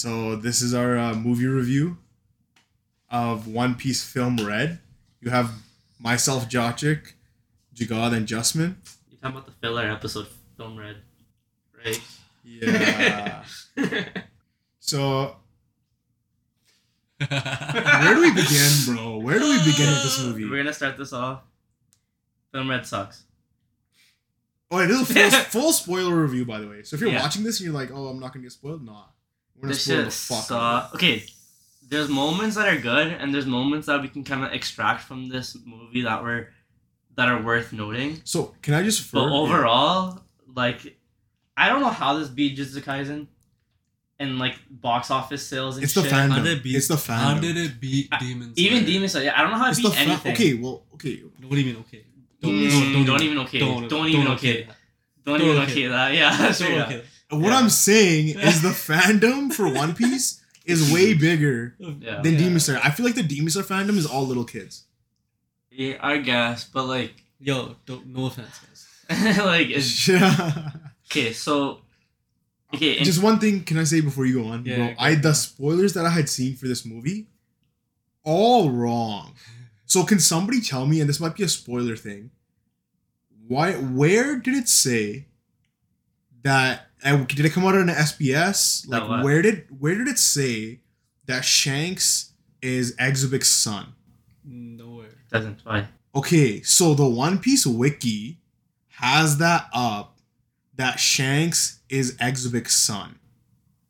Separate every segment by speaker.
Speaker 1: So this is our uh, movie review of One Piece Film Red. You have myself, Jochik, Jagad, and Justman.
Speaker 2: You're talking about the filler episode, Film Red, right?
Speaker 1: Yeah. so where do we begin, bro? Where do we begin with this movie?
Speaker 2: We're gonna start this off. Film Red sucks.
Speaker 1: Oh, it is a full, full spoiler review, by the way. So if you're
Speaker 2: Yeah.
Speaker 1: watching this and you're like, "Oh, I'm not gonna get spoiled," nah, we're gonna
Speaker 2: This
Speaker 1: spoil
Speaker 2: shit
Speaker 1: the fuck.
Speaker 2: sucks. Okay, there's moments that are good, and there's moments that we can kind of extract from this movie that were that are worth noting.
Speaker 1: So can I just?
Speaker 2: But
Speaker 1: refer-
Speaker 2: overall, like, I don't know how this beat Jujutsu Kaisen and like box office sales and
Speaker 1: It's the
Speaker 2: shit.
Speaker 1: fandom.
Speaker 3: How did it beat?
Speaker 1: It's the
Speaker 3: How
Speaker 1: fandom.
Speaker 3: did it beat
Speaker 2: I-
Speaker 3: Demon
Speaker 2: Even
Speaker 3: Slayer?
Speaker 2: Demon Slayer, I don't know how it
Speaker 1: It's
Speaker 2: beat
Speaker 1: the fa-
Speaker 2: anything.
Speaker 1: okay. Well, okay.
Speaker 3: What do you mean? Okay.
Speaker 2: Mm, don't even okay. Don't even okay.
Speaker 3: that.
Speaker 2: Don't,
Speaker 3: Don't
Speaker 2: even
Speaker 3: okay.
Speaker 2: okay that. Yeah, straight
Speaker 3: Don't
Speaker 2: up.
Speaker 3: okay.
Speaker 1: What
Speaker 2: Yeah.
Speaker 1: I'm saying is the fandom for One Piece is way bigger
Speaker 2: Yeah.
Speaker 1: than
Speaker 3: Yeah.
Speaker 1: Demon Slayer. I feel like the Demon Slayer fandom is all little kids.
Speaker 2: Yeah, I guess, but like,
Speaker 3: Yo, don't. No offense, guys.
Speaker 2: like, it's,
Speaker 1: Yeah.
Speaker 2: okay, so, okay, and,
Speaker 1: Just one thing can I say before you go on,
Speaker 3: Yeah,
Speaker 1: bro?
Speaker 3: go
Speaker 1: I the spoilers that I had seen for this movie, all wrong. So can somebody tell me? And this might be a spoiler thing. Why? Where did it say that? And did it come out on an SBS? Like
Speaker 2: what?
Speaker 1: where did where did it say that Shanks is Xebec's son?
Speaker 3: Nowhere.
Speaker 2: doesn't why?
Speaker 1: Okay, so the One Piece wiki has that up that Shanks is Xebec's son.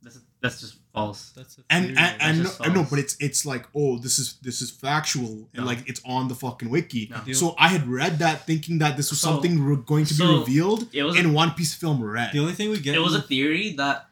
Speaker 2: That's that's just false.
Speaker 3: That's a
Speaker 1: and
Speaker 3: theory.
Speaker 1: and, and no,
Speaker 2: just
Speaker 1: I know, but it's it's like oh this is this is factual and
Speaker 2: No.
Speaker 1: like it's on the fucking wiki.
Speaker 2: No.
Speaker 1: So I had read that thinking that this was
Speaker 2: So-
Speaker 1: something re- going to be revealed
Speaker 2: It was
Speaker 1: in One Piece film Red.
Speaker 3: the only thing we get.
Speaker 2: it was a theory that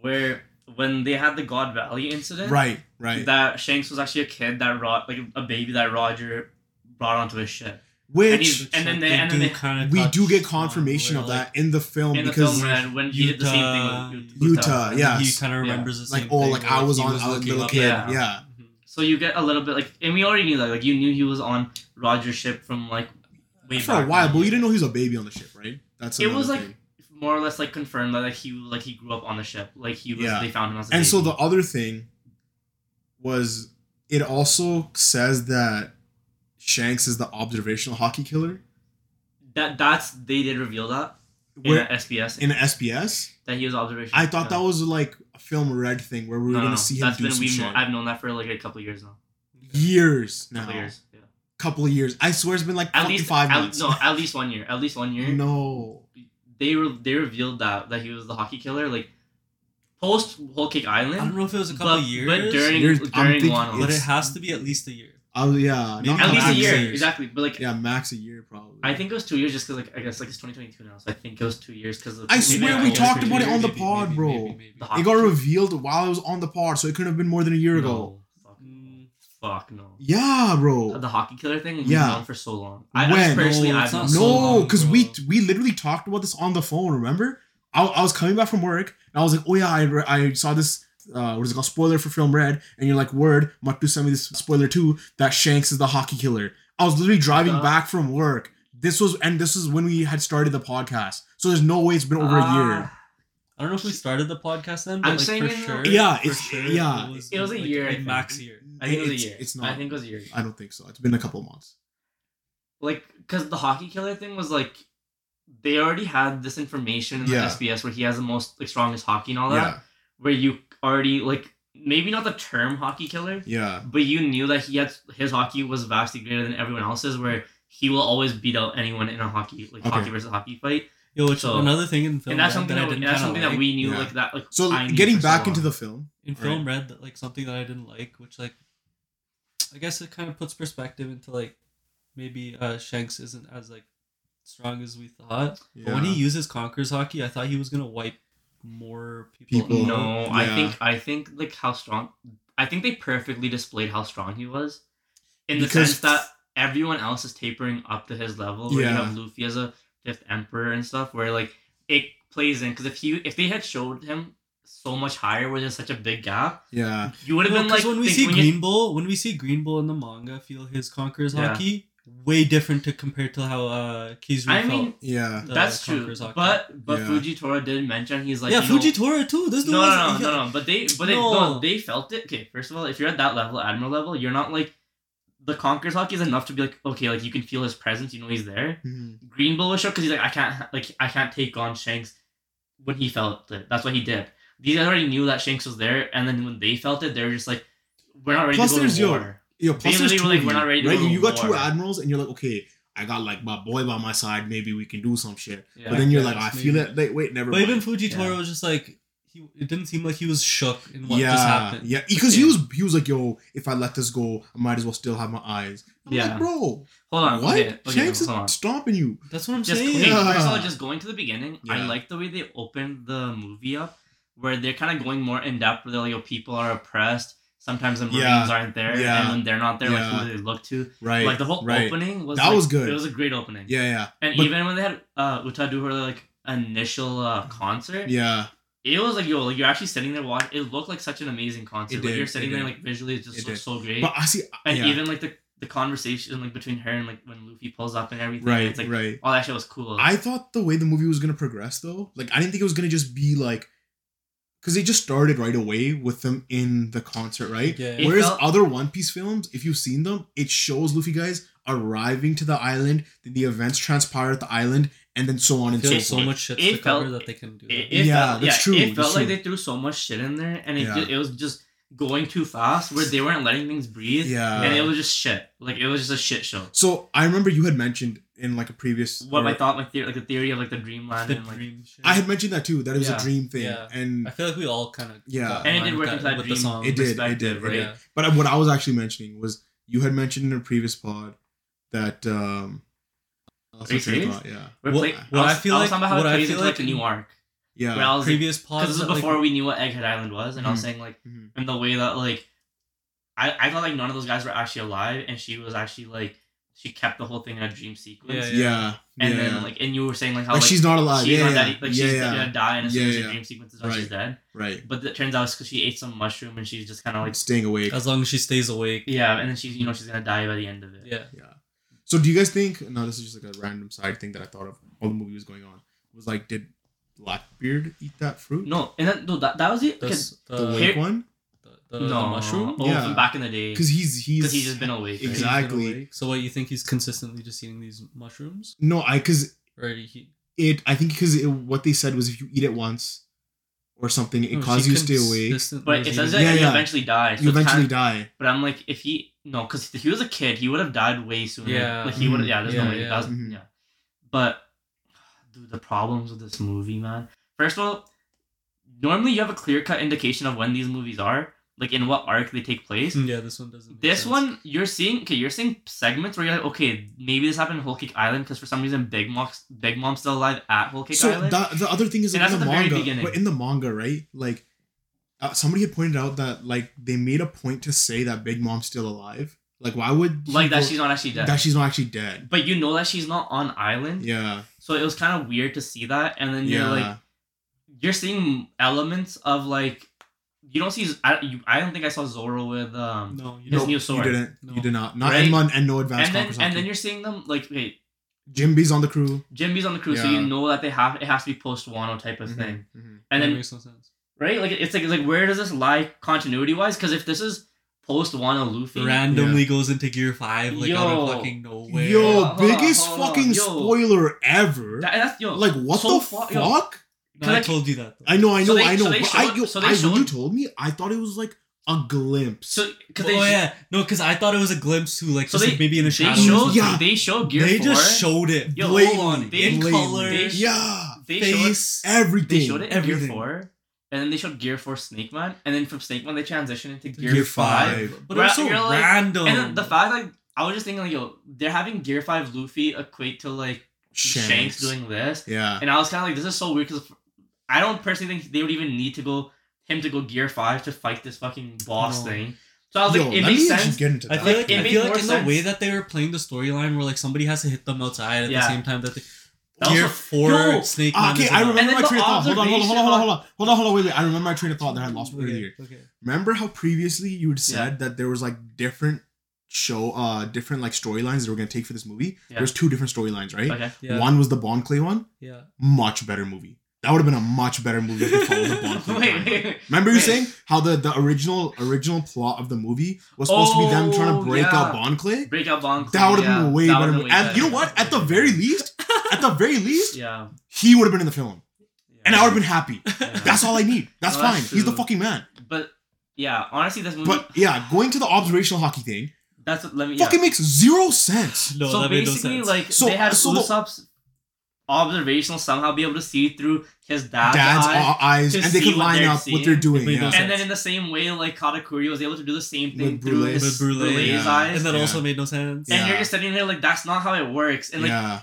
Speaker 2: where when they had the God Valley incident,
Speaker 1: Right, right.
Speaker 2: that Shanks was actually a kid that Rod like a baby that Roger brought onto his ship. And he's-
Speaker 1: Which
Speaker 2: and then they- and then they-
Speaker 3: kinda
Speaker 1: we do get confirmation
Speaker 3: where,
Speaker 1: of
Speaker 3: like,
Speaker 1: that in the film
Speaker 2: in the
Speaker 1: because
Speaker 2: film Red when he did the same thing with
Speaker 1: Uta-
Speaker 3: Uta,
Speaker 1: yeah.
Speaker 3: He kind of
Speaker 2: Yeah.
Speaker 3: remembers the
Speaker 1: like
Speaker 3: same
Speaker 1: oh
Speaker 3: thing
Speaker 1: like I was
Speaker 3: he
Speaker 1: on I was a
Speaker 3: looking
Speaker 1: little
Speaker 3: up-
Speaker 1: kid.
Speaker 2: Yeah.
Speaker 1: Yeah.
Speaker 3: Mhm.
Speaker 2: So you get a little bit like, and we already knew that. Like you knew he was on Roger's ship from like way
Speaker 1: For a while, but we didn't know he was a baby on the ship, right? That's
Speaker 2: It was
Speaker 1: another
Speaker 2: like
Speaker 1: thing.
Speaker 2: more or less like confirmed that like he like he grew up on the ship. Like he was
Speaker 1: Yeah.
Speaker 2: they found him as a ship.
Speaker 1: And
Speaker 2: baby.
Speaker 1: so the other thing was it also says that Shanks is the observational haki killer.
Speaker 2: that that's they did reveal that in
Speaker 1: Where
Speaker 2: SBS
Speaker 1: in SBS,
Speaker 2: that he was observational.
Speaker 1: I thought that was like a film red thing where we were
Speaker 2: no, no,
Speaker 1: gonna
Speaker 2: no.
Speaker 1: see him
Speaker 2: That's
Speaker 1: do
Speaker 2: been
Speaker 1: some shit.
Speaker 2: known, I've known that for like a couple years now.
Speaker 1: years now,
Speaker 2: Couple years. Yeah.
Speaker 1: couple of years. I swear it's been like
Speaker 2: At least
Speaker 1: five
Speaker 2: at,
Speaker 1: months.
Speaker 2: no, at least one year. At least one year.
Speaker 1: no,
Speaker 2: They were they revealed that that he was the haki killer like post Whole Cake Island.
Speaker 3: I don't know if it was a couple
Speaker 2: but,
Speaker 3: years,
Speaker 2: but during
Speaker 1: Years- I'm
Speaker 2: during
Speaker 1: thinking
Speaker 2: Wano.
Speaker 3: but it has to be at least a year.
Speaker 1: Oh yeah,
Speaker 3: Maybe
Speaker 1: not
Speaker 2: at least a year
Speaker 1: years.
Speaker 2: exactly. But like
Speaker 1: Yeah, max a year probably.
Speaker 2: I think it was two years just because like I guess like it's 2022 now, so I think it was two years because
Speaker 1: I swear we talked about it on the
Speaker 3: Maybe,
Speaker 1: pod,
Speaker 3: maybe,
Speaker 1: bro.
Speaker 3: maybe, maybe.
Speaker 2: The
Speaker 1: it got
Speaker 2: killer.
Speaker 1: revealed while I was on the pod, so it couldn't have been more than a year ago.
Speaker 2: No, fuck,
Speaker 3: Mm,
Speaker 2: fuck no.
Speaker 1: Yeah, bro.
Speaker 2: The haki killer thing we've
Speaker 1: Yeah.
Speaker 2: known for so long. I,
Speaker 1: When?
Speaker 2: I personally
Speaker 3: No,
Speaker 2: I've
Speaker 3: it's
Speaker 2: known so
Speaker 3: so
Speaker 1: No, because
Speaker 3: bro.
Speaker 1: we we literally talked about this on the phone. Remember? I, I was coming back from work and I was like, oh yeah, I, I saw this. Uh, what is it called? Spoiler for film Red, and you're like, word, Matu sent me this spoiler too. That Shanks is the haki killer. I was literally driving
Speaker 2: Uh.
Speaker 1: back from work. This was and this is when we had started the podcast. So there's no way it's been over a year.
Speaker 2: Ah,
Speaker 3: I don't know if we started the podcast then, but
Speaker 2: I'm
Speaker 3: like
Speaker 2: saying
Speaker 3: for sure.
Speaker 1: Yeah,
Speaker 3: for
Speaker 1: it's-
Speaker 3: sure,
Speaker 1: yeah.
Speaker 3: It was,
Speaker 2: It was a
Speaker 3: like,
Speaker 2: year, I
Speaker 3: a max year.
Speaker 2: I think it was a year.
Speaker 1: it's not.
Speaker 2: I think it was a year.
Speaker 1: I don't think so. It's been a couple of months.
Speaker 2: like because the haki killer thing was like they already had this information in the
Speaker 1: Yeah.
Speaker 2: SBS where he has the most like strongest haki and all that
Speaker 1: Yeah,
Speaker 2: where you already like maybe not the term haki killer
Speaker 1: yeah,
Speaker 2: but you knew that he had his haki was vastly greater than everyone else's where he will always beat out anyone in a haki like
Speaker 1: Okay.
Speaker 2: haki versus haki fight
Speaker 3: Yo, which
Speaker 2: So-
Speaker 3: another thing in film
Speaker 2: and that's
Speaker 3: Red
Speaker 2: something
Speaker 3: that
Speaker 2: that,
Speaker 3: I didn't
Speaker 2: that's something
Speaker 3: like,
Speaker 2: that we knew
Speaker 1: Yeah.
Speaker 2: like that like
Speaker 1: So
Speaker 2: I knew
Speaker 1: getting
Speaker 2: for so
Speaker 1: back into the film,
Speaker 3: in
Speaker 1: Right.
Speaker 3: film Red, that, like something that I didn't like, which like I guess it kind of puts perspective into like maybe uh Shanks isn't as like strong as we thought. But when he uses Conqueror's haki, I thought he was gonna wipe more people.
Speaker 1: People.
Speaker 3: out.
Speaker 2: no I think I think like how strong I think they perfectly displayed how strong he was in the
Speaker 1: Because-
Speaker 2: sense that everyone else is tapering up to his level where
Speaker 1: Yeah.
Speaker 2: you have Luffy as a fifth emperor and stuff where like it plays in because if he if they had showed him so much higher where there's such a big gap
Speaker 1: yeah,
Speaker 2: you would have
Speaker 3: No,
Speaker 2: been
Speaker 3: 'cause
Speaker 2: like
Speaker 3: when we
Speaker 2: think-
Speaker 3: see
Speaker 2: when you-
Speaker 3: Green Bull, when we see Green Bull in the manga feel his Conqueror's
Speaker 2: Yeah.
Speaker 3: haki, way different to compare to how uh Kizu
Speaker 2: I
Speaker 3: felt.
Speaker 2: mean,
Speaker 1: Yeah.
Speaker 3: the
Speaker 2: That's true.
Speaker 3: Conqueror's
Speaker 2: But but
Speaker 1: Yeah.
Speaker 2: Fujitora did mention he's like
Speaker 3: yeah,
Speaker 2: you know-
Speaker 3: Fujitora too. This dude
Speaker 2: no, no, no, no, no. But they, but they,
Speaker 3: No.
Speaker 2: no, they felt it. Okay, first of all, if you're at that level, admiral level, you're not like the Conqueror's haki is enough to be like, okay, like you can feel his presence. You know he's there.
Speaker 1: Mhm.
Speaker 2: Green Bull was shook because he's like, I can't, like, I can't take on Shanks when he felt it. That's what he did. These guys already knew that Shanks was there, and then when they felt it, they were just like, we're not ready
Speaker 1: Plus
Speaker 2: to go
Speaker 1: there's,
Speaker 2: to
Speaker 1: yo,
Speaker 2: war.
Speaker 1: Yo, plus
Speaker 2: They
Speaker 1: there's two
Speaker 2: were like, "We're
Speaker 1: you,
Speaker 2: not ready to
Speaker 1: right?
Speaker 2: go
Speaker 1: You got two admirals, and you're like, okay, I got like my boy by my side. Maybe we can do some shit.
Speaker 2: Yeah.
Speaker 1: but then you're
Speaker 3: Yeah,
Speaker 1: like, I
Speaker 3: maybe.
Speaker 1: feel it. Like, wait, never
Speaker 3: But
Speaker 1: mind.
Speaker 3: even Fujitora
Speaker 2: Yeah.
Speaker 3: was just like he. It didn't seem like he was shook in what
Speaker 1: yeah,
Speaker 3: just happened.
Speaker 1: yeah, because he was he was like, yo, if I let this go, I might as well still have my eyes. I'm
Speaker 2: Yeah.
Speaker 1: like, bro,
Speaker 2: Hold on,
Speaker 1: what?
Speaker 2: okay, okay,
Speaker 1: Shanks is
Speaker 2: hold on.
Speaker 1: stomping you.
Speaker 3: That's what I'm
Speaker 2: just
Speaker 3: saying.
Speaker 2: okay,
Speaker 1: Yeah.
Speaker 2: first of all, just going to the beginning, I like the way they opened the movie up, where they're kind of going more in depth. Where they're like, "Yo, people are oppressed. Sometimes the Marines
Speaker 1: Yeah.
Speaker 2: aren't there,
Speaker 1: Yeah.
Speaker 2: and when they're not there,
Speaker 1: Yeah.
Speaker 2: like who do they look to?
Speaker 1: Right.
Speaker 2: like the whole
Speaker 1: right.
Speaker 2: opening was
Speaker 1: That
Speaker 2: like-
Speaker 1: was good.
Speaker 2: It was a great opening.
Speaker 1: Yeah, yeah,
Speaker 2: and
Speaker 1: But-
Speaker 2: even when they had uh, Uta do her like initial uh, concert,
Speaker 1: yeah.
Speaker 2: it was like yo, like you're actually sitting there watching. It looked like such an amazing concert.
Speaker 1: It
Speaker 2: like you're
Speaker 1: it
Speaker 2: sitting there,
Speaker 1: did.
Speaker 2: like visually, it just
Speaker 1: It
Speaker 2: looks
Speaker 1: did.
Speaker 2: so great.
Speaker 1: But I see.
Speaker 2: and even like the the conversation like between her and like when Luffy pulls up and everything,
Speaker 1: right,
Speaker 2: it's like
Speaker 1: right.
Speaker 2: all that shit was cool.
Speaker 1: I thought the way the movie was gonna progress though, like I didn't think it was gonna just be like, because they just started right away with them in the concert, right?
Speaker 3: Yeah.
Speaker 2: It
Speaker 1: Whereas
Speaker 2: felt-
Speaker 1: other One Piece films, if you've seen them, it shows Luffy guys arriving to the island, then the events transpire at the island, and then so on
Speaker 3: I
Speaker 1: and
Speaker 3: feel
Speaker 1: so
Speaker 3: like so
Speaker 1: forth.
Speaker 3: much shit
Speaker 2: it
Speaker 3: to cover
Speaker 2: felt-
Speaker 3: that they can do.
Speaker 2: It,
Speaker 3: that.
Speaker 2: it
Speaker 1: Yeah,
Speaker 2: felt,
Speaker 1: that's
Speaker 2: yeah,
Speaker 1: true,
Speaker 2: It
Speaker 1: that's
Speaker 2: felt like
Speaker 1: true.
Speaker 2: they threw so much shit in there, and it
Speaker 1: Yeah.
Speaker 2: ju- it was just going too fast, where they weren't letting things breathe.
Speaker 1: Yeah.
Speaker 2: and it was just shit. Like it was just a shit show.
Speaker 1: So I remember you had mentioned in like a previous.
Speaker 2: What
Speaker 1: or-
Speaker 2: I thought, like the like the theory of like the dreamland
Speaker 3: the
Speaker 2: and like
Speaker 3: dream shit.
Speaker 1: I had mentioned that too. That it was
Speaker 2: Yeah.
Speaker 1: a dream thing,
Speaker 3: Yeah.
Speaker 1: and
Speaker 3: I feel like we all kind of
Speaker 1: Yeah.
Speaker 2: And it did work into that
Speaker 3: with
Speaker 2: dream.
Speaker 3: the song.
Speaker 1: It did, it did,
Speaker 2: right?
Speaker 3: Yeah.
Speaker 1: But what I was actually mentioning was you had mentioned in a previous pod that um. I lost
Speaker 2: Are you
Speaker 1: my train of
Speaker 2: serious?
Speaker 1: thought, Yeah.
Speaker 2: We're
Speaker 3: What-
Speaker 2: play-
Speaker 3: what
Speaker 2: I, was,
Speaker 3: I feel
Speaker 2: I was
Speaker 3: like-
Speaker 2: talking about how
Speaker 3: what I feel
Speaker 2: like
Speaker 3: like
Speaker 2: the new arc.
Speaker 1: Yeah.
Speaker 2: Where I was
Speaker 3: Previous
Speaker 2: because
Speaker 3: pods
Speaker 2: this is
Speaker 3: that, like-
Speaker 2: before we knew what Egghead Island was, and I was
Speaker 1: Mhm.
Speaker 2: saying like,
Speaker 1: Mhm.
Speaker 2: and the way that like, I I thought like none of those guys were actually alive, and she was actually like, she kept the whole thing in a dream sequence.
Speaker 3: Yeah,
Speaker 1: yeah.
Speaker 2: And
Speaker 1: yeah.
Speaker 2: then like, and you were saying like how
Speaker 1: like,
Speaker 2: like,
Speaker 1: she's not alive.
Speaker 2: she's
Speaker 1: yeah,
Speaker 2: not
Speaker 1: yeah.
Speaker 2: dead, like she's
Speaker 1: yeah.
Speaker 2: gonna die, and as soon as
Speaker 1: yeah.
Speaker 2: the dream sequence is done, she's
Speaker 1: Right.
Speaker 2: dead.
Speaker 1: Right.
Speaker 2: But it turns out it's because she ate some mushroom and she's just kind of like,
Speaker 1: Staying awake.
Speaker 3: As long as she stays awake.
Speaker 2: yeah, and then she's you know she's gonna die by the end of it.
Speaker 3: Yeah.
Speaker 1: Yeah. So do you guys think? No, this is just like a random side thing that I thought of while the movie was going on. Was like, did Blackbeard eat that fruit?
Speaker 2: No, and then no, that that was it.
Speaker 3: The,
Speaker 2: 'cause-
Speaker 3: s-
Speaker 1: the
Speaker 3: the,
Speaker 1: awake one.
Speaker 3: The,
Speaker 2: no,
Speaker 3: the mushroom.
Speaker 2: Oh,
Speaker 1: Yeah.
Speaker 2: from back in the day.
Speaker 1: Because he's he's
Speaker 2: Because he's just been awake. right?
Speaker 1: Exactly.
Speaker 3: He's been awake. So what you think he's consistently just eating these mushrooms,
Speaker 1: no, I because
Speaker 3: or he?
Speaker 1: it. I think because what they said was if you eat it once or something, it
Speaker 3: no,
Speaker 1: causes you to stay awake.
Speaker 2: But it says that
Speaker 1: Yeah,
Speaker 2: and he
Speaker 1: yeah.
Speaker 2: eventually dies. So
Speaker 1: You eventually
Speaker 2: kinda-
Speaker 1: die.
Speaker 2: But I'm like, if he no, because if he was a kid, he would have died way sooner.
Speaker 3: Yeah.
Speaker 2: like he would.
Speaker 1: Mhm.
Speaker 2: Yeah, there's
Speaker 3: Yeah,
Speaker 2: no way.
Speaker 3: yeah.
Speaker 2: That was,
Speaker 1: Mhm.
Speaker 2: Yeah, but dude, the problems with this movie, man. First of all, normally you have a clear cut indication of when these movies are, like in what arc they take place.
Speaker 3: Yeah, this one doesn't. make
Speaker 2: This
Speaker 3: sense.
Speaker 2: one, you're seeing okay. You're seeing segments where you're like, okay, maybe this happened in Whole Cake Island because for some reason Big Mom's Big Mom's still alive at Whole Cake
Speaker 1: So
Speaker 2: Island.
Speaker 1: that, the other thing is like, in the
Speaker 2: at the very
Speaker 1: manga,
Speaker 2: beginning.
Speaker 1: but in the manga, right? Like uh, somebody had pointed out that like they made a point to say that Big Mom's still alive. Like why would
Speaker 2: like that,
Speaker 1: go-
Speaker 2: she's not actually dead.
Speaker 1: that she's not actually dead?
Speaker 2: but you know that she's not on island.
Speaker 1: Yeah,
Speaker 2: So it was kind of weird to see that, and then you're
Speaker 1: yeah,
Speaker 2: like, you're seeing elements of like, you don't see. I, you, I don't think I saw Zoro with um,
Speaker 3: No, you
Speaker 2: his
Speaker 3: don't.
Speaker 2: new
Speaker 1: you didn't.
Speaker 3: No.
Speaker 1: You did not. Not
Speaker 2: Right?
Speaker 1: Enma and no advanced
Speaker 2: and then
Speaker 1: Conqueror's
Speaker 2: and then you're seeing them like, wait,
Speaker 1: Jinbe's on the crew.
Speaker 2: Jinbe's on the crew, so you know that they have it has to be post Wano type of
Speaker 1: Mhm,
Speaker 2: thing,
Speaker 1: mhm.
Speaker 2: and
Speaker 3: that
Speaker 2: then
Speaker 3: makes no sense.
Speaker 2: right, like it's like it's like where does this lie continuity wise? Because if this is post Wano Luffy,
Speaker 3: Randomly goes into Gear Five, like out
Speaker 2: Yo.
Speaker 3: of fucking nowhere.
Speaker 1: Yo,
Speaker 2: Hold hold on,
Speaker 1: biggest
Speaker 2: hold on.
Speaker 1: fucking
Speaker 2: Yo.
Speaker 1: spoiler ever.
Speaker 2: that, that's yo,
Speaker 1: like what
Speaker 2: so
Speaker 1: the
Speaker 2: fu-
Speaker 1: fuck?
Speaker 2: yo,
Speaker 3: No, I
Speaker 2: like-
Speaker 3: told you that. Though.
Speaker 1: I know, I know,
Speaker 2: So they-
Speaker 1: I know.
Speaker 2: so they
Speaker 1: but I, yo,
Speaker 2: so they
Speaker 1: I, when you told me, I thought it was like a glimpse.
Speaker 2: so because
Speaker 3: oh yeah, no, because I thought it was a glimpse too, like
Speaker 2: So
Speaker 3: just
Speaker 2: they-
Speaker 3: like maybe in a
Speaker 2: they
Speaker 3: shadow. or
Speaker 2: showed.
Speaker 1: Yeah.
Speaker 2: they showed Gear
Speaker 3: they
Speaker 2: Four.
Speaker 3: just showed it.
Speaker 2: Yo,
Speaker 3: blatantly,
Speaker 2: hold on, they-
Speaker 3: in
Speaker 1: blatantly.
Speaker 3: color.
Speaker 2: they-
Speaker 1: yeah,
Speaker 2: they showed
Speaker 3: face.
Speaker 1: everything.
Speaker 2: They showed it in
Speaker 3: everything.
Speaker 2: Gear Four, and then they showed Gear Four Snake Man, and then from Snake Man they transitioned into Gear,
Speaker 1: Gear
Speaker 2: Five.
Speaker 1: Five.
Speaker 3: but it was
Speaker 2: Ra-
Speaker 3: so
Speaker 2: like-
Speaker 3: random.
Speaker 2: And the fact like I was just thinking like yo, they're having Gear Five Luffy equate to like Shanks, doing this,
Speaker 1: Yeah.
Speaker 2: and I was kind of like this is so weird because I don't personally think they would even need to go him to go Gear Five to fight this fucking boss
Speaker 3: No.
Speaker 2: thing. So I was
Speaker 1: Yo,
Speaker 2: like, it makes sense.
Speaker 1: get into
Speaker 3: I feel
Speaker 2: Like,
Speaker 3: like,
Speaker 2: it
Speaker 3: I feel like in the way that they were playing the storyline, where like somebody has to hit them outside at
Speaker 2: Yeah.
Speaker 3: the same time that they
Speaker 2: That
Speaker 3: Gear Four
Speaker 2: Yo,
Speaker 3: Snake Man.
Speaker 1: okay, I remember my train of thought. Hold on, hold on, hold on, hold on, hold on, hold on, hold on. Wait, wait. I remember my train of thought that I lost
Speaker 3: Okay,
Speaker 1: earlier.
Speaker 3: Okay.
Speaker 1: Remember how previously you had said that there was like different show uh different like storylines they were gonna take for this movie,
Speaker 2: Yeah.
Speaker 1: there's two different storylines, right?
Speaker 2: Okay.
Speaker 3: Yeah.
Speaker 1: One was the Bon Clay one,
Speaker 3: Yeah.
Speaker 1: much better movie. That would have been a much better movie if they followed the Bon Clay
Speaker 2: wait,
Speaker 1: timeline.
Speaker 2: wait, wait.
Speaker 1: Remember you
Speaker 2: Wait.
Speaker 1: saying how the, the original original plot of the movie was supposed to be them trying
Speaker 2: Oh,
Speaker 1: to break
Speaker 2: yeah.
Speaker 1: out Bon Clay?
Speaker 2: Breakout Bon. Clay.
Speaker 1: That would have
Speaker 2: yeah,
Speaker 1: been way
Speaker 2: that
Speaker 1: better
Speaker 2: been way
Speaker 1: And you know what? At the very least, at the very least,
Speaker 2: Yeah.
Speaker 1: he would have been in the film. And I would have been happy.
Speaker 2: Yeah.
Speaker 1: That's all I need. That's
Speaker 2: No, that's
Speaker 1: fine. He's the fucking man.
Speaker 2: But yeah, honestly, this movie.
Speaker 1: But yeah, going to the observational haki thing
Speaker 2: that's what. Let me. Yeah.
Speaker 1: fucking makes zero sense.
Speaker 3: No,
Speaker 2: so
Speaker 3: that made no
Speaker 2: basically,
Speaker 3: sense.
Speaker 2: like
Speaker 1: So-
Speaker 2: they had
Speaker 1: so the-
Speaker 2: Usopp's observational somehow be able to see through his dad's,
Speaker 1: Dad's
Speaker 2: eyes.
Speaker 1: eyes, and they
Speaker 2: see
Speaker 1: could
Speaker 2: what
Speaker 1: line
Speaker 2: they're
Speaker 1: up what they're doing.
Speaker 3: It made
Speaker 1: Yeah.
Speaker 3: sense.
Speaker 2: And then in the same way, like Katakuri was able to do the same thing
Speaker 1: With
Speaker 2: through
Speaker 1: Brûlée.
Speaker 2: his
Speaker 3: Brûlée,
Speaker 2: Brûlée's
Speaker 1: yeah.
Speaker 2: eyes.
Speaker 3: and that
Speaker 1: Yeah.
Speaker 3: also made no sense.
Speaker 2: and
Speaker 1: Yeah.
Speaker 2: you're just sitting there like that's not how it works. And like
Speaker 1: yeah.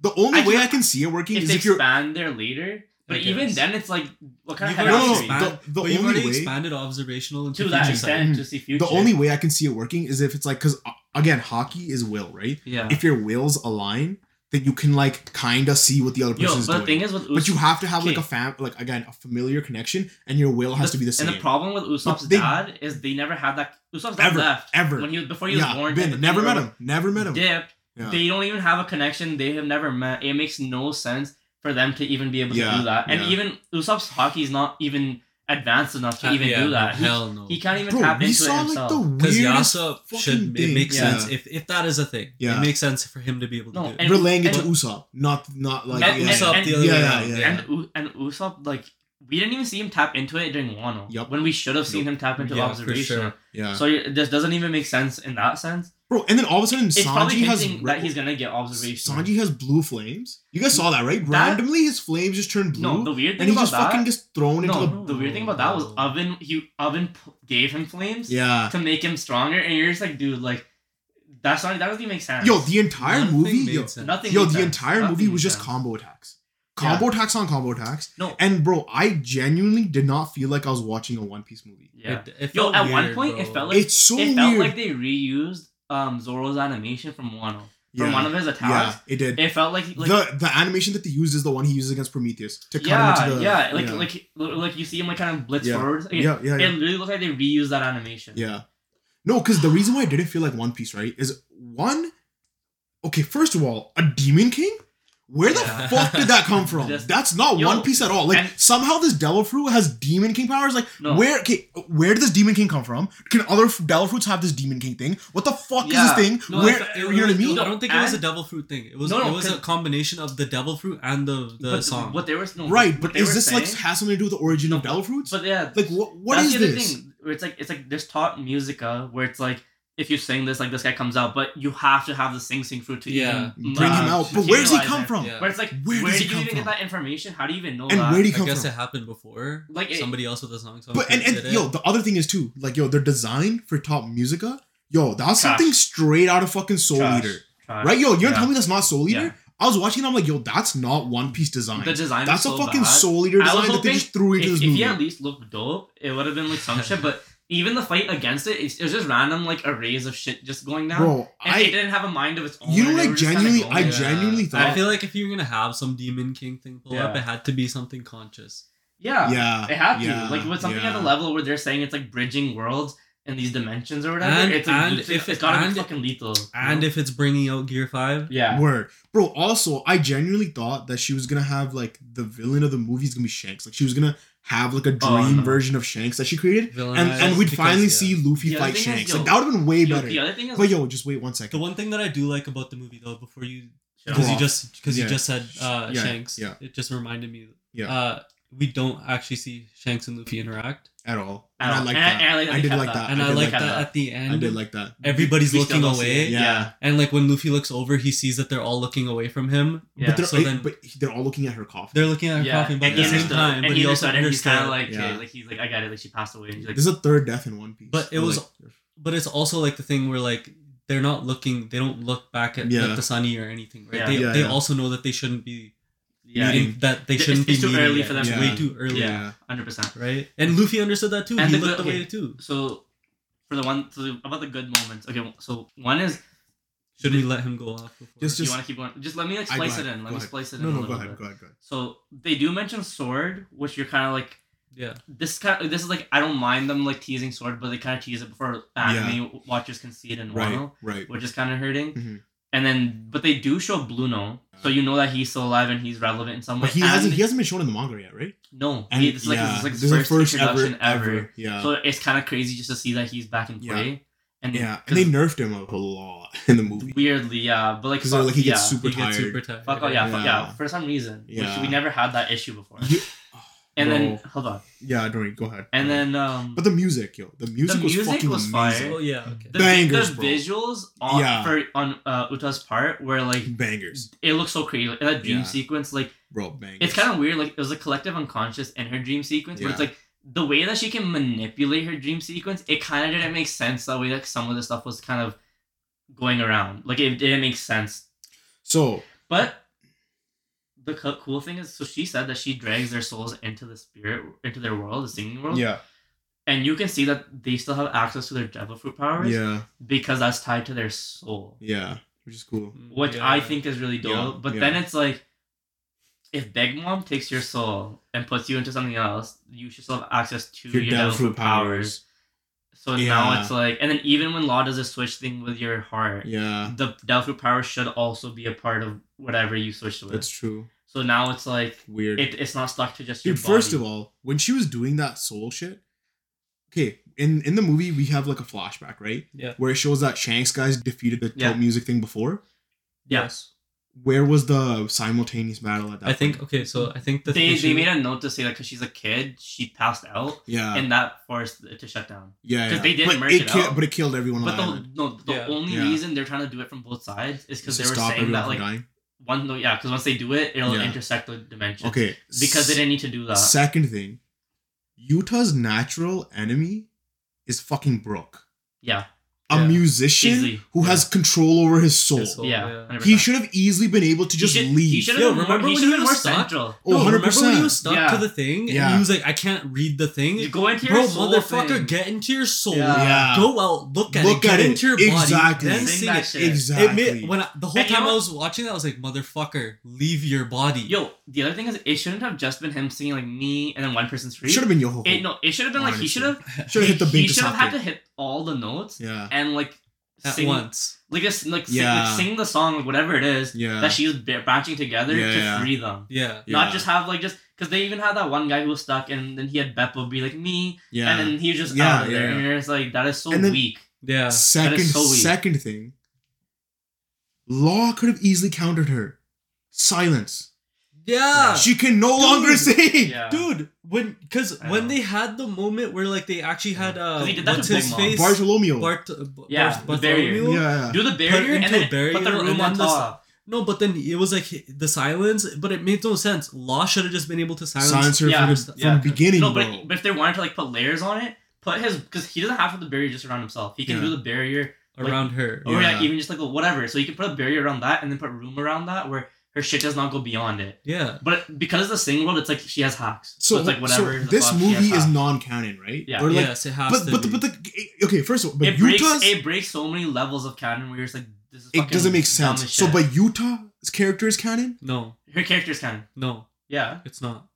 Speaker 1: The only
Speaker 2: I
Speaker 1: way I can see it working
Speaker 2: if
Speaker 1: is
Speaker 2: they
Speaker 1: if you're
Speaker 2: expand there later, but even then it's like what kind
Speaker 3: You've
Speaker 2: of
Speaker 1: no,
Speaker 2: head
Speaker 1: no, no, the- the
Speaker 3: but you've
Speaker 1: only
Speaker 3: already
Speaker 1: way-
Speaker 3: expanded observational into
Speaker 2: to that
Speaker 3: future
Speaker 2: extent
Speaker 1: Mhm.
Speaker 2: to see future.
Speaker 1: the only way I can see it working is if it's like because again, haki is will, right?
Speaker 2: yeah.
Speaker 1: If your wills align, then you can like kind of see what the other
Speaker 2: but the
Speaker 1: doing.
Speaker 2: thing is with
Speaker 1: but you have to have like a fam, like again, a familiar connection, and your will has to be the same.
Speaker 2: And the problem with Usopp's
Speaker 1: they-
Speaker 2: dad is they never had that. Usopp's dad
Speaker 1: Ever,
Speaker 2: left
Speaker 1: ever.
Speaker 2: when he was before he was born.
Speaker 1: been, never met him. Never met him.
Speaker 2: Dipped.
Speaker 1: Yeah.
Speaker 2: They don't even have a connection. They have never met. It makes no sense for them to even be able to do that. And
Speaker 1: yeah.
Speaker 2: even Usopp's haki is not even advanced enough to
Speaker 3: Uh,
Speaker 2: even
Speaker 3: yeah,
Speaker 2: do that.
Speaker 3: no,
Speaker 2: He-
Speaker 3: hell no.
Speaker 2: he, can't even
Speaker 1: Bro,
Speaker 2: tap into it
Speaker 1: saw like
Speaker 2: himself.
Speaker 1: the
Speaker 3: Because
Speaker 1: weirdest
Speaker 3: Yasopp
Speaker 1: fucking
Speaker 3: should it makes
Speaker 2: Yeah.
Speaker 3: sense if if that is a thing.
Speaker 1: Yeah.
Speaker 3: It makes sense for him to be able to
Speaker 2: No,
Speaker 3: do it.
Speaker 2: and-
Speaker 1: relaying it to
Speaker 2: and-
Speaker 1: Usopp, not not like
Speaker 2: And-
Speaker 1: yeah.
Speaker 3: Usopp
Speaker 2: and-
Speaker 3: the other
Speaker 1: yeah,
Speaker 3: way
Speaker 1: yeah, yeah.
Speaker 2: and U- and Usopp like we didn't even see him tap into it during Wano.
Speaker 1: Yup.
Speaker 2: When we should have seen
Speaker 1: Nope.
Speaker 2: him tap into
Speaker 3: Yeah, for
Speaker 2: observation.
Speaker 3: sure.
Speaker 1: yeah.
Speaker 2: So it just doesn't even make sense in that sense.
Speaker 1: Bro, and then all of a sudden
Speaker 2: It's
Speaker 1: Sanji has
Speaker 2: hinting
Speaker 1: re-
Speaker 2: that he's gonna get observation.
Speaker 1: Sanji has blue flames. You guys saw that, right?
Speaker 2: That-
Speaker 1: Randomly, his flames just turned blue,
Speaker 2: no, the weird
Speaker 1: and
Speaker 2: thing
Speaker 1: he
Speaker 2: about
Speaker 1: just
Speaker 2: that.
Speaker 1: fucking gets thrown into
Speaker 2: no,
Speaker 1: the.
Speaker 2: the weird thing about that was. Oven. He Oven gave him flames
Speaker 1: Yeah.
Speaker 2: to make him stronger, and you're just like, dude, like that's not that doesn't even make sense.
Speaker 1: Yo, the entire
Speaker 3: Nothing
Speaker 1: movie,
Speaker 3: made
Speaker 1: yo,
Speaker 3: sense.
Speaker 2: nothing.
Speaker 1: yo,
Speaker 2: made
Speaker 1: the
Speaker 2: sense.
Speaker 1: entire
Speaker 2: Nothing
Speaker 1: movie was just
Speaker 2: sense.
Speaker 1: combo attacks, combo attacks on combo attacks.
Speaker 2: No,
Speaker 1: And bro, I genuinely did not feel like I was watching a One Piece movie.
Speaker 2: yeah.
Speaker 3: It, it
Speaker 2: Yo,
Speaker 3: felt
Speaker 2: at one point
Speaker 3: bro.
Speaker 2: it felt like
Speaker 1: it's so
Speaker 2: it felt
Speaker 1: weird.
Speaker 2: like they reused um Zoro's animation from Wano from
Speaker 1: yeah.
Speaker 2: one of his attacks.
Speaker 1: yeah, it did.
Speaker 2: It felt like like
Speaker 1: the the animation that they used is the one he uses against Prometheus to cut
Speaker 2: yeah,
Speaker 1: him into the
Speaker 2: yeah, like
Speaker 1: yeah.
Speaker 2: like like you see him like kind of blitz
Speaker 1: Yeah.
Speaker 2: forward. Like,
Speaker 1: yeah, yeah,
Speaker 2: It
Speaker 1: yeah.
Speaker 2: literally looked like they reused that animation.
Speaker 1: Yeah. No, because the reason why I didn't feel like One Piece, right, is one. Okay, first of all, a Demon King. Where the
Speaker 2: Yeah.
Speaker 1: fuck did that come from?
Speaker 2: Just-
Speaker 1: That's not
Speaker 2: Yo,
Speaker 1: One Piece at all. Like
Speaker 2: and-
Speaker 1: somehow this Devil Fruit has Demon King powers. Like
Speaker 2: No.
Speaker 1: where? Okay, where did this Demon King come from? Can other f- Devil Fruits have this Demon King thing? What the fuck
Speaker 2: Yeah.
Speaker 1: is this thing?
Speaker 2: No,
Speaker 1: where?
Speaker 2: it's-
Speaker 3: It
Speaker 1: you know what I mean?
Speaker 3: I don't think it was a
Speaker 2: And-
Speaker 3: devil fruit thing. It was
Speaker 2: No, no,
Speaker 3: it was a
Speaker 2: 'cause-
Speaker 3: combination of the devil fruit and the the
Speaker 2: but
Speaker 3: song.
Speaker 2: what they were no,
Speaker 1: right, but is
Speaker 2: were
Speaker 1: this like has something to do with the origin of
Speaker 2: No,
Speaker 1: Devil Fruits?
Speaker 2: But yeah,
Speaker 1: like what? What
Speaker 2: that's
Speaker 1: is
Speaker 2: the other
Speaker 1: this?
Speaker 2: thing where it's like it's like there's Tot Musica where it's like if you sing this like this guy comes out, but you have to have the sing sing fruit to
Speaker 3: Yeah.
Speaker 2: even
Speaker 1: Bring him out. But where does he come
Speaker 2: it.
Speaker 1: from?
Speaker 3: Yeah.
Speaker 2: Where it's like
Speaker 1: Where
Speaker 2: where,
Speaker 1: does he
Speaker 2: did you
Speaker 1: come
Speaker 2: even
Speaker 1: from?
Speaker 2: get that information? How do you even know
Speaker 1: And
Speaker 2: that?
Speaker 1: where did he come I
Speaker 3: guess
Speaker 1: from?
Speaker 3: it happened before.
Speaker 2: Like, it-
Speaker 3: somebody else with a song.
Speaker 1: But and, and
Speaker 3: did it.
Speaker 1: yo, the other thing is too, like yo, their design for Tot Musica, yo, that's
Speaker 2: Trash.
Speaker 1: something straight out of fucking Soul
Speaker 2: Trash.
Speaker 1: Eater,
Speaker 2: Trash.
Speaker 1: right? Yo, you're
Speaker 2: Yeah.
Speaker 1: gonna me that's not Soul Eater?
Speaker 2: Yeah.
Speaker 1: I was watching, it, I'm like, yo, that's not One Piece design.
Speaker 2: The design
Speaker 1: that's
Speaker 2: was
Speaker 1: a
Speaker 2: so
Speaker 1: fucking
Speaker 2: bad.
Speaker 1: Soul Eater
Speaker 2: I was
Speaker 1: design that they just threw into
Speaker 2: if,
Speaker 1: this
Speaker 2: if
Speaker 1: movie.
Speaker 2: he at least looked dope, it would have been like some shit. But even the fight against it, it's- it was just random like arrays of shit just going down.
Speaker 1: Bro,
Speaker 2: and
Speaker 1: I
Speaker 2: it didn't have a mind of its own.
Speaker 1: You know,
Speaker 2: and
Speaker 1: like,
Speaker 2: were just kinda
Speaker 1: genuinely- I
Speaker 2: there.
Speaker 1: genuinely thought.
Speaker 3: I feel like if you're gonna have some Demon King thing pull up, it had to be something conscious.
Speaker 2: yeah,
Speaker 1: yeah,
Speaker 2: It had to.
Speaker 1: yeah,
Speaker 2: like with something
Speaker 1: yeah.
Speaker 2: at the level where they're saying it's like bridging worlds and these dimensions or whatever.
Speaker 3: And-
Speaker 2: it's like
Speaker 3: and
Speaker 2: it's,
Speaker 3: if
Speaker 2: it's
Speaker 3: it-
Speaker 2: gotta
Speaker 3: and-
Speaker 2: be fucking lethal. you
Speaker 3: And
Speaker 2: know?
Speaker 3: if it's bringing out Gear Five,
Speaker 2: yeah,
Speaker 1: Word, bro. Also, I genuinely thought that she was gonna have like the villain of the movie is gonna be Shanks. Like she was gonna have like a dream
Speaker 2: Oh, no.
Speaker 1: version of Shanks that she created, and
Speaker 3: villainized
Speaker 1: and we'd
Speaker 3: because,
Speaker 1: finally
Speaker 3: yeah.
Speaker 1: see Luffy
Speaker 2: The
Speaker 1: fight
Speaker 2: thing is,
Speaker 1: Shanks.
Speaker 2: yo,
Speaker 1: like that would have been way
Speaker 2: Yo,
Speaker 1: better.
Speaker 2: the other thing is,
Speaker 1: But yo, just wait one second.
Speaker 3: The one thing that I do like about the movie though, before you because you just because
Speaker 1: Yeah.
Speaker 3: you just said uh,
Speaker 1: Yeah,
Speaker 3: Shanks,
Speaker 1: yeah.
Speaker 3: it just reminded me.
Speaker 1: Yeah.
Speaker 3: Uh, we don't actually see Shanks and Luffy interact,
Speaker 1: at all.
Speaker 2: At
Speaker 1: And I like
Speaker 2: And-
Speaker 1: that.
Speaker 2: and I like
Speaker 1: I did like
Speaker 2: that.
Speaker 1: that.
Speaker 3: and I,
Speaker 1: did
Speaker 3: like
Speaker 1: like
Speaker 3: that,
Speaker 2: that.
Speaker 3: at the end.
Speaker 1: I did like that.
Speaker 3: Everybody's
Speaker 2: We
Speaker 3: looking away,
Speaker 2: it.
Speaker 1: Yeah.
Speaker 3: and like when Luffy looks over, he sees that they're all looking away from him.
Speaker 2: Yeah.
Speaker 1: But they're
Speaker 3: So then-
Speaker 1: but they're all looking at her coffin.
Speaker 3: They're looking at her
Speaker 2: yeah,
Speaker 3: coffin, but at the same time,
Speaker 2: and
Speaker 3: but
Speaker 2: he
Speaker 3: he also
Speaker 2: understood, and he's kind of like,
Speaker 1: Yeah.
Speaker 2: okay, like he's like, I got it, like she passed away. And he's like,
Speaker 1: This is a third death in One Piece.
Speaker 3: But it was-
Speaker 1: like,
Speaker 3: But it's also like the thing where like they're not looking, they don't look back at
Speaker 1: Yeah.
Speaker 3: like the sunny or anything, right?
Speaker 2: Yeah.
Speaker 3: They
Speaker 1: Yeah,
Speaker 3: they also know that they shouldn't be
Speaker 2: yeah,
Speaker 3: meeting, that they shouldn't
Speaker 2: it's
Speaker 3: be
Speaker 2: too early
Speaker 3: yet.
Speaker 2: for them
Speaker 3: It's
Speaker 1: to
Speaker 3: way too early,
Speaker 2: Yeah. hundred percent.
Speaker 3: right? And Luffy understood that too.
Speaker 2: And
Speaker 3: he
Speaker 2: the
Speaker 3: looked
Speaker 2: good-
Speaker 3: away
Speaker 2: okay.
Speaker 3: too.
Speaker 2: So for the one, so about the good moments. Okay, so one is
Speaker 3: Should we let him go off before?
Speaker 1: Just-
Speaker 2: do you want to keep going? Just let me like
Speaker 1: I-
Speaker 2: splice it in. Let me
Speaker 1: ahead.
Speaker 2: splice it
Speaker 1: No,
Speaker 2: in. a
Speaker 1: no, go ahead,
Speaker 2: bit.
Speaker 1: go ahead, go ahead.
Speaker 2: So they do mention sword, which you're kind of like
Speaker 3: Yeah.
Speaker 2: this kind of this is like I don't mind them like teasing sword, but they kind of tease it before anime watchers can see it in
Speaker 1: Right,
Speaker 2: Wano,
Speaker 1: right.
Speaker 2: which is kind of hurting.
Speaker 1: Mhm.
Speaker 2: And then, but they do show Bruno, so you know that he's still alive and he's relevant in some way.
Speaker 1: But he
Speaker 2: And
Speaker 1: hasn't he hasn't been shown in the manga yet, right?
Speaker 2: no,
Speaker 1: And
Speaker 2: he, this is like,
Speaker 1: yeah,
Speaker 2: this is like his
Speaker 1: this is the
Speaker 2: first, introduction ever.
Speaker 1: Yeah.
Speaker 2: So it's kind of crazy just to see that he's back in
Speaker 1: Yeah.
Speaker 2: play. And
Speaker 1: yeah,
Speaker 2: 'cause
Speaker 1: and they nerfed him a, a lot in the movie.
Speaker 2: weirdly, yeah, but like,
Speaker 1: Because
Speaker 2: fuck,
Speaker 1: like he
Speaker 2: yeah,
Speaker 1: gets super
Speaker 3: He gets
Speaker 1: tired.
Speaker 3: super tired.
Speaker 2: fuck, oh, yeah, fuck, yeah,
Speaker 1: Yeah.
Speaker 2: for some reason,
Speaker 1: Yeah.
Speaker 2: which we never had that issue before.
Speaker 1: You-
Speaker 2: and then hold on,
Speaker 1: Yeah, don't worry, go ahead.
Speaker 2: and then um,
Speaker 1: But the music, yo, the music, was
Speaker 2: music
Speaker 1: fucking
Speaker 2: was
Speaker 1: amazing.
Speaker 2: fire.
Speaker 3: Oh yeah. Okay.
Speaker 2: the,
Speaker 1: bangers,
Speaker 2: the
Speaker 1: bro.
Speaker 2: visuals on
Speaker 1: Yeah.
Speaker 2: for on uh, Uta's part were like
Speaker 1: Bangers,
Speaker 2: it looks so crazy. Like, that dream
Speaker 1: Yeah.
Speaker 2: sequence, like
Speaker 1: bro, bangers.
Speaker 2: it's kind of weird. Like it was a collective unconscious in her dream sequence, but it's like the way that she can manipulate her dream sequence. It kind of didn't make sense that way. That some of the stuff was kind of going around. Like it didn't make sense.
Speaker 1: so
Speaker 2: But the co- cool thing is, so she said that she drags their souls into the spirit, into their world, the singing world.
Speaker 1: yeah,
Speaker 2: And you can see that they still have access to their devil fruit powers
Speaker 1: yeah,
Speaker 2: because that's tied to their soul.
Speaker 1: yeah, which is cool.
Speaker 2: Mm, which
Speaker 3: Yeah.
Speaker 2: I think is really dope.
Speaker 1: Yeah,
Speaker 2: but
Speaker 1: yeah.
Speaker 2: then it's like, if Big Mom takes your soul and puts you into something else, you should still have access to your, devil fruit powers. So now it's like, and then even when Law does a switch thing with your heart,
Speaker 1: Yeah,
Speaker 2: the devil fruit power should also be a part of whatever you switch with.
Speaker 1: that's true.
Speaker 2: So now it's like
Speaker 1: Weird.
Speaker 2: it, it's not stuck to just your
Speaker 1: Dude, first of all, when she was doing that soul shit, okay, in in the movie we have like a flashback, right?
Speaker 3: Yeah.
Speaker 1: Where it shows that Shanks guys defeated the
Speaker 2: Yeah.
Speaker 1: top music thing before.
Speaker 2: yes,
Speaker 1: Where was the simultaneous battle at that?
Speaker 3: I think okay, so I think the
Speaker 2: they
Speaker 3: issue-
Speaker 2: they made a note to say that because she's a kid, she passed out,
Speaker 1: Yeah.
Speaker 2: and that forced it to shut down.
Speaker 1: yeah.
Speaker 2: 'cause
Speaker 1: yeah.
Speaker 2: they didn't
Speaker 1: but
Speaker 2: merge
Speaker 1: it
Speaker 2: it
Speaker 1: ki-
Speaker 2: out.
Speaker 1: But it killed everyone on
Speaker 2: But
Speaker 1: the
Speaker 2: the no, the
Speaker 3: Yeah.
Speaker 2: only
Speaker 1: Yeah.
Speaker 2: reason they're trying to do it from both sides is because they were saying that like
Speaker 1: dying.
Speaker 2: One no yeah because once they do it it'll
Speaker 1: Yeah.
Speaker 2: intersect the dimensions
Speaker 1: Okay.
Speaker 2: because they didn't need to do that
Speaker 1: Second thing, Uta's natural enemy is fucking Brooke,
Speaker 2: yeah
Speaker 1: a
Speaker 3: Yeah.
Speaker 1: musician
Speaker 2: Easily.
Speaker 1: who has control over his soul.
Speaker 3: His soul.
Speaker 2: yeah,
Speaker 3: yeah.
Speaker 2: 100%.
Speaker 1: He should have easily been able to
Speaker 2: He
Speaker 1: just
Speaker 2: should-
Speaker 1: leave.
Speaker 2: he should have been more,
Speaker 3: remember
Speaker 2: he
Speaker 3: when
Speaker 2: should
Speaker 3: he
Speaker 2: been
Speaker 3: was
Speaker 2: more
Speaker 3: stuck?
Speaker 2: central
Speaker 1: Oh,
Speaker 3: No,
Speaker 1: 100%.
Speaker 3: remember when he was stuck
Speaker 2: Yeah.
Speaker 3: to the thing
Speaker 1: Yeah.
Speaker 3: and he was like, I can't read the thing.
Speaker 2: you go into your
Speaker 3: Bro,
Speaker 2: soul
Speaker 3: motherfucker,
Speaker 2: thing.
Speaker 3: get into your soul.
Speaker 2: Yeah.
Speaker 1: Yeah.
Speaker 3: Go out, look at
Speaker 1: Look
Speaker 3: it, get
Speaker 1: it.
Speaker 3: into your body,
Speaker 1: Exactly.
Speaker 3: then
Speaker 2: Sing
Speaker 3: sing
Speaker 2: that
Speaker 3: it.
Speaker 2: shit.
Speaker 1: Exactly.
Speaker 3: It made, when I, the whole
Speaker 2: And you
Speaker 3: time
Speaker 2: know
Speaker 3: I was watching that, I was like, "Motherfucker, leave your body."
Speaker 2: yo the other thing is it shouldn't have just been him singing like me and then one person's free
Speaker 1: should have been Yoho.
Speaker 2: it no it should have been like he should have
Speaker 1: Should have hit the
Speaker 2: he should have had to
Speaker 1: to
Speaker 2: hit all the notes
Speaker 1: Yeah.
Speaker 2: and like
Speaker 3: at
Speaker 2: sing
Speaker 3: once.
Speaker 2: like a, like, sing,
Speaker 1: Yeah.
Speaker 2: like sing the song like whatever it is
Speaker 1: Yeah.
Speaker 2: that she's was b- branching together
Speaker 1: Yeah,
Speaker 2: to
Speaker 1: yeah.
Speaker 2: free them
Speaker 3: Yeah.
Speaker 2: Not just have like just because they even had that one guy who was stuck and then he had Bepo be like me
Speaker 1: yeah.
Speaker 2: and then he was just
Speaker 1: Yeah,
Speaker 2: out of there
Speaker 1: yeah.
Speaker 2: and you're like that is so
Speaker 1: then-
Speaker 2: weak
Speaker 3: Yeah.
Speaker 1: second
Speaker 2: so weak.
Speaker 1: second thing. Law could have easily countered her. Silence.
Speaker 3: Yeah.
Speaker 1: She can no longer see.
Speaker 2: yeah
Speaker 3: Dude, when because when
Speaker 2: know.
Speaker 3: they had the moment where like they actually had uh
Speaker 2: 'Cause he did that
Speaker 3: what's
Speaker 2: to
Speaker 3: his
Speaker 2: Big
Speaker 3: face
Speaker 1: Bartolomeo.
Speaker 3: Bart, uh,
Speaker 2: Yeah,
Speaker 3: Bar-
Speaker 2: the barrier.
Speaker 3: Bartholomew?
Speaker 1: yeah.
Speaker 2: do the barrier and
Speaker 3: into
Speaker 2: then
Speaker 3: a barrier
Speaker 2: put the room on top
Speaker 3: No, but then it was like the silence, but it made no sense. Law should have just been able to silence.
Speaker 1: Silence her
Speaker 2: Yeah.
Speaker 1: from, the, from
Speaker 2: Yeah.
Speaker 1: beginning,
Speaker 2: no
Speaker 1: bro.
Speaker 2: but, but if they wanted to like put layers on it put his because he doesn't have to put the barrier just around himself he can
Speaker 1: Yeah.
Speaker 2: do the barrier
Speaker 3: around her.
Speaker 2: or
Speaker 1: Yeah.
Speaker 2: like even just like whatever so you can put a barrier around that and then put room around that where her shit does not go beyond it
Speaker 3: Yeah.
Speaker 2: but because of the sing world it's like she has hacks
Speaker 1: so,
Speaker 2: so, it's like whatever
Speaker 1: so this
Speaker 2: fuck,
Speaker 1: movie is non-canon, right?
Speaker 2: Yeah.
Speaker 1: Or like,
Speaker 3: yes, it has
Speaker 1: but
Speaker 3: to
Speaker 1: but the,
Speaker 3: be.
Speaker 1: but the okay. First of all, but
Speaker 2: it breaks it breaks so many levels of canon where you're just like this is
Speaker 1: it doesn't make sense. So, but Uta's character is canon.
Speaker 3: no,
Speaker 2: her character's canon
Speaker 3: no,
Speaker 2: yeah
Speaker 3: it's not.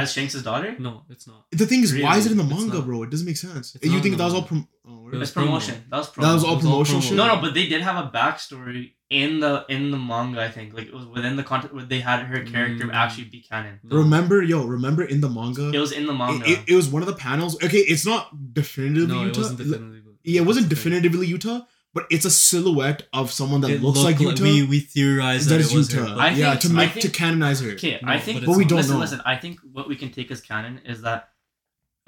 Speaker 2: As Shanks' daughter
Speaker 3: No, it's not.
Speaker 1: The thing is, why is it in the
Speaker 3: It's
Speaker 1: manga,
Speaker 3: not.
Speaker 1: bro? It doesn't make sense.
Speaker 3: It's
Speaker 1: you
Speaker 3: not
Speaker 1: think
Speaker 3: in
Speaker 1: that
Speaker 3: the
Speaker 1: was all? Prom- oh, word?
Speaker 3: It was
Speaker 2: It's promotion that was
Speaker 1: that
Speaker 2: promotion
Speaker 1: was all
Speaker 3: It was all
Speaker 1: promotional
Speaker 3: promo.
Speaker 1: shit.
Speaker 2: No, no, but they did have a backstory in the in the manga. I think like it was within the content where they had her character
Speaker 3: Mm.
Speaker 2: actually be canon.
Speaker 3: No.
Speaker 1: Remember, yo, remember in the manga,
Speaker 2: It was in the manga.
Speaker 1: it, it, it was one of the panels. Okay, it's not definitively
Speaker 3: No, it
Speaker 1: Uta.
Speaker 3: wasn't definitively.
Speaker 1: yeah, it wasn't
Speaker 3: That's the thing.
Speaker 1: definitively Uta, but it's a silhouette of someone that
Speaker 3: It
Speaker 1: looks like Uta.
Speaker 3: we we theorized that,
Speaker 1: that is
Speaker 3: it was her,
Speaker 1: Uta.
Speaker 3: but-
Speaker 2: I
Speaker 1: yeah,
Speaker 2: think-
Speaker 1: to
Speaker 2: I
Speaker 1: make
Speaker 2: think-
Speaker 1: to canonize her.
Speaker 2: okay,
Speaker 3: No,
Speaker 2: I think.
Speaker 3: but
Speaker 1: But we
Speaker 3: it's
Speaker 1: don't
Speaker 2: listen,
Speaker 1: know.
Speaker 2: listen. I think what we can take as canon is that.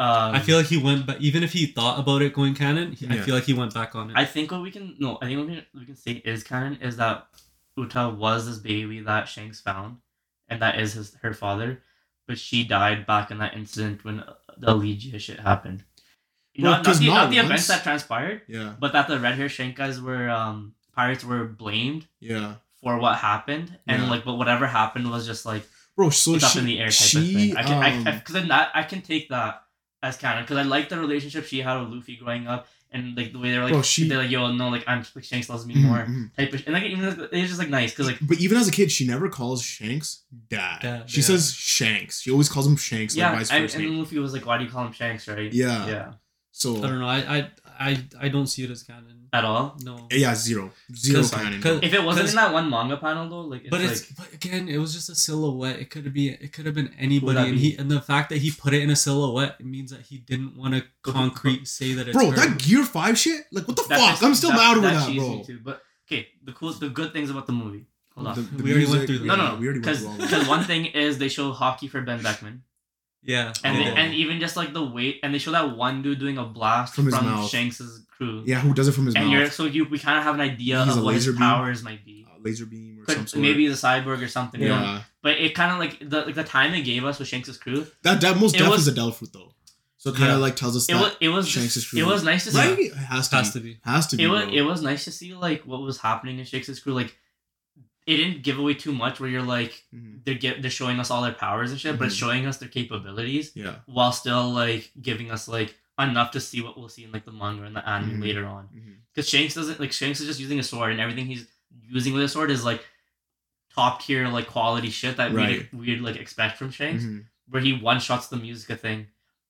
Speaker 2: Um,
Speaker 3: I feel like he went back. Even if he thought about it going canon, he, I feel like he went back on it.
Speaker 2: I think what we can no. I think what we can, we can say is canon is that Uta was this baby that Shanks found, and that is his her father, but she died back in that incident when the Elegia shit happened.
Speaker 1: Well,
Speaker 2: not, not
Speaker 1: 'cause
Speaker 2: the,
Speaker 1: not
Speaker 2: not the events that transpired,
Speaker 1: Yeah,
Speaker 2: but that the red hair Shank guys were um pirates were blamed
Speaker 1: yeah,
Speaker 2: for what happened, and
Speaker 1: Yeah.
Speaker 2: like but whatever happened was just like
Speaker 1: bro. So
Speaker 2: it's
Speaker 1: she,
Speaker 2: up in the air type
Speaker 1: she,
Speaker 2: of thing. I can
Speaker 1: um,
Speaker 2: I because then that I can take that as canon because I like the relationship she had with Luffy growing up, and like the way they're like,
Speaker 1: Bro, she-
Speaker 2: they're like, yo, no, like I'm like Shanks loves me
Speaker 1: Mhm,
Speaker 2: more
Speaker 1: mhm.
Speaker 2: type of, and like even it's just like nice because like
Speaker 1: But even as a kid, she never calls Shanks dad.
Speaker 3: Dad,
Speaker 1: she
Speaker 3: yeah.
Speaker 1: says Shanks. She always calls him Shanks,
Speaker 2: yeah,
Speaker 1: like by his
Speaker 2: I,
Speaker 1: first
Speaker 2: and
Speaker 1: name.
Speaker 2: Luffy was like, why do you call him Shanks, right?
Speaker 1: Yeah.
Speaker 2: yeah,
Speaker 1: So
Speaker 3: I don't know. I I I, I don't see it as canon.
Speaker 2: at all.
Speaker 3: No.
Speaker 1: yeah, zero, zero
Speaker 3: 'Cause-
Speaker 1: canon.
Speaker 3: 'cause-
Speaker 2: If it wasn't in that one manga panel though, like it's
Speaker 3: but
Speaker 2: like
Speaker 3: it's but again, it was just a silhouette. It could have been it could have been anybody, and
Speaker 2: be?
Speaker 3: he and the fact that he put it in a silhouette it means that he didn't want to
Speaker 2: But-
Speaker 3: concrete say that it's
Speaker 1: bro,
Speaker 3: her.
Speaker 1: that Gear Five shit, like what the
Speaker 2: that
Speaker 1: fuck?
Speaker 2: pissed-
Speaker 1: I'm still mad over that,
Speaker 2: cheesed
Speaker 1: bro.
Speaker 2: me Too. But okay, the cool, the good things about the movie. Hold on.
Speaker 1: The- the
Speaker 3: We already went through them.
Speaker 2: no,
Speaker 1: yeah,
Speaker 2: no,
Speaker 1: we already went through all that.
Speaker 2: because one thing is they show haki for Ben Beckman,
Speaker 3: yeah,
Speaker 2: and they, and even just like the weight, and they show that one dude doing a blast
Speaker 1: From
Speaker 2: from,
Speaker 1: his.
Speaker 2: Shanks's crew.
Speaker 1: Yeah, who does it from his
Speaker 2: and
Speaker 1: mouth?
Speaker 2: you're so you we kind of have an idea
Speaker 1: He's
Speaker 2: of what his
Speaker 1: laser beam.
Speaker 2: powers might be.
Speaker 1: Uh, laser beam or some sort.
Speaker 2: maybe the cyborg or something. we don't-
Speaker 1: yeah,
Speaker 2: But it kind of like the like the time they gave us with Shanks's crew.
Speaker 1: that that most
Speaker 2: It
Speaker 1: deaf
Speaker 2: was-
Speaker 1: is a devil though. So it kind
Speaker 3: Yeah.
Speaker 1: of like tells us
Speaker 2: It
Speaker 1: that
Speaker 2: was it was
Speaker 1: Shanks
Speaker 2: just-
Speaker 1: is true.
Speaker 2: it was nice to see.
Speaker 1: right? It has to
Speaker 3: has
Speaker 1: be.
Speaker 3: to be.
Speaker 1: Has to be.
Speaker 2: it was
Speaker 1: bro.
Speaker 2: it was nice to see like what was happening in Shanks's crew. Like it didn't give away too much. Where you're like
Speaker 1: Mhm.
Speaker 2: they're get they're showing us all their powers and shit, but it's
Speaker 1: Mhm.
Speaker 2: showing us their capabilities
Speaker 1: Yeah.
Speaker 2: while still like giving us like enough to see what we'll see in like the manga and the anime
Speaker 1: Mhm.
Speaker 2: later on. Because Shanks doesn't like Shanks is just using a sword and everything he's using with a sword is like top tier like quality shit that
Speaker 1: Right.
Speaker 2: we'd, we'd like expect from Shanks.
Speaker 1: Mhm.
Speaker 2: Where he one shots the music thing.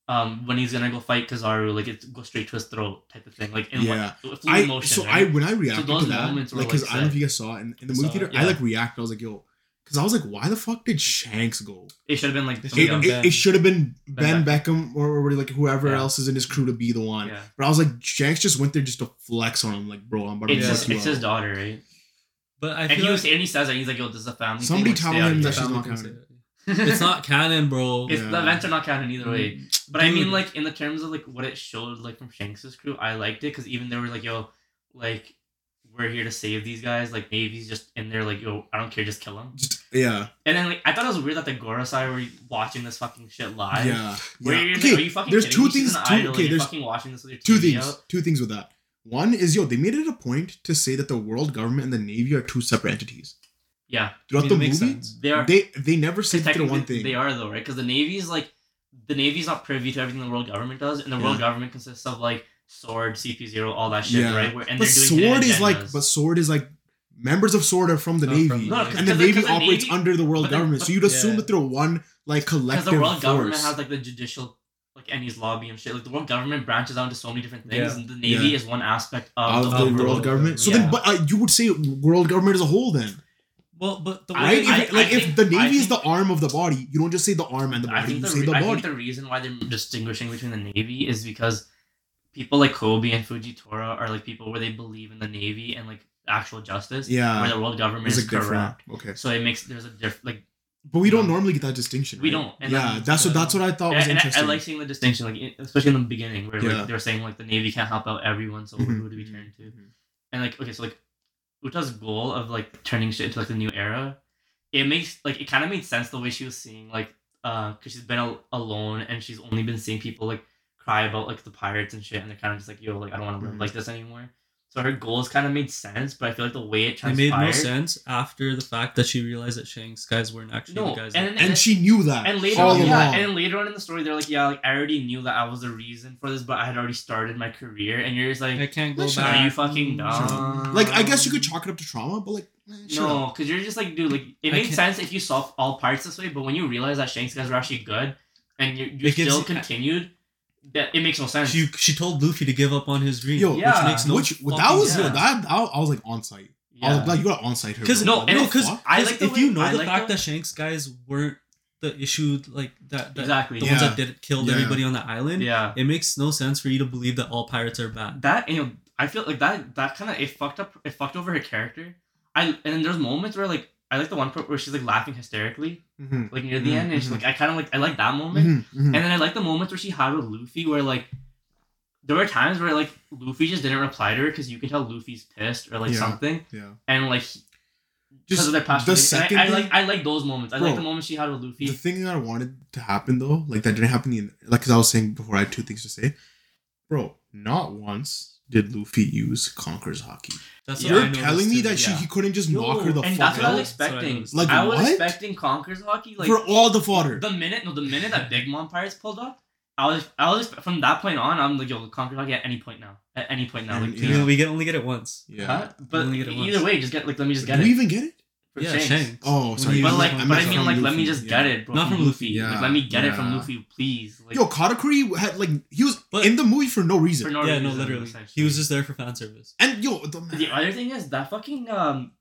Speaker 2: Um, when he's gonna go fight Kizaru, like it goes straight to his throat, type of thing, like in
Speaker 1: Yeah.
Speaker 2: one
Speaker 1: I
Speaker 2: motion.
Speaker 1: so
Speaker 2: right?
Speaker 1: I when I reacted
Speaker 2: those
Speaker 1: to that,
Speaker 2: moments
Speaker 1: like because
Speaker 2: like,
Speaker 1: I don't know if you guys saw it in, in the movie theater,
Speaker 3: it,
Speaker 1: I like reacted. I was like, yo, because I was like, why the fuck did Shanks go?
Speaker 2: it should have been like
Speaker 3: It
Speaker 1: It,
Speaker 3: should've been
Speaker 1: it, it should have been Ben,
Speaker 2: Ben
Speaker 1: Beckman or, or like whoever
Speaker 2: Yeah.
Speaker 1: else is in his crew to be the one.
Speaker 2: yeah.
Speaker 1: But I was like, Shanks just went there just to flex on him, like, bro, I'm about to
Speaker 2: It's
Speaker 3: Yeah.
Speaker 2: his, it's his daughter, right?
Speaker 3: But I
Speaker 2: And
Speaker 3: feel
Speaker 2: he was
Speaker 3: like
Speaker 2: and he says that he's like, "Yo, this is a family."
Speaker 1: Somebody
Speaker 2: thing.
Speaker 1: tell
Speaker 2: like, stay out
Speaker 1: him that she's not
Speaker 3: Family can
Speaker 1: canon.
Speaker 3: say it. it's not canon, bro.
Speaker 2: It's,
Speaker 1: Yeah.
Speaker 2: The events are not canon either way. Mm. But I mean, like in the terms of like what it showed, like from Shanks's crew, I liked it because even they were like, "Yo, like we're here to save these guys." Like Navy's just in there, like, "Yo, I don't care, just kill them."
Speaker 1: Just yeah,
Speaker 2: And then like I thought it was weird that the Gorosei were watching this fucking shit live.
Speaker 1: yeah,
Speaker 2: Where
Speaker 1: yeah.
Speaker 2: like,
Speaker 1: Okay,
Speaker 2: are you fucking
Speaker 1: there's
Speaker 2: kidding
Speaker 1: two
Speaker 2: me?
Speaker 1: Things. Two,
Speaker 2: idol,
Speaker 1: okay, there's
Speaker 2: fucking watching this with your TV
Speaker 1: two things.
Speaker 2: out.
Speaker 1: Two things with that. One is yo, they made it a point to say that the world government and the navy are two separate entities.
Speaker 2: Yeah,
Speaker 1: Throughout
Speaker 3: I mean,
Speaker 1: the movie,
Speaker 3: sense.
Speaker 2: they are.
Speaker 1: they they never said they're one thing.
Speaker 2: They are though, right? Because the Navy is like the Navy's not privy to everything the world government does, and the world
Speaker 1: Yeah.
Speaker 2: government consists of like Sword, CP Zero, all that shit,
Speaker 1: Yeah.
Speaker 2: right? Where, and
Speaker 1: but
Speaker 2: they're doing
Speaker 1: sword is like, but sword is like members of sword are from the
Speaker 3: Not
Speaker 1: navy,
Speaker 3: from the
Speaker 2: No,
Speaker 3: Navy.
Speaker 1: and the
Speaker 2: 'cause
Speaker 1: navy
Speaker 2: the
Speaker 1: operates
Speaker 2: Navy-
Speaker 1: under the world
Speaker 2: but then-
Speaker 1: government.
Speaker 2: but-
Speaker 1: so you'd assume
Speaker 3: yeah.
Speaker 1: that they're one like collective.
Speaker 2: because
Speaker 1: collective
Speaker 2: the world
Speaker 1: force.
Speaker 2: government has like the judicial like Enies Lobby and shit. Like the world government branches out into so many different things,
Speaker 3: Yeah.
Speaker 2: and the Navy
Speaker 1: Yeah.
Speaker 2: is one aspect
Speaker 1: of
Speaker 2: of,
Speaker 1: the,
Speaker 2: the,
Speaker 1: world
Speaker 3: world
Speaker 1: government. So
Speaker 2: government.
Speaker 1: then, but uh, you would say world government as a whole then,
Speaker 3: Well, but the
Speaker 2: I
Speaker 1: right?
Speaker 2: think-
Speaker 1: if,
Speaker 2: I-
Speaker 1: like
Speaker 2: I
Speaker 1: if
Speaker 2: think-
Speaker 1: the
Speaker 2: I
Speaker 1: navy is the arm of the body, you don't just say the arm and the
Speaker 2: I
Speaker 1: body.
Speaker 2: think
Speaker 1: You
Speaker 2: the,
Speaker 1: say the
Speaker 2: I
Speaker 1: body.
Speaker 2: think the reason why they're distinguishing between the Navy is because people like Koby and Fujitora are like people where they believe in the Navy and like actual justice.
Speaker 1: Yeah.
Speaker 2: Where the world government is
Speaker 1: different.
Speaker 2: corrupt.
Speaker 1: Okay,
Speaker 2: So it makes there's a diff like
Speaker 1: but we don't
Speaker 2: No.
Speaker 1: normally get that distinction.
Speaker 2: We
Speaker 1: right?
Speaker 2: don't, and
Speaker 1: yeah, that's what that's what I thought was
Speaker 2: and I, I like seeing the distinction, like especially in the beginning, where
Speaker 1: Yeah.
Speaker 2: like they were saying like the Navy can't help out everyone, so
Speaker 1: Mhm,
Speaker 2: who do we turn to?
Speaker 1: mhm.
Speaker 2: And like okay, so like Uta's goal of like turning shit into like the new era, it makes like it kind of made sense the way she was seeing like uh because she's been al- alone and she's only been seeing people like cry about like the pirates and shit, and they're kind of just like yo like I don't want to live
Speaker 1: Mhm.
Speaker 2: like this anymore. So her goals kind of made sense, but I feel like the way it
Speaker 3: It
Speaker 2: transpired,
Speaker 3: made no sense after the fact that she realized that Shanks guys weren't actually
Speaker 2: No,
Speaker 3: the guys.
Speaker 2: and,
Speaker 3: that-
Speaker 2: then-
Speaker 1: and she knew that
Speaker 2: and later
Speaker 1: all
Speaker 2: on,
Speaker 1: along.
Speaker 2: yeah, and later on in the story, they're like, yeah, like I already knew that I was the reason for this, but I had already started my career, and you're just like,
Speaker 3: I can't go back.
Speaker 2: are you fucking
Speaker 1: Sure.
Speaker 2: dumb?
Speaker 1: like I guess you could chalk it up to trauma, but like eh, shut
Speaker 2: No, because you're just like, dude, like it makes sense if you solve all parts this way, but when you realize that Shanks guys were actually good, and you you still
Speaker 3: you-
Speaker 2: continued, that it makes no sense.
Speaker 3: She she told Luffy to give up on his dream,
Speaker 1: Yo,
Speaker 3: which makes no.
Speaker 1: Which that was yo,
Speaker 3: sense.
Speaker 1: that I, I was like on site. I was like, you got to on site her.
Speaker 3: Because
Speaker 2: no,
Speaker 1: What
Speaker 2: and
Speaker 1: the
Speaker 3: no, because?
Speaker 2: I like
Speaker 3: if
Speaker 2: way-
Speaker 3: you know
Speaker 2: I
Speaker 3: the
Speaker 2: like
Speaker 3: fact
Speaker 2: the-
Speaker 3: that Shanks guys weren't the issue, like that, that
Speaker 2: exactly.
Speaker 3: the ones that did killed
Speaker 1: Yeah.
Speaker 3: everybody on the island,
Speaker 2: yeah.
Speaker 3: it makes no sense for you to believe that all pirates are bad.
Speaker 2: That you know, I feel like that that kind of it fucked up. It fucked over her character. I and then there's moments where like I like the one part where she's like laughing hysterically,
Speaker 1: Mhm,
Speaker 2: like near the
Speaker 1: Mhm,
Speaker 2: end, and she's
Speaker 1: mhm.
Speaker 2: like, I kind of like I like that moment.
Speaker 1: mhm, mhm.
Speaker 2: And then I like the moments where she had with Luffy, where like there were times where like Luffy just didn't reply to her because you can tell Luffy's pissed or like
Speaker 1: Yeah.
Speaker 2: something,
Speaker 1: yeah.
Speaker 2: and like because
Speaker 1: Just
Speaker 2: of their past.
Speaker 1: the second
Speaker 2: I, I like I like those moments. I
Speaker 1: Bro,
Speaker 2: like the moments she had with Luffy.
Speaker 1: The thing that I wanted to happen though, like that didn't happen in like because I was saying before I had two things to say. Bro, not once did Luffy use Conqueror's haki.
Speaker 3: That's
Speaker 2: Yeah,
Speaker 3: what I
Speaker 1: You're telling me that she
Speaker 2: yeah.
Speaker 1: he couldn't just
Speaker 2: Yo,
Speaker 1: knock her the
Speaker 2: and
Speaker 1: fuck
Speaker 2: that's what I was
Speaker 1: out
Speaker 3: That's what I
Speaker 2: expecting.
Speaker 1: Like,
Speaker 2: I was
Speaker 1: what?
Speaker 2: expecting Conqueror's haki like
Speaker 1: for all the fodder.
Speaker 2: the minute no the minute that Big Mom Pirates pulled up I was I was from that point on. I'm like, yo, conquer Haki at any point now. At any point now, like,
Speaker 1: And-
Speaker 2: please.
Speaker 1: Yeah.
Speaker 3: We get only get it once.
Speaker 1: Yeah.
Speaker 2: Huh? But
Speaker 3: only get it
Speaker 2: either
Speaker 3: once.
Speaker 2: way, just get like let me just get it.
Speaker 1: Do
Speaker 2: get
Speaker 1: we even get it?
Speaker 2: For
Speaker 3: yeah,
Speaker 2: Shanks.
Speaker 3: Shanks.
Speaker 1: Oh, sorry.
Speaker 2: But like,
Speaker 1: I
Speaker 2: but I mean,
Speaker 1: from
Speaker 2: like, let me just
Speaker 1: yeah.
Speaker 2: get it, bro.
Speaker 3: Not from Luffy.
Speaker 1: Yeah.
Speaker 2: Like, let me get it from. Luffy, please. Like,
Speaker 1: Yo, Katakuri had like he was
Speaker 3: But-
Speaker 1: in the movie for no reason.
Speaker 2: for no
Speaker 3: yeah,
Speaker 2: reason,
Speaker 3: no, literally.
Speaker 2: essentially.
Speaker 3: He was just there for fan service.
Speaker 1: and yo, the,
Speaker 2: The other thing is that fucking um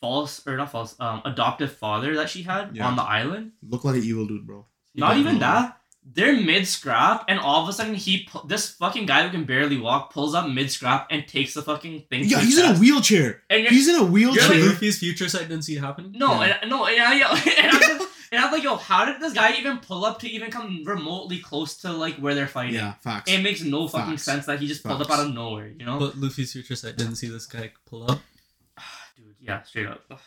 Speaker 2: false or not false um adoptive father that she had
Speaker 1: Yeah.
Speaker 2: on the island.
Speaker 1: looked like an evil dude, bro.
Speaker 2: Not
Speaker 1: Yeah.
Speaker 2: even that. They're mid scrap, and all of a sudden he pu- this fucking guy who can barely walk pulls up mid scrap and takes the fucking thing.
Speaker 1: Yeah,
Speaker 2: to his
Speaker 1: he's in a wheelchair.
Speaker 2: And
Speaker 1: He's in a
Speaker 3: You're
Speaker 1: wheelchair.
Speaker 3: like Luffy's future sight didn't see it happening.
Speaker 2: no,
Speaker 1: Yeah.
Speaker 2: and, no, and I, and, I'm just, and I'm like, yo, how did this guy even pull up to even come remotely close to like where they're fighting?
Speaker 1: yeah, facts.
Speaker 2: It makes no fucking
Speaker 1: Facts.
Speaker 2: sense that he just pulled up out of nowhere, you know?
Speaker 3: But Luffy's future sight didn't see this guy pull up.
Speaker 2: Dude, yeah, straight up.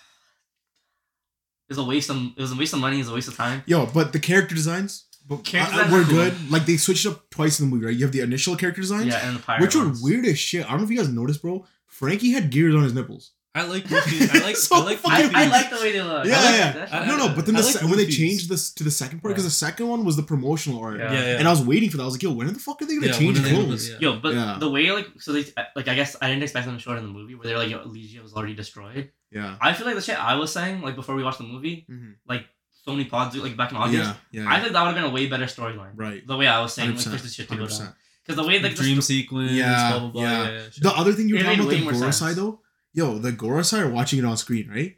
Speaker 2: It was a waste of it was a waste of money. It was a waste of time.
Speaker 1: Yo, but the character designs, but
Speaker 2: Character designs
Speaker 1: were
Speaker 2: are cool.
Speaker 1: good. Like they switched up twice in the movie, right? You have the initial character designs,
Speaker 2: Yeah, and the pirate
Speaker 1: which were weird as shit. I don't know if you guys noticed, bro. Franky had gears on his nipples.
Speaker 3: I like Luffy. I like.
Speaker 1: So
Speaker 3: I like.
Speaker 2: I, I like the way they look.
Speaker 1: Yeah,
Speaker 2: I like
Speaker 1: yeah.
Speaker 2: that shit.
Speaker 3: I-
Speaker 1: no, no, but then the
Speaker 3: like
Speaker 1: se- when they changed this to the second part, because
Speaker 2: Yeah.
Speaker 1: the second one was the promotional art,
Speaker 2: Yeah.
Speaker 3: Yeah, yeah.
Speaker 1: and I was waiting for that. I was like, yo, when the fuck are they gonna
Speaker 3: Yeah,
Speaker 1: change
Speaker 3: when are they
Speaker 1: clothes?
Speaker 3: yeah.
Speaker 2: Yo, but
Speaker 1: Yeah.
Speaker 2: the way like so they like I guess I didn't expect them to show it in the movie where they're like yo Elysia was already destroyed.
Speaker 1: Yeah.
Speaker 2: I feel like the shit I was saying like before we watched the movie,
Speaker 1: Mhm.
Speaker 2: like so many pods like back in August.
Speaker 1: Yeah, yeah,
Speaker 2: I think that would have been a way better storyline.
Speaker 1: right.
Speaker 2: The way I was saying like
Speaker 1: 100%,
Speaker 2: for this shit to go
Speaker 1: 100%.
Speaker 2: down. Because the way like the
Speaker 3: dream
Speaker 2: sto-
Speaker 3: sequence.
Speaker 1: Yeah,
Speaker 3: Blah blah blah.
Speaker 1: yeah.
Speaker 3: Yeah, yeah.
Speaker 1: The other thing you were talking about the
Speaker 2: way more
Speaker 1: Gorosei
Speaker 2: sense.
Speaker 1: though, yo, the Gorosei are watching it on screen, right?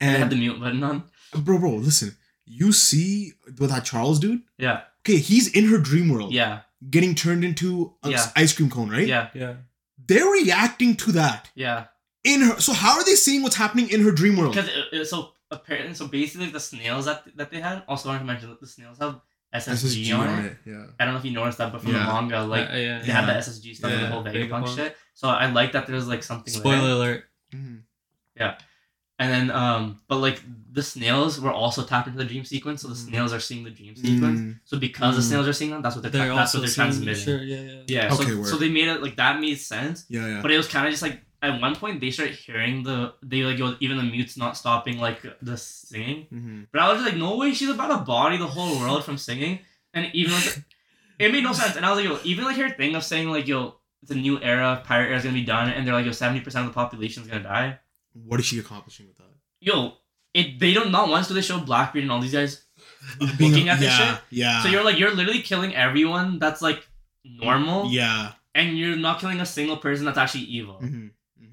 Speaker 2: they had
Speaker 1: And
Speaker 2: the mute button on.
Speaker 1: bro, bro, listen, you see with that Charles dude.
Speaker 2: Yeah,
Speaker 1: Okay, he's in her dream world,
Speaker 2: yeah,
Speaker 1: getting turned into an
Speaker 2: Yeah.
Speaker 1: ice cream cone, right?
Speaker 2: yeah,
Speaker 3: yeah.
Speaker 1: They're reacting to that
Speaker 2: yeah.
Speaker 1: in her. So how are they seeing what's happening in her dream world?
Speaker 2: Because it, it, so apparently, so basically the snails that that they had. Also, wanted to mention that the snails have SSG, on, it.
Speaker 1: Yeah.
Speaker 2: I don't know if you noticed that, but from
Speaker 1: Yeah.
Speaker 2: the manga, like
Speaker 3: Uh, yeah.
Speaker 2: they have the SSG stuff and the whole Vegapunk
Speaker 3: Vegapunk.
Speaker 2: shit. So I like that there's like something.
Speaker 3: Like Spoiler
Speaker 2: There.
Speaker 3: alert.
Speaker 1: Mhm.
Speaker 2: And then, um, but like the snails were also tapped into the dream sequence, so the
Speaker 1: Mhm.
Speaker 2: snails are seeing the dream sequence.
Speaker 1: Mm.
Speaker 2: So because the
Speaker 1: Mm.
Speaker 2: snails are seeing them, that's what they're,
Speaker 3: They're
Speaker 2: that's what they're transmitting.
Speaker 3: Sure. Yeah. Yeah.
Speaker 2: Yeah.
Speaker 1: Okay,
Speaker 2: so,
Speaker 1: word.
Speaker 2: so they made it like that made sense,
Speaker 1: Yeah, yeah.
Speaker 2: but it was kind of just like at one point they start hearing the they like yo, even the mutes not stopping like the singing.
Speaker 1: hmm
Speaker 2: But I was like, no way, she's about to body the whole world from singing, and even like it made no sense. And I was like, yo, even like her thing of saying like yo, it's a new era, pirate era is gonna be done, and they're like yo, seventy percent of the population is gonna die.
Speaker 1: What is she accomplishing with that?
Speaker 2: Yo, it they don't not once do they show Blackbeard and all these guys
Speaker 1: Being-
Speaker 2: looking at this
Speaker 1: yeah,
Speaker 2: shit.
Speaker 1: Yeah.
Speaker 2: So you're like you're literally killing everyone that's like normal,
Speaker 1: Yeah.
Speaker 2: and you're not killing a single person that's actually evil,
Speaker 1: hmm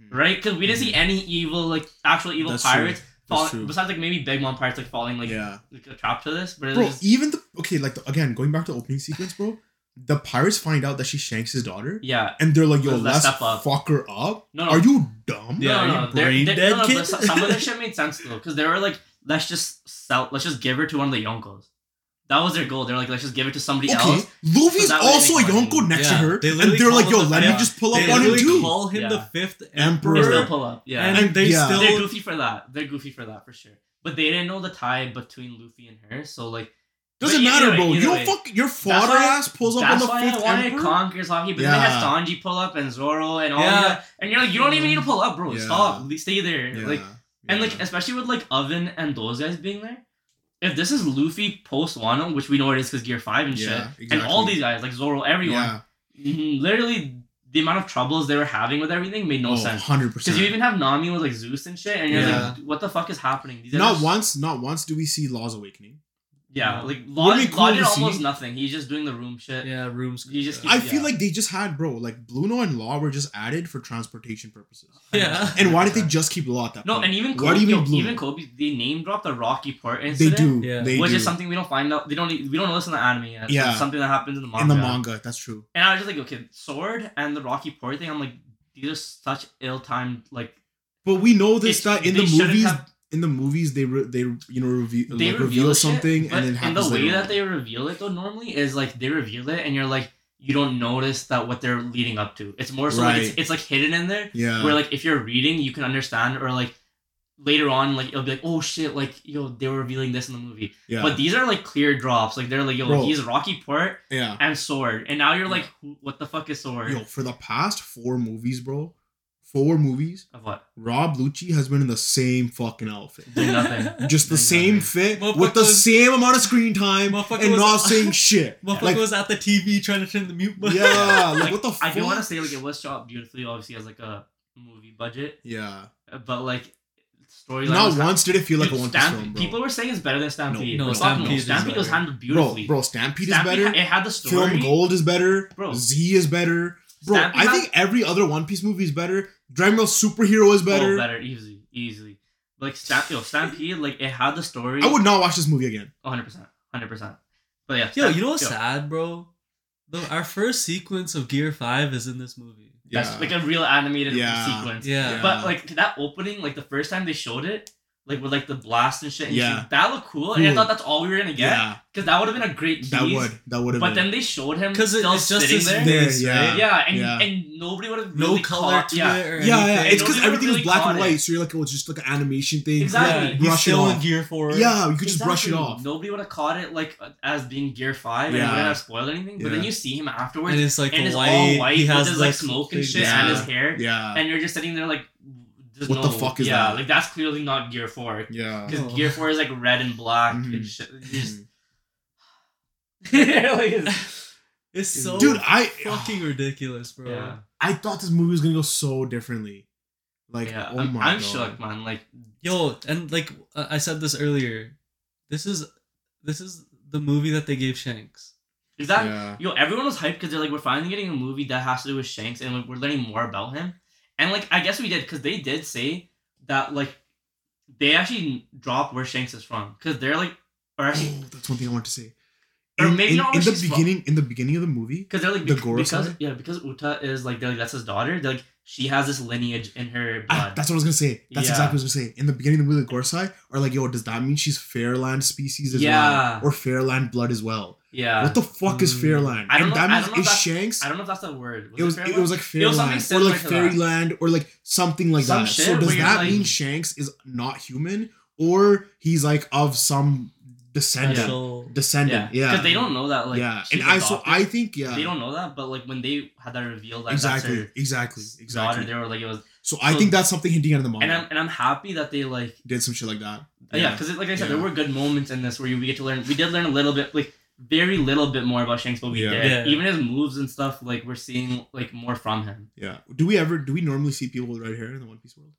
Speaker 1: hmm
Speaker 2: right? Because we didn't see any evil like actual evil
Speaker 1: That's
Speaker 2: pirates
Speaker 1: true.
Speaker 2: fall besides like maybe Big Mom pirates like falling like,
Speaker 1: yeah.
Speaker 2: like a trap to this, but
Speaker 1: Bro,
Speaker 2: just,
Speaker 1: even the okay, like the, again, going back to the opening sequence, bro. The pirates find out that she shanks his daughter,
Speaker 2: yeah.
Speaker 1: and they're like, "Yo,
Speaker 2: Let's- let's
Speaker 1: let's
Speaker 2: up.
Speaker 1: fuck her up."
Speaker 2: No, no.
Speaker 1: Are you dumb?
Speaker 3: Yeah,
Speaker 2: no,
Speaker 3: are
Speaker 2: no,
Speaker 3: you
Speaker 2: no. They're-
Speaker 3: brain
Speaker 2: they-
Speaker 3: dead,
Speaker 2: no, no,
Speaker 3: kid?
Speaker 2: some of this shit made sense though, because they were like, let's just sell, let's just give her to one of the yonkos. That was their goal. They're like, let's just give it to somebody
Speaker 1: Okay,
Speaker 2: else.
Speaker 1: Luffy's
Speaker 2: So that way they
Speaker 1: also a
Speaker 2: make.
Speaker 1: Yonko next to her,
Speaker 3: they
Speaker 1: and they're like, "Yo,
Speaker 3: the
Speaker 1: let me
Speaker 3: fifth-
Speaker 1: just pull
Speaker 3: They
Speaker 1: up on him
Speaker 3: literally
Speaker 1: too."
Speaker 3: call him
Speaker 2: Yeah.
Speaker 3: the fifth
Speaker 1: Emperor.
Speaker 2: They
Speaker 3: emperor.
Speaker 2: still pull up. Yeah.
Speaker 3: And they
Speaker 1: Yeah.
Speaker 3: still
Speaker 2: They're goofy for that. They're goofy for that for sure. But they didn't know the tie between Luffy and her, so like
Speaker 1: Doesn't
Speaker 2: But
Speaker 1: matter,
Speaker 2: way,
Speaker 1: bro. You don't fuck your fodder
Speaker 2: why-
Speaker 1: ass pulls up on
Speaker 2: that's
Speaker 1: the
Speaker 2: why I
Speaker 1: fifth
Speaker 2: wanted
Speaker 1: emperor.
Speaker 2: Conquerors haki, but then they had Sanji pull up and Zoro and all
Speaker 3: Yeah.
Speaker 2: that, and you're like, you don't even need to pull up, bro.
Speaker 1: Yeah.
Speaker 2: Stop, stay there. Like and like especially with like Oven and those guys being there. If this is Luffy post Wano, which we know it is because Gear Five and
Speaker 1: Yeah,
Speaker 2: shit, and all these guys like Zoro, everyone,
Speaker 1: yeah,
Speaker 2: mhm, literally the amount of troubles they were having with everything made no
Speaker 1: oh,
Speaker 2: sense.
Speaker 1: Hundred percent.
Speaker 2: Because you even have Nami with like Zeus and shit, and you're
Speaker 3: Yeah.
Speaker 2: like, what the fuck is happening? These
Speaker 1: Not
Speaker 2: are-
Speaker 1: once, not once do we see Law's awakening.
Speaker 2: Yeah,
Speaker 3: Yeah.
Speaker 2: like
Speaker 1: Wouldn't
Speaker 2: Law,
Speaker 1: it be
Speaker 2: Law did
Speaker 1: to see?
Speaker 2: almost nothing. He's just doing the room shit.
Speaker 3: Yeah, rooms.
Speaker 2: You just
Speaker 3: yeah.
Speaker 1: I
Speaker 2: Yeah.
Speaker 1: feel like they just had, bro, like Bruno and Law were just added for transportation purposes.
Speaker 3: Yeah.
Speaker 1: And why did they just keep Law at that
Speaker 2: No,
Speaker 1: point?
Speaker 2: and even
Speaker 1: Why
Speaker 2: Koby,
Speaker 1: do you
Speaker 2: yo,
Speaker 1: mean Bruno?
Speaker 2: even Koby, they name dropped the Rocky Port
Speaker 1: They do.
Speaker 3: Yeah.
Speaker 1: They
Speaker 2: which
Speaker 1: do.
Speaker 2: is something we don't find out. They don't. We don't know this in the anime yet.
Speaker 1: Yeah.
Speaker 2: It's something that happens in the manga.
Speaker 1: in the manga. That's true.
Speaker 2: And I was just like, okay, sword and the Rocky Port thing. I'm like, these are such ill-timed. Like
Speaker 1: But we know this
Speaker 2: it's-
Speaker 1: that in the movies,
Speaker 2: have-
Speaker 1: in the movies they re, they you know reveal
Speaker 2: they
Speaker 1: like,
Speaker 2: reveal,
Speaker 1: reveal
Speaker 2: shit,
Speaker 1: something
Speaker 2: but
Speaker 1: and then happens
Speaker 2: the way that
Speaker 1: on.
Speaker 2: they reveal it though normally is like they reveal it and you're like you don't notice that what they're leading up to. It's more so like it's, it's like hidden in there.
Speaker 1: yeah
Speaker 2: where like if you're reading you can understand or like later on like it'll be like oh shit like yo they were revealing this in the movie
Speaker 1: yeah
Speaker 2: but these are like clear drops like they're like yo
Speaker 1: Bro.
Speaker 2: he's rocky port
Speaker 1: yeah
Speaker 2: and sword and now you're like what the fuck is sword
Speaker 1: yo for the past four movies, bro. Four movies,
Speaker 2: Of what?
Speaker 1: Rob Lucci has been in the same fucking outfit.
Speaker 2: Doing nothing.
Speaker 1: Just the same fit
Speaker 3: Motherfucker
Speaker 1: with the
Speaker 3: was-
Speaker 1: same amount of screen time
Speaker 3: Motherfucker
Speaker 1: and
Speaker 3: was-
Speaker 1: not saying shit.
Speaker 3: Motherfucker
Speaker 1: Like,
Speaker 3: was at the TV trying to turn the mute button.
Speaker 1: yeah, like what the fuck?
Speaker 2: I do want to say like it was shot beautifully, obviously as like a movie budget,
Speaker 1: yeah.
Speaker 2: but like storyline.
Speaker 1: Not
Speaker 2: was
Speaker 1: once did it feel like
Speaker 2: Dude,
Speaker 1: a one
Speaker 2: Stamp-
Speaker 1: film, bro.
Speaker 2: People were saying it's better than Stampede.
Speaker 3: No,
Speaker 2: Fuck
Speaker 3: Stampede is
Speaker 2: Stampede was
Speaker 3: better.
Speaker 2: handled
Speaker 1: bro,
Speaker 2: beautifully.
Speaker 1: bro, Stampede,
Speaker 2: Stampede
Speaker 1: is better.
Speaker 2: ha- it had the story.
Speaker 1: Film Gold is better.
Speaker 2: Bro.
Speaker 1: Z is better. Bro,
Speaker 2: Stampede
Speaker 1: I
Speaker 2: has-
Speaker 1: think every other One Piece movie is better. Dragon Ball Superhero is oh, better.
Speaker 2: Oh, better, easily, easily. Like Stamp, yo, Stampede, like it had the story.
Speaker 1: I would not watch this movie again.
Speaker 2: 100, percent 100. percent But yeah,
Speaker 3: Yo,
Speaker 2: Stamp-
Speaker 3: you know what's
Speaker 2: yo,
Speaker 3: sad, bro? The, our first sequence of Gear Five is in this movie.
Speaker 2: That's like a real animated
Speaker 1: Yeah.
Speaker 2: sequence.
Speaker 3: Yeah.
Speaker 1: Yeah.
Speaker 2: But like that opening, like the first time they showed it, like with like the blast and shit, and
Speaker 1: Yeah.
Speaker 2: shit, that looked cool. And I thought that's all we were gonna get
Speaker 1: yeah,
Speaker 2: because that would have been a great tease.
Speaker 1: that would that would have
Speaker 2: But
Speaker 1: been.
Speaker 2: then they showed him
Speaker 3: 'Cause it-
Speaker 2: still
Speaker 3: it's just
Speaker 2: sitting
Speaker 3: his
Speaker 2: there.
Speaker 3: face,
Speaker 1: Yeah,
Speaker 3: right?
Speaker 2: Yeah, and
Speaker 1: Yeah.
Speaker 2: and nobody would have
Speaker 3: No
Speaker 2: really
Speaker 3: color
Speaker 2: caught,
Speaker 3: to
Speaker 2: yeah.
Speaker 3: it or
Speaker 1: yeah, yeah, it's because everything
Speaker 2: really
Speaker 1: is black
Speaker 2: caught
Speaker 1: and
Speaker 2: it.
Speaker 1: white, so you're like, oh, it's just like an animation thing.
Speaker 2: Exactly.
Speaker 3: Yeah,
Speaker 1: Like,
Speaker 3: he's
Speaker 1: brush it
Speaker 3: still in
Speaker 1: off.
Speaker 3: Gear Four.
Speaker 1: Yeah, you could just brush it off.
Speaker 2: Nobody would have caught it like as being Gear Five, and
Speaker 1: Yeah.
Speaker 2: wouldn't have spoiled anything. But then you see him afterwards,
Speaker 3: and it's like
Speaker 2: and it's
Speaker 3: white.
Speaker 2: all white
Speaker 3: he has
Speaker 2: like smoke and shit
Speaker 1: Yeah.
Speaker 2: and his hair,
Speaker 1: Yeah,
Speaker 2: and you're just sitting there like, there's
Speaker 1: What the fuck is
Speaker 2: yeah,
Speaker 1: that?
Speaker 2: like that's clearly not Gear Four
Speaker 1: yeah.
Speaker 2: because
Speaker 3: Oh.
Speaker 2: Gear Four is like red and black
Speaker 1: Mhm.
Speaker 2: and shit. Just-
Speaker 1: Mhm.
Speaker 2: Like, it's-
Speaker 3: It's so
Speaker 1: Dude, I
Speaker 3: fucking ridiculous, bro.
Speaker 2: yeah,
Speaker 1: I thought this movie was gonna go so differently. Like,
Speaker 2: yeah.
Speaker 1: oh
Speaker 2: I'm,
Speaker 1: my
Speaker 2: I'm
Speaker 1: god.
Speaker 2: shook, man. Like,
Speaker 3: Yo, and like uh, I said this earlier, this is this is the movie that they gave Shanks.
Speaker 2: is that
Speaker 1: Yeah.
Speaker 2: Yo, everyone was hyped because they're like, we're finally getting a movie that has to do with Shanks, and like, we're learning more about him. And like, I guess we did because they did say that like they actually dropped where Shanks is from because they're like, or actually,
Speaker 1: Oh, that's one thing I want to say.
Speaker 2: Or
Speaker 1: In,
Speaker 2: maybe
Speaker 1: in,
Speaker 2: not
Speaker 1: in the
Speaker 2: she's from.
Speaker 1: beginning, in the beginning of the movie,
Speaker 2: because they're like
Speaker 1: The
Speaker 2: bec-
Speaker 1: Gorosei?
Speaker 2: because yeah because Uta is like they're like that's his daughter. They're like she has this lineage in her
Speaker 1: Ah,
Speaker 2: blood.
Speaker 1: that's what I was gonna say. That's
Speaker 2: Yeah.
Speaker 1: exactly what I was gonna say. In the beginning of the movie, the Gorosei are like, "Yo, does that mean she's Fairland species as
Speaker 2: Yeah.
Speaker 1: well, or Fairland blood as well?
Speaker 2: yeah,
Speaker 1: what the fuck is
Speaker 3: Mm.
Speaker 1: Fairland?
Speaker 2: I don't
Speaker 1: and
Speaker 2: know-
Speaker 1: that
Speaker 2: I
Speaker 1: means
Speaker 2: don't know
Speaker 1: is
Speaker 2: that's-
Speaker 1: Shanks?
Speaker 2: I don't know if that's the word.
Speaker 1: it was it was like
Speaker 2: It was something
Speaker 1: Fairland or like
Speaker 2: to that.
Speaker 1: Fairyland or like something like
Speaker 2: Some
Speaker 1: that.
Speaker 2: shit
Speaker 1: So does that
Speaker 2: like-
Speaker 1: mean Shanks is not human or he's like of some descendant?
Speaker 3: Special.
Speaker 1: Descendant, yeah,
Speaker 2: because they don't know that like
Speaker 1: yeah. And I so. I think yeah,
Speaker 2: they don't know that, but like when they had that reveal that
Speaker 1: exactly,
Speaker 2: that's her
Speaker 1: exactly,
Speaker 2: daughter,
Speaker 1: exactly.
Speaker 2: they were like it was,
Speaker 1: So I think that's something hinting at the moment.
Speaker 2: and I'm and I'm happy that they like
Speaker 1: Did some shit like that.
Speaker 2: yeah because like I said there were good moments in this where you, we get to learn we did learn a little bit like very little bit more about Shanks, but we
Speaker 1: Yeah.
Speaker 2: did
Speaker 3: Yeah.
Speaker 2: even his moves and stuff like we're seeing like more from him.
Speaker 1: Yeah. Do we ever? Do we normally see people with red hair in the One Piece world?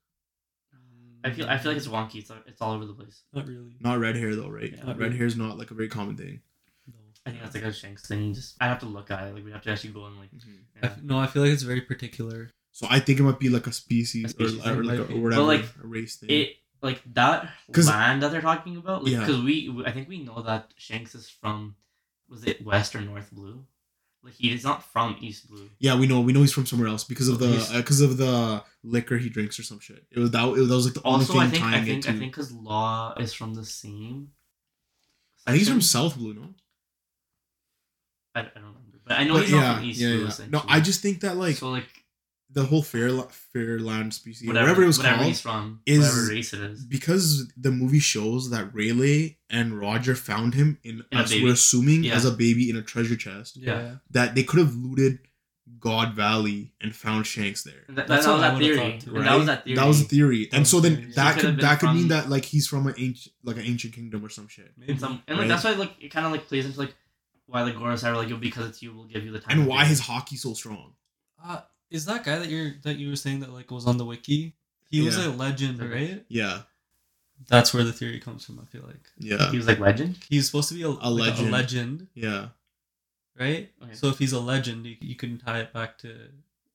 Speaker 2: I feel I feel like it's wonky. It's it's all over the place.
Speaker 3: not really.
Speaker 1: Not red hair though, right?
Speaker 2: Yeah.
Speaker 3: Not
Speaker 1: red
Speaker 3: really.
Speaker 1: hair is not like a very common thing.
Speaker 3: No.
Speaker 2: I think that's like a Shanks thing. Just I have to look at it. Like we have to actually go and like. Mm-hmm.
Speaker 3: I
Speaker 2: Yeah.
Speaker 3: f- no, I feel like it's very particular.
Speaker 1: So I think it might be like a species,
Speaker 2: A species
Speaker 1: or, or like a, or whatever,
Speaker 2: But, like,
Speaker 1: a race thing.
Speaker 2: It like that land that they're talking about. Like,
Speaker 1: Yeah.
Speaker 2: Because we I think we know that Shanks is from was it West or North Blue? Like he is not from East Blue.
Speaker 1: yeah, we know. We know he's from somewhere else because of the because uh, of the liquor he drinks or some shit. It was that. It was, that was like the only thing.
Speaker 2: Also, I think I think I think because Law is from the same.
Speaker 1: I think he's from. South Blue, no?
Speaker 2: I, I don't remember, but I know
Speaker 1: But
Speaker 2: he's
Speaker 1: yeah,
Speaker 2: not from East
Speaker 1: yeah,
Speaker 2: Blue.
Speaker 1: yeah. No. I just think that like
Speaker 2: so like
Speaker 1: the whole fair Fairland species,
Speaker 2: whatever,
Speaker 1: whatever, it was
Speaker 2: whatever
Speaker 1: called,
Speaker 2: he's from,
Speaker 1: is-
Speaker 2: whatever race it is.
Speaker 1: because the movie shows that Rayleigh and Roger found him in,
Speaker 2: In a
Speaker 1: us,
Speaker 2: baby.
Speaker 1: we're assuming
Speaker 2: Yeah.
Speaker 1: as a baby in a treasure chest
Speaker 2: Yeah.
Speaker 1: that they could have looted God Valley and found Shanks there.
Speaker 2: That,
Speaker 3: That's
Speaker 2: that
Speaker 3: what
Speaker 2: was
Speaker 3: I
Speaker 2: that theory.
Speaker 3: thought
Speaker 2: And
Speaker 1: right?
Speaker 2: that was that theory.
Speaker 1: That was the theory, and so then
Speaker 3: theory.
Speaker 1: that
Speaker 2: He
Speaker 1: could
Speaker 2: could've
Speaker 1: that
Speaker 2: been
Speaker 1: could mean that like he's from an ancient like an ancient kingdom or some shit.
Speaker 3: Maybe.
Speaker 2: and, some, and like
Speaker 1: Right.
Speaker 2: that's why like it kind of like plays into like why the Gorosei were like yo because it's you we'll give you the time.
Speaker 1: And why
Speaker 2: do
Speaker 1: his haki so strong?
Speaker 3: Uh, is that guy that you're that you were saying that like was on the wiki? He was
Speaker 1: Yeah.
Speaker 3: a legend, right?
Speaker 1: Yeah,
Speaker 3: That's where the theory comes from. I feel like
Speaker 1: yeah,
Speaker 2: he was like legend.
Speaker 3: he's supposed to be a, like,
Speaker 1: legend.
Speaker 3: a legend,
Speaker 1: yeah,
Speaker 3: right?
Speaker 2: Okay.
Speaker 3: So if he's a legend, you, you can tie it back to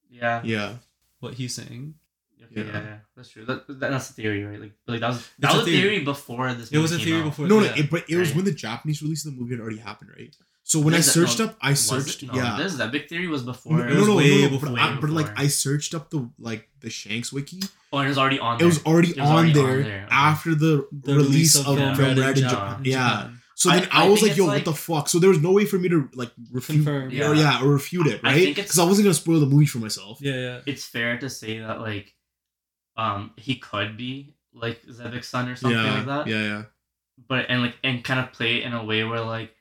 Speaker 2: Yeah.
Speaker 1: yeah.
Speaker 3: what he's saying.
Speaker 2: Okay, yeah.
Speaker 1: Yeah.
Speaker 2: yeah, that's true. That, that, that's the theory, right? Like, like that was that
Speaker 3: a
Speaker 2: was a
Speaker 3: theory.
Speaker 2: theory before this.
Speaker 3: It was a theory
Speaker 2: came out.
Speaker 3: before.
Speaker 1: No, no,
Speaker 3: yeah.
Speaker 1: it, but it was
Speaker 2: Right.
Speaker 1: when the Japanese release of the movie had already happened, right? So when I
Speaker 2: Is it-
Speaker 1: searched
Speaker 2: no,
Speaker 1: up, I searched.
Speaker 2: No,
Speaker 1: yeah.
Speaker 2: This Epic theory was before.
Speaker 1: no,
Speaker 3: It was
Speaker 1: no,
Speaker 3: way
Speaker 1: no,
Speaker 3: before.
Speaker 1: But, I, but like. I searched up the like the Shanks wiki.
Speaker 2: Oh, and it was already on.
Speaker 1: It
Speaker 2: There.
Speaker 1: was already,
Speaker 2: It was
Speaker 1: on,
Speaker 2: already on
Speaker 1: there
Speaker 2: there, okay.
Speaker 1: after the,
Speaker 3: The
Speaker 1: release, of,
Speaker 2: Film
Speaker 1: Film
Speaker 2: Red
Speaker 1: Red in
Speaker 2: in
Speaker 1: Japan.
Speaker 2: Japan.
Speaker 1: Yeah. So then
Speaker 2: I
Speaker 1: I, was like, yo,
Speaker 2: it's
Speaker 1: what the fuck? So there was no way for me to like refute
Speaker 3: Confirm.
Speaker 1: or
Speaker 2: Yeah.
Speaker 1: yeah, or refute it, right? Because I wasn't gonna spoil the movie for myself.
Speaker 3: Yeah, yeah.
Speaker 2: It's fair to say that like, um, he could be like Xebec's son or something
Speaker 1: yeah,
Speaker 2: like that.
Speaker 1: yeah, yeah.
Speaker 2: But and like and kind of play it in a way where like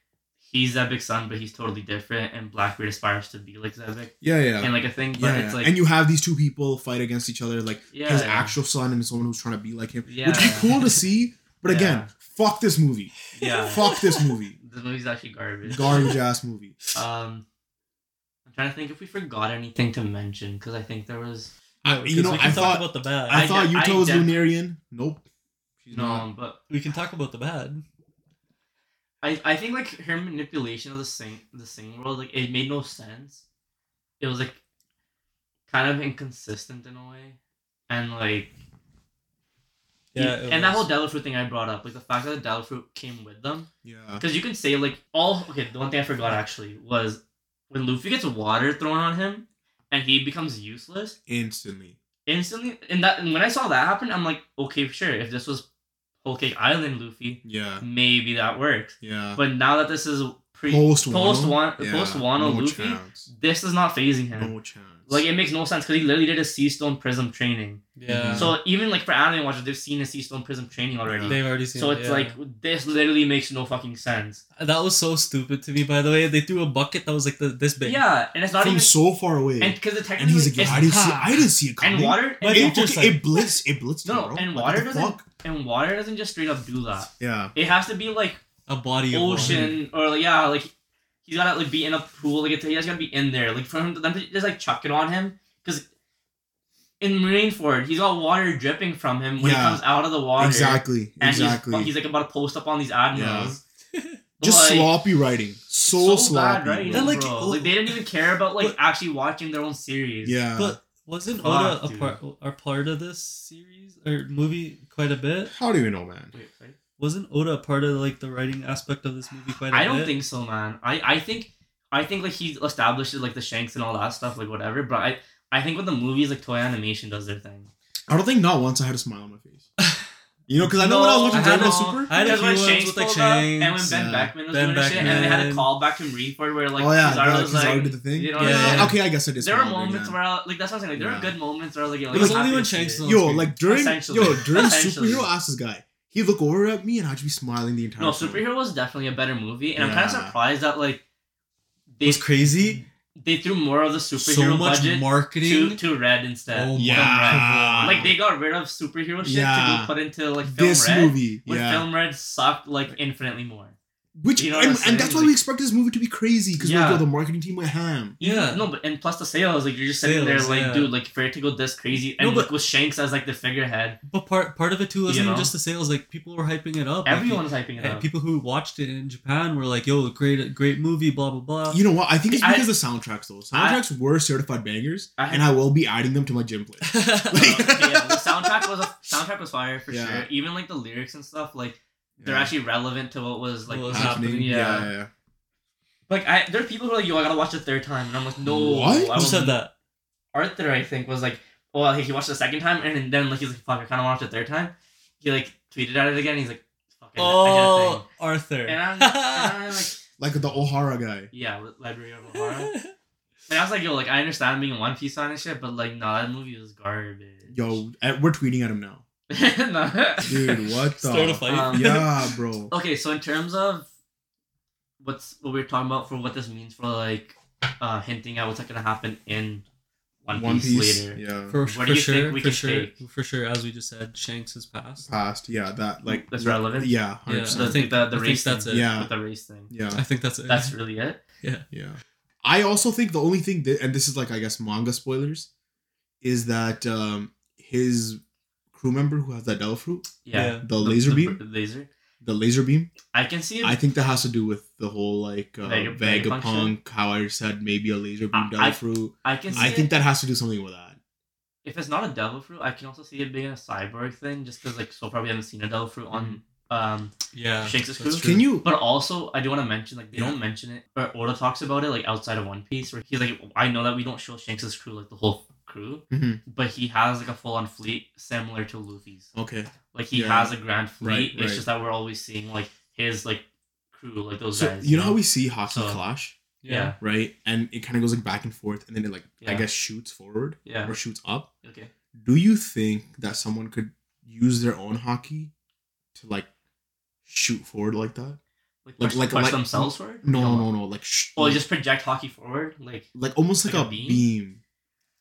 Speaker 2: he's Xebec's son, but he's totally different, and Blackbeard aspires to be like Zebek,
Speaker 1: Yeah, yeah.
Speaker 2: and like a thing.
Speaker 1: yeah,
Speaker 2: But
Speaker 1: yeah.
Speaker 2: it's like
Speaker 1: and you have these two people fight against each other, like
Speaker 2: yeah,
Speaker 1: his
Speaker 2: yeah.
Speaker 1: actual son and someone who's trying to be like him,
Speaker 2: Yeah.
Speaker 1: which would be cool to see. But again, fuck this movie.
Speaker 2: yeah.
Speaker 1: Fuck this movie.
Speaker 2: The movie's actually garbage.
Speaker 1: Garbage ass movie.
Speaker 2: Um, I'm trying to think if we forgot anything to mention because I think there was
Speaker 1: I-
Speaker 3: No,
Speaker 1: you
Speaker 3: 'cause
Speaker 1: know, I thought
Speaker 3: about the bad.
Speaker 1: I,
Speaker 2: I
Speaker 1: thought
Speaker 2: de- I
Speaker 1: was
Speaker 2: def-
Speaker 1: Lunarian. Nope. She's not.
Speaker 2: no, but
Speaker 3: we can talk about the bad.
Speaker 2: I I think like her manipulation of the sing the singing world like it made no sense. It was like kind of inconsistent in a way, and like
Speaker 3: Yeah,
Speaker 2: and
Speaker 3: it
Speaker 2: that whole devil fruit thing I brought up, like the fact that the devil fruit came with them,
Speaker 1: Yeah.
Speaker 2: because you can say like all okay. The one thing I forgot actually was when Luffy gets water thrown on him, and he becomes useless
Speaker 1: Instantly.
Speaker 2: instantly. And that and when I saw that happen, I'm like, okay, sure. If this was Whole Cake Island Luffy,
Speaker 1: Yeah.
Speaker 2: maybe that works.
Speaker 1: Yeah.
Speaker 2: But now that this is pre
Speaker 1: Post
Speaker 2: post
Speaker 1: Wano?
Speaker 2: one
Speaker 1: Yeah,
Speaker 2: post Wano
Speaker 1: no
Speaker 2: Luffy,
Speaker 1: chance.
Speaker 2: this is not phasing him.
Speaker 1: No chance.
Speaker 2: Like it makes no sense because he literally did a Sea Stone Prism training.
Speaker 3: Yeah.
Speaker 2: So even like for anime watchers, they've seen a Sea Stone Prism training already.
Speaker 3: they've already seen.
Speaker 2: So
Speaker 3: it,
Speaker 2: it's
Speaker 3: yeah.
Speaker 2: like this literally makes no fucking sense.
Speaker 3: that was so stupid to me. By the way, they threw a bucket that was like the, this big.
Speaker 2: Yeah, and it's not
Speaker 1: from
Speaker 2: even
Speaker 1: so far away.
Speaker 2: and because it
Speaker 1: And he's like, Yo,
Speaker 2: it's-
Speaker 1: I didn't see.
Speaker 3: ha.
Speaker 1: I didn't see it coming.
Speaker 2: and water
Speaker 3: But
Speaker 2: and,
Speaker 3: it
Speaker 1: It,
Speaker 3: just,
Speaker 1: okay,
Speaker 3: like-
Speaker 1: it blitzed. It blitzed.
Speaker 2: No,
Speaker 1: him, bro.
Speaker 2: and water
Speaker 1: what
Speaker 2: doesn't-
Speaker 1: fuck?
Speaker 2: And water doesn't just straight up do that.
Speaker 1: Yeah.
Speaker 2: It has to be like
Speaker 3: a body of
Speaker 2: ocean or like yeah, like he's gotta like be in a pool. Like it's, he has gotta be in there. Like for him to them to just like chuck it on him because in Marineford he's got water dripping from him when
Speaker 1: Yeah.
Speaker 2: he comes out of the water.
Speaker 1: Exactly.
Speaker 2: And
Speaker 1: exactly.
Speaker 2: he's, he's like about to post up on these admirals.
Speaker 1: Just
Speaker 2: Like,
Speaker 1: sloppy writing. So,
Speaker 2: so
Speaker 1: sloppy.
Speaker 2: bad writing,
Speaker 3: And, like,
Speaker 2: bro. like they didn't even care about like
Speaker 3: But-
Speaker 2: actually watching their own series.
Speaker 1: Yeah.
Speaker 3: But wasn't
Speaker 2: Fuck,
Speaker 3: Oda a part a part of this series or movie quite a bit?
Speaker 1: How do you know, man?
Speaker 2: Wait, wait.
Speaker 3: Wasn't Oda part of like the writing aspect of this movie quite a
Speaker 2: I
Speaker 3: bit?
Speaker 2: I don't think so, man. I, I think I think like he establishes like the Shanks and all that stuff, like whatever. But I I think with the movies, like Toei Animation does their thing.
Speaker 1: I don't think not once I had a smile on my face. You know, because I know when I was
Speaker 2: No,
Speaker 1: watching Dragon Ball Super.
Speaker 3: I had a
Speaker 2: Because
Speaker 3: few ones
Speaker 2: Shanks
Speaker 3: with, like,
Speaker 2: pulled up, and when Ben
Speaker 1: yeah.
Speaker 2: Beckman was
Speaker 3: Ben
Speaker 2: doing shit, and they had a
Speaker 3: Beckman.
Speaker 2: call back from Reeford where like
Speaker 1: oh yeah,
Speaker 2: Kizaru
Speaker 1: yeah,
Speaker 2: was
Speaker 1: Kizaru
Speaker 2: like,
Speaker 1: did the thing.
Speaker 2: you know,
Speaker 3: Yeah,
Speaker 2: like,
Speaker 3: yeah.
Speaker 1: Okay, I guess I did.
Speaker 2: there were moments
Speaker 1: yeah.
Speaker 2: where I, like that's what I'm saying. Like there
Speaker 1: Yeah.
Speaker 2: were good moments where I was like, yo,
Speaker 3: It was only when
Speaker 2: to
Speaker 3: Shanks
Speaker 1: Yo, like during yo during
Speaker 2: Essentially.
Speaker 1: superhero ass this guy, he'd look over at me and I'd just be smiling the entire
Speaker 2: No,
Speaker 1: time.
Speaker 2: superhero was definitely a better movie, and I'm kind of surprised that like
Speaker 3: It was crazy.
Speaker 2: They threw more of the
Speaker 3: So
Speaker 2: superhero
Speaker 3: much
Speaker 2: budget to
Speaker 3: marketing.
Speaker 2: to red instead.
Speaker 3: Oh
Speaker 1: Yeah.
Speaker 2: Red. Like they got rid of superhero shit
Speaker 1: Yeah.
Speaker 2: to be put into like film
Speaker 1: This
Speaker 2: red.
Speaker 1: movie,
Speaker 2: When
Speaker 1: yeah.
Speaker 2: film red sucked like infinitely more.
Speaker 1: Which
Speaker 2: You know
Speaker 1: and, and that's why
Speaker 2: Like-
Speaker 1: we expect this movie to be crazy because
Speaker 2: Yeah.
Speaker 1: like, yo, the marketing team went ham.
Speaker 3: Yeah.
Speaker 2: No, but and plus the sales, like you're just sitting there like,
Speaker 3: yeah.
Speaker 2: dude, like for it to go this crazy, and
Speaker 3: No, but-
Speaker 2: like with Shanks as like the figurehead,
Speaker 3: But part part of it too wasn't
Speaker 2: You know?
Speaker 3: just the sales. Like people were hyping it up. Like,
Speaker 2: everyone was hyping it
Speaker 3: and
Speaker 2: up.
Speaker 3: people who watched it in Japan were like, "Yo, great, great movie." Blah blah blah.
Speaker 1: You know what? I think it's
Speaker 2: I-
Speaker 1: because the soundtracks though. Soundtracks were certified bangers,
Speaker 2: I-
Speaker 1: and I will be adding them to my gym playlist.
Speaker 2: Uh, okay, yeah, the soundtrack was a soundtrack was fire for
Speaker 1: Yeah.
Speaker 2: sure. Even like the lyrics and stuff, like they're
Speaker 1: Yeah.
Speaker 2: actually relevant to what was like
Speaker 3: What was
Speaker 2: happening.
Speaker 3: happening,
Speaker 2: Yeah.
Speaker 1: yeah, yeah.
Speaker 2: Like I, there are people who are like, yo, I gotta watch the third time, and I'm like, no.
Speaker 1: What?
Speaker 2: I
Speaker 3: Who
Speaker 2: was-
Speaker 3: said that?
Speaker 2: Arthur, I think, was like, oh, well, he watched the second time, and then like he's like, fuck, I kind of watched the third time. He like tweeted at it again. He's like, fuck, I, I did
Speaker 3: Oh,
Speaker 2: thing.
Speaker 3: Arthur.
Speaker 2: And I'm, and I'm like,
Speaker 1: Like the Ohara guy.
Speaker 2: yeah, Li- Library of Ohara. And I was like, yo, like I understand being One Piece on and shit, but like, no, that movie was garbage.
Speaker 1: Yo, eh, we're tweeting at him now.
Speaker 2: No.
Speaker 1: Dude, what the?
Speaker 3: Start a fight.
Speaker 2: Um,
Speaker 1: yeah, bro.
Speaker 2: Okay, so in terms of what's what we are talking about for what this means for like uh hinting at what's like gonna happen in One Piece, later.
Speaker 1: Yeah.
Speaker 3: for,
Speaker 2: What
Speaker 3: for
Speaker 2: do you
Speaker 3: sure,
Speaker 2: think we
Speaker 3: for sure,
Speaker 2: take?
Speaker 3: for sure. As we just said, Shanks has passed.
Speaker 1: Past, yeah, that like
Speaker 2: That's
Speaker 1: yeah,
Speaker 2: relevant?
Speaker 1: Yeah,
Speaker 3: Yeah,
Speaker 1: 100%.
Speaker 2: I
Speaker 3: I
Speaker 2: think that the
Speaker 3: I think
Speaker 2: race
Speaker 3: that's
Speaker 2: thing,
Speaker 3: it.
Speaker 1: Yeah.
Speaker 2: with the race thing.
Speaker 1: yeah,
Speaker 3: I think that's it.
Speaker 2: That's really it.
Speaker 1: Yeah, yeah. I also think the only thing that, and this is like I guess manga spoilers, is that um his crew member who has that devil fruit,
Speaker 2: Yeah.
Speaker 3: Yeah.
Speaker 1: the laser beam,
Speaker 2: the laser.
Speaker 1: the laser beam.
Speaker 2: I can see it.
Speaker 1: I think that has to do with the whole like uh,
Speaker 2: Vega- Vegapunk
Speaker 1: Vegapunk, how I said maybe a laser beam
Speaker 2: I-
Speaker 1: devil
Speaker 2: I-
Speaker 1: fruit.
Speaker 2: I can see
Speaker 1: I think
Speaker 2: it.
Speaker 1: that has to do something with that.
Speaker 2: if it's not a devil fruit, I can also see it being a cyborg thing, just because like so far we haven't seen a devil fruit on um
Speaker 3: yeah.
Speaker 2: Shanks'
Speaker 3: that's
Speaker 2: crew?
Speaker 3: true.
Speaker 1: Can you?
Speaker 2: But also, I do want to mention like they
Speaker 1: Yeah.
Speaker 2: don't mention it, or Oda talks about it like outside of One Piece, where he's like, I know that we don't show Shanks' crew like the whole crew,
Speaker 1: Mhm.
Speaker 2: but he has like a full on fleet similar to Luffy's.
Speaker 1: Okay.
Speaker 2: Like he
Speaker 1: Yeah.
Speaker 2: has a grand fleet.
Speaker 1: Right,
Speaker 2: It's
Speaker 1: right.
Speaker 2: just that we're always seeing like his like crew, like those
Speaker 1: So
Speaker 2: guys.
Speaker 1: you know how we see Haki
Speaker 2: So-
Speaker 1: clash,
Speaker 2: Yeah.
Speaker 1: right? And it kind of goes like back and forth, and then it like I guess shoots forward
Speaker 2: Yeah.
Speaker 1: or shoots up.
Speaker 2: Okay.
Speaker 1: Do you think that someone could use their own haki to like shoot forward like that?
Speaker 2: Like
Speaker 1: Like-
Speaker 2: push,
Speaker 1: like-
Speaker 2: push
Speaker 1: like-
Speaker 2: themselves forward?
Speaker 1: No,
Speaker 2: Come
Speaker 1: no, no. Like sh-
Speaker 2: Well, just project haki forward, like
Speaker 1: like almost like,
Speaker 2: like
Speaker 1: a,
Speaker 2: a beam?
Speaker 1: beam.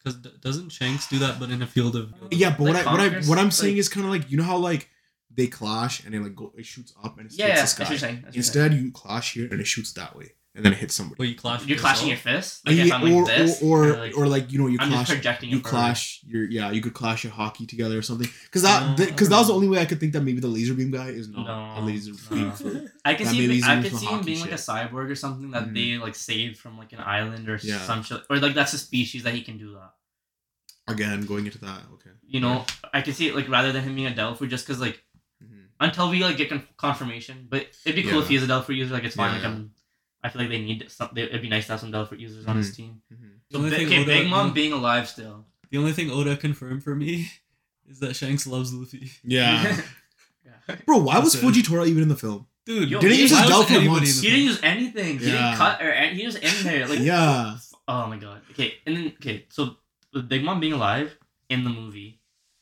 Speaker 3: Because doesn't Shanks do that, but in a field of?
Speaker 1: Yeah, but what I what I what I'm saying
Speaker 2: like-
Speaker 1: is kind of like you know how like they clash and it like go it shoots up and it
Speaker 2: yeah,
Speaker 1: hits
Speaker 2: yeah.
Speaker 1: the sky.
Speaker 2: That's what you're saying. That's what you're saying.
Speaker 1: Instead, you clash here and it shoots that way and then it hits somebody.
Speaker 3: Where you clash.
Speaker 2: You're clashing your
Speaker 3: yourself?
Speaker 2: fists. Like
Speaker 1: Yeah,
Speaker 2: I'm like
Speaker 1: or,
Speaker 2: this,
Speaker 1: or or
Speaker 2: like,
Speaker 1: or like you know you
Speaker 2: I'm
Speaker 1: clash
Speaker 2: projecting
Speaker 1: you
Speaker 2: it forward.
Speaker 1: clash your yeah you could clash your haki together or something because that
Speaker 3: No,
Speaker 1: because
Speaker 3: I
Speaker 1: that was the only way I could think that maybe the laser beam guy is not a
Speaker 2: No,
Speaker 1: laser
Speaker 2: no.
Speaker 1: for
Speaker 2: I can see.
Speaker 1: maybe
Speaker 2: Him, I
Speaker 1: used
Speaker 2: could see him
Speaker 1: haki
Speaker 2: being like a cyborg or something that
Speaker 1: Mhm.
Speaker 2: they like saved from like an island or
Speaker 1: Yeah.
Speaker 2: some shit, or like that's a species that he can do that.
Speaker 1: again going into that okay
Speaker 2: You know, I can see it like rather than him being a Delphi, just because like
Speaker 1: Mhm.
Speaker 2: until we like get confirmation. But it'd be cool
Speaker 1: Yeah.
Speaker 2: if he is a Delphi user. Like it's fine.
Speaker 1: Yeah,
Speaker 2: like
Speaker 1: yeah.
Speaker 2: I'm. I feel like they need some. They, it'd be nice to have some Delphi users on his
Speaker 1: Mhm.
Speaker 2: team.
Speaker 1: Mhm.
Speaker 3: The only
Speaker 2: Bi-
Speaker 3: thing
Speaker 2: okay,
Speaker 3: Oda-
Speaker 2: Big Mom being alive still.
Speaker 3: The only thing Oda confirmed for me is that Shanks loves Luffy.
Speaker 1: yeah
Speaker 2: yeah.
Speaker 1: bro why was
Speaker 3: it.
Speaker 1: Fujitora even in the film
Speaker 3: Dude,
Speaker 2: Yo,
Speaker 1: didn't he use
Speaker 3: why
Speaker 1: his
Speaker 3: was
Speaker 1: once?
Speaker 2: He didn't use anything. He
Speaker 1: Yeah.
Speaker 2: didn't cut or any- he was in there. Like
Speaker 1: yeah
Speaker 2: Oh my god. Okay, and then okay, so with Big Mom being alive in the movie,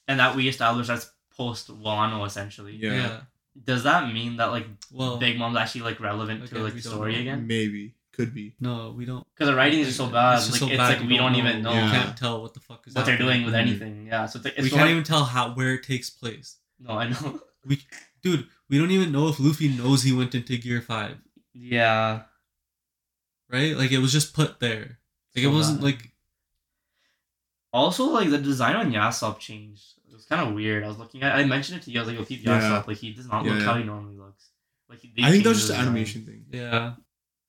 Speaker 2: and that we established as post Wano essentially.
Speaker 1: Yeah.
Speaker 3: Yeah.
Speaker 2: Does that mean that like
Speaker 3: Well,
Speaker 2: Big Mom's actually like relevant
Speaker 3: Again,
Speaker 2: to like the story
Speaker 3: know.
Speaker 2: again?
Speaker 1: maybe could be
Speaker 3: no, we don't.
Speaker 2: Because the writing is so bad.
Speaker 3: just
Speaker 2: like
Speaker 3: so
Speaker 2: it's
Speaker 3: bad
Speaker 2: like we don't even know
Speaker 3: You
Speaker 1: Yeah.
Speaker 3: can't tell what the fuck is
Speaker 2: what they're doing with
Speaker 1: Mhm.
Speaker 2: anything. Yeah, so it's like it's
Speaker 3: we
Speaker 2: so
Speaker 3: can't
Speaker 2: hard-
Speaker 3: even tell how where it takes place.
Speaker 2: No, I know.
Speaker 3: We, dude, we don't even know if Luffy knows he went into Gear Five,
Speaker 2: yeah.
Speaker 3: right? Like it was just put there. Like
Speaker 2: So
Speaker 3: it wasn't
Speaker 2: bad.
Speaker 3: like
Speaker 2: Also, like the design on Yasopp changed. It was kind of weird. I was looking at. I mentioned it to you. I was like, "Yo, keep
Speaker 1: Yeah.
Speaker 2: Yasopp. Like he does not
Speaker 1: Yeah,
Speaker 2: look
Speaker 1: yeah.
Speaker 2: how he normally looks. Like they
Speaker 1: I think that
Speaker 2: changed
Speaker 1: was just an animation thing
Speaker 3: yeah.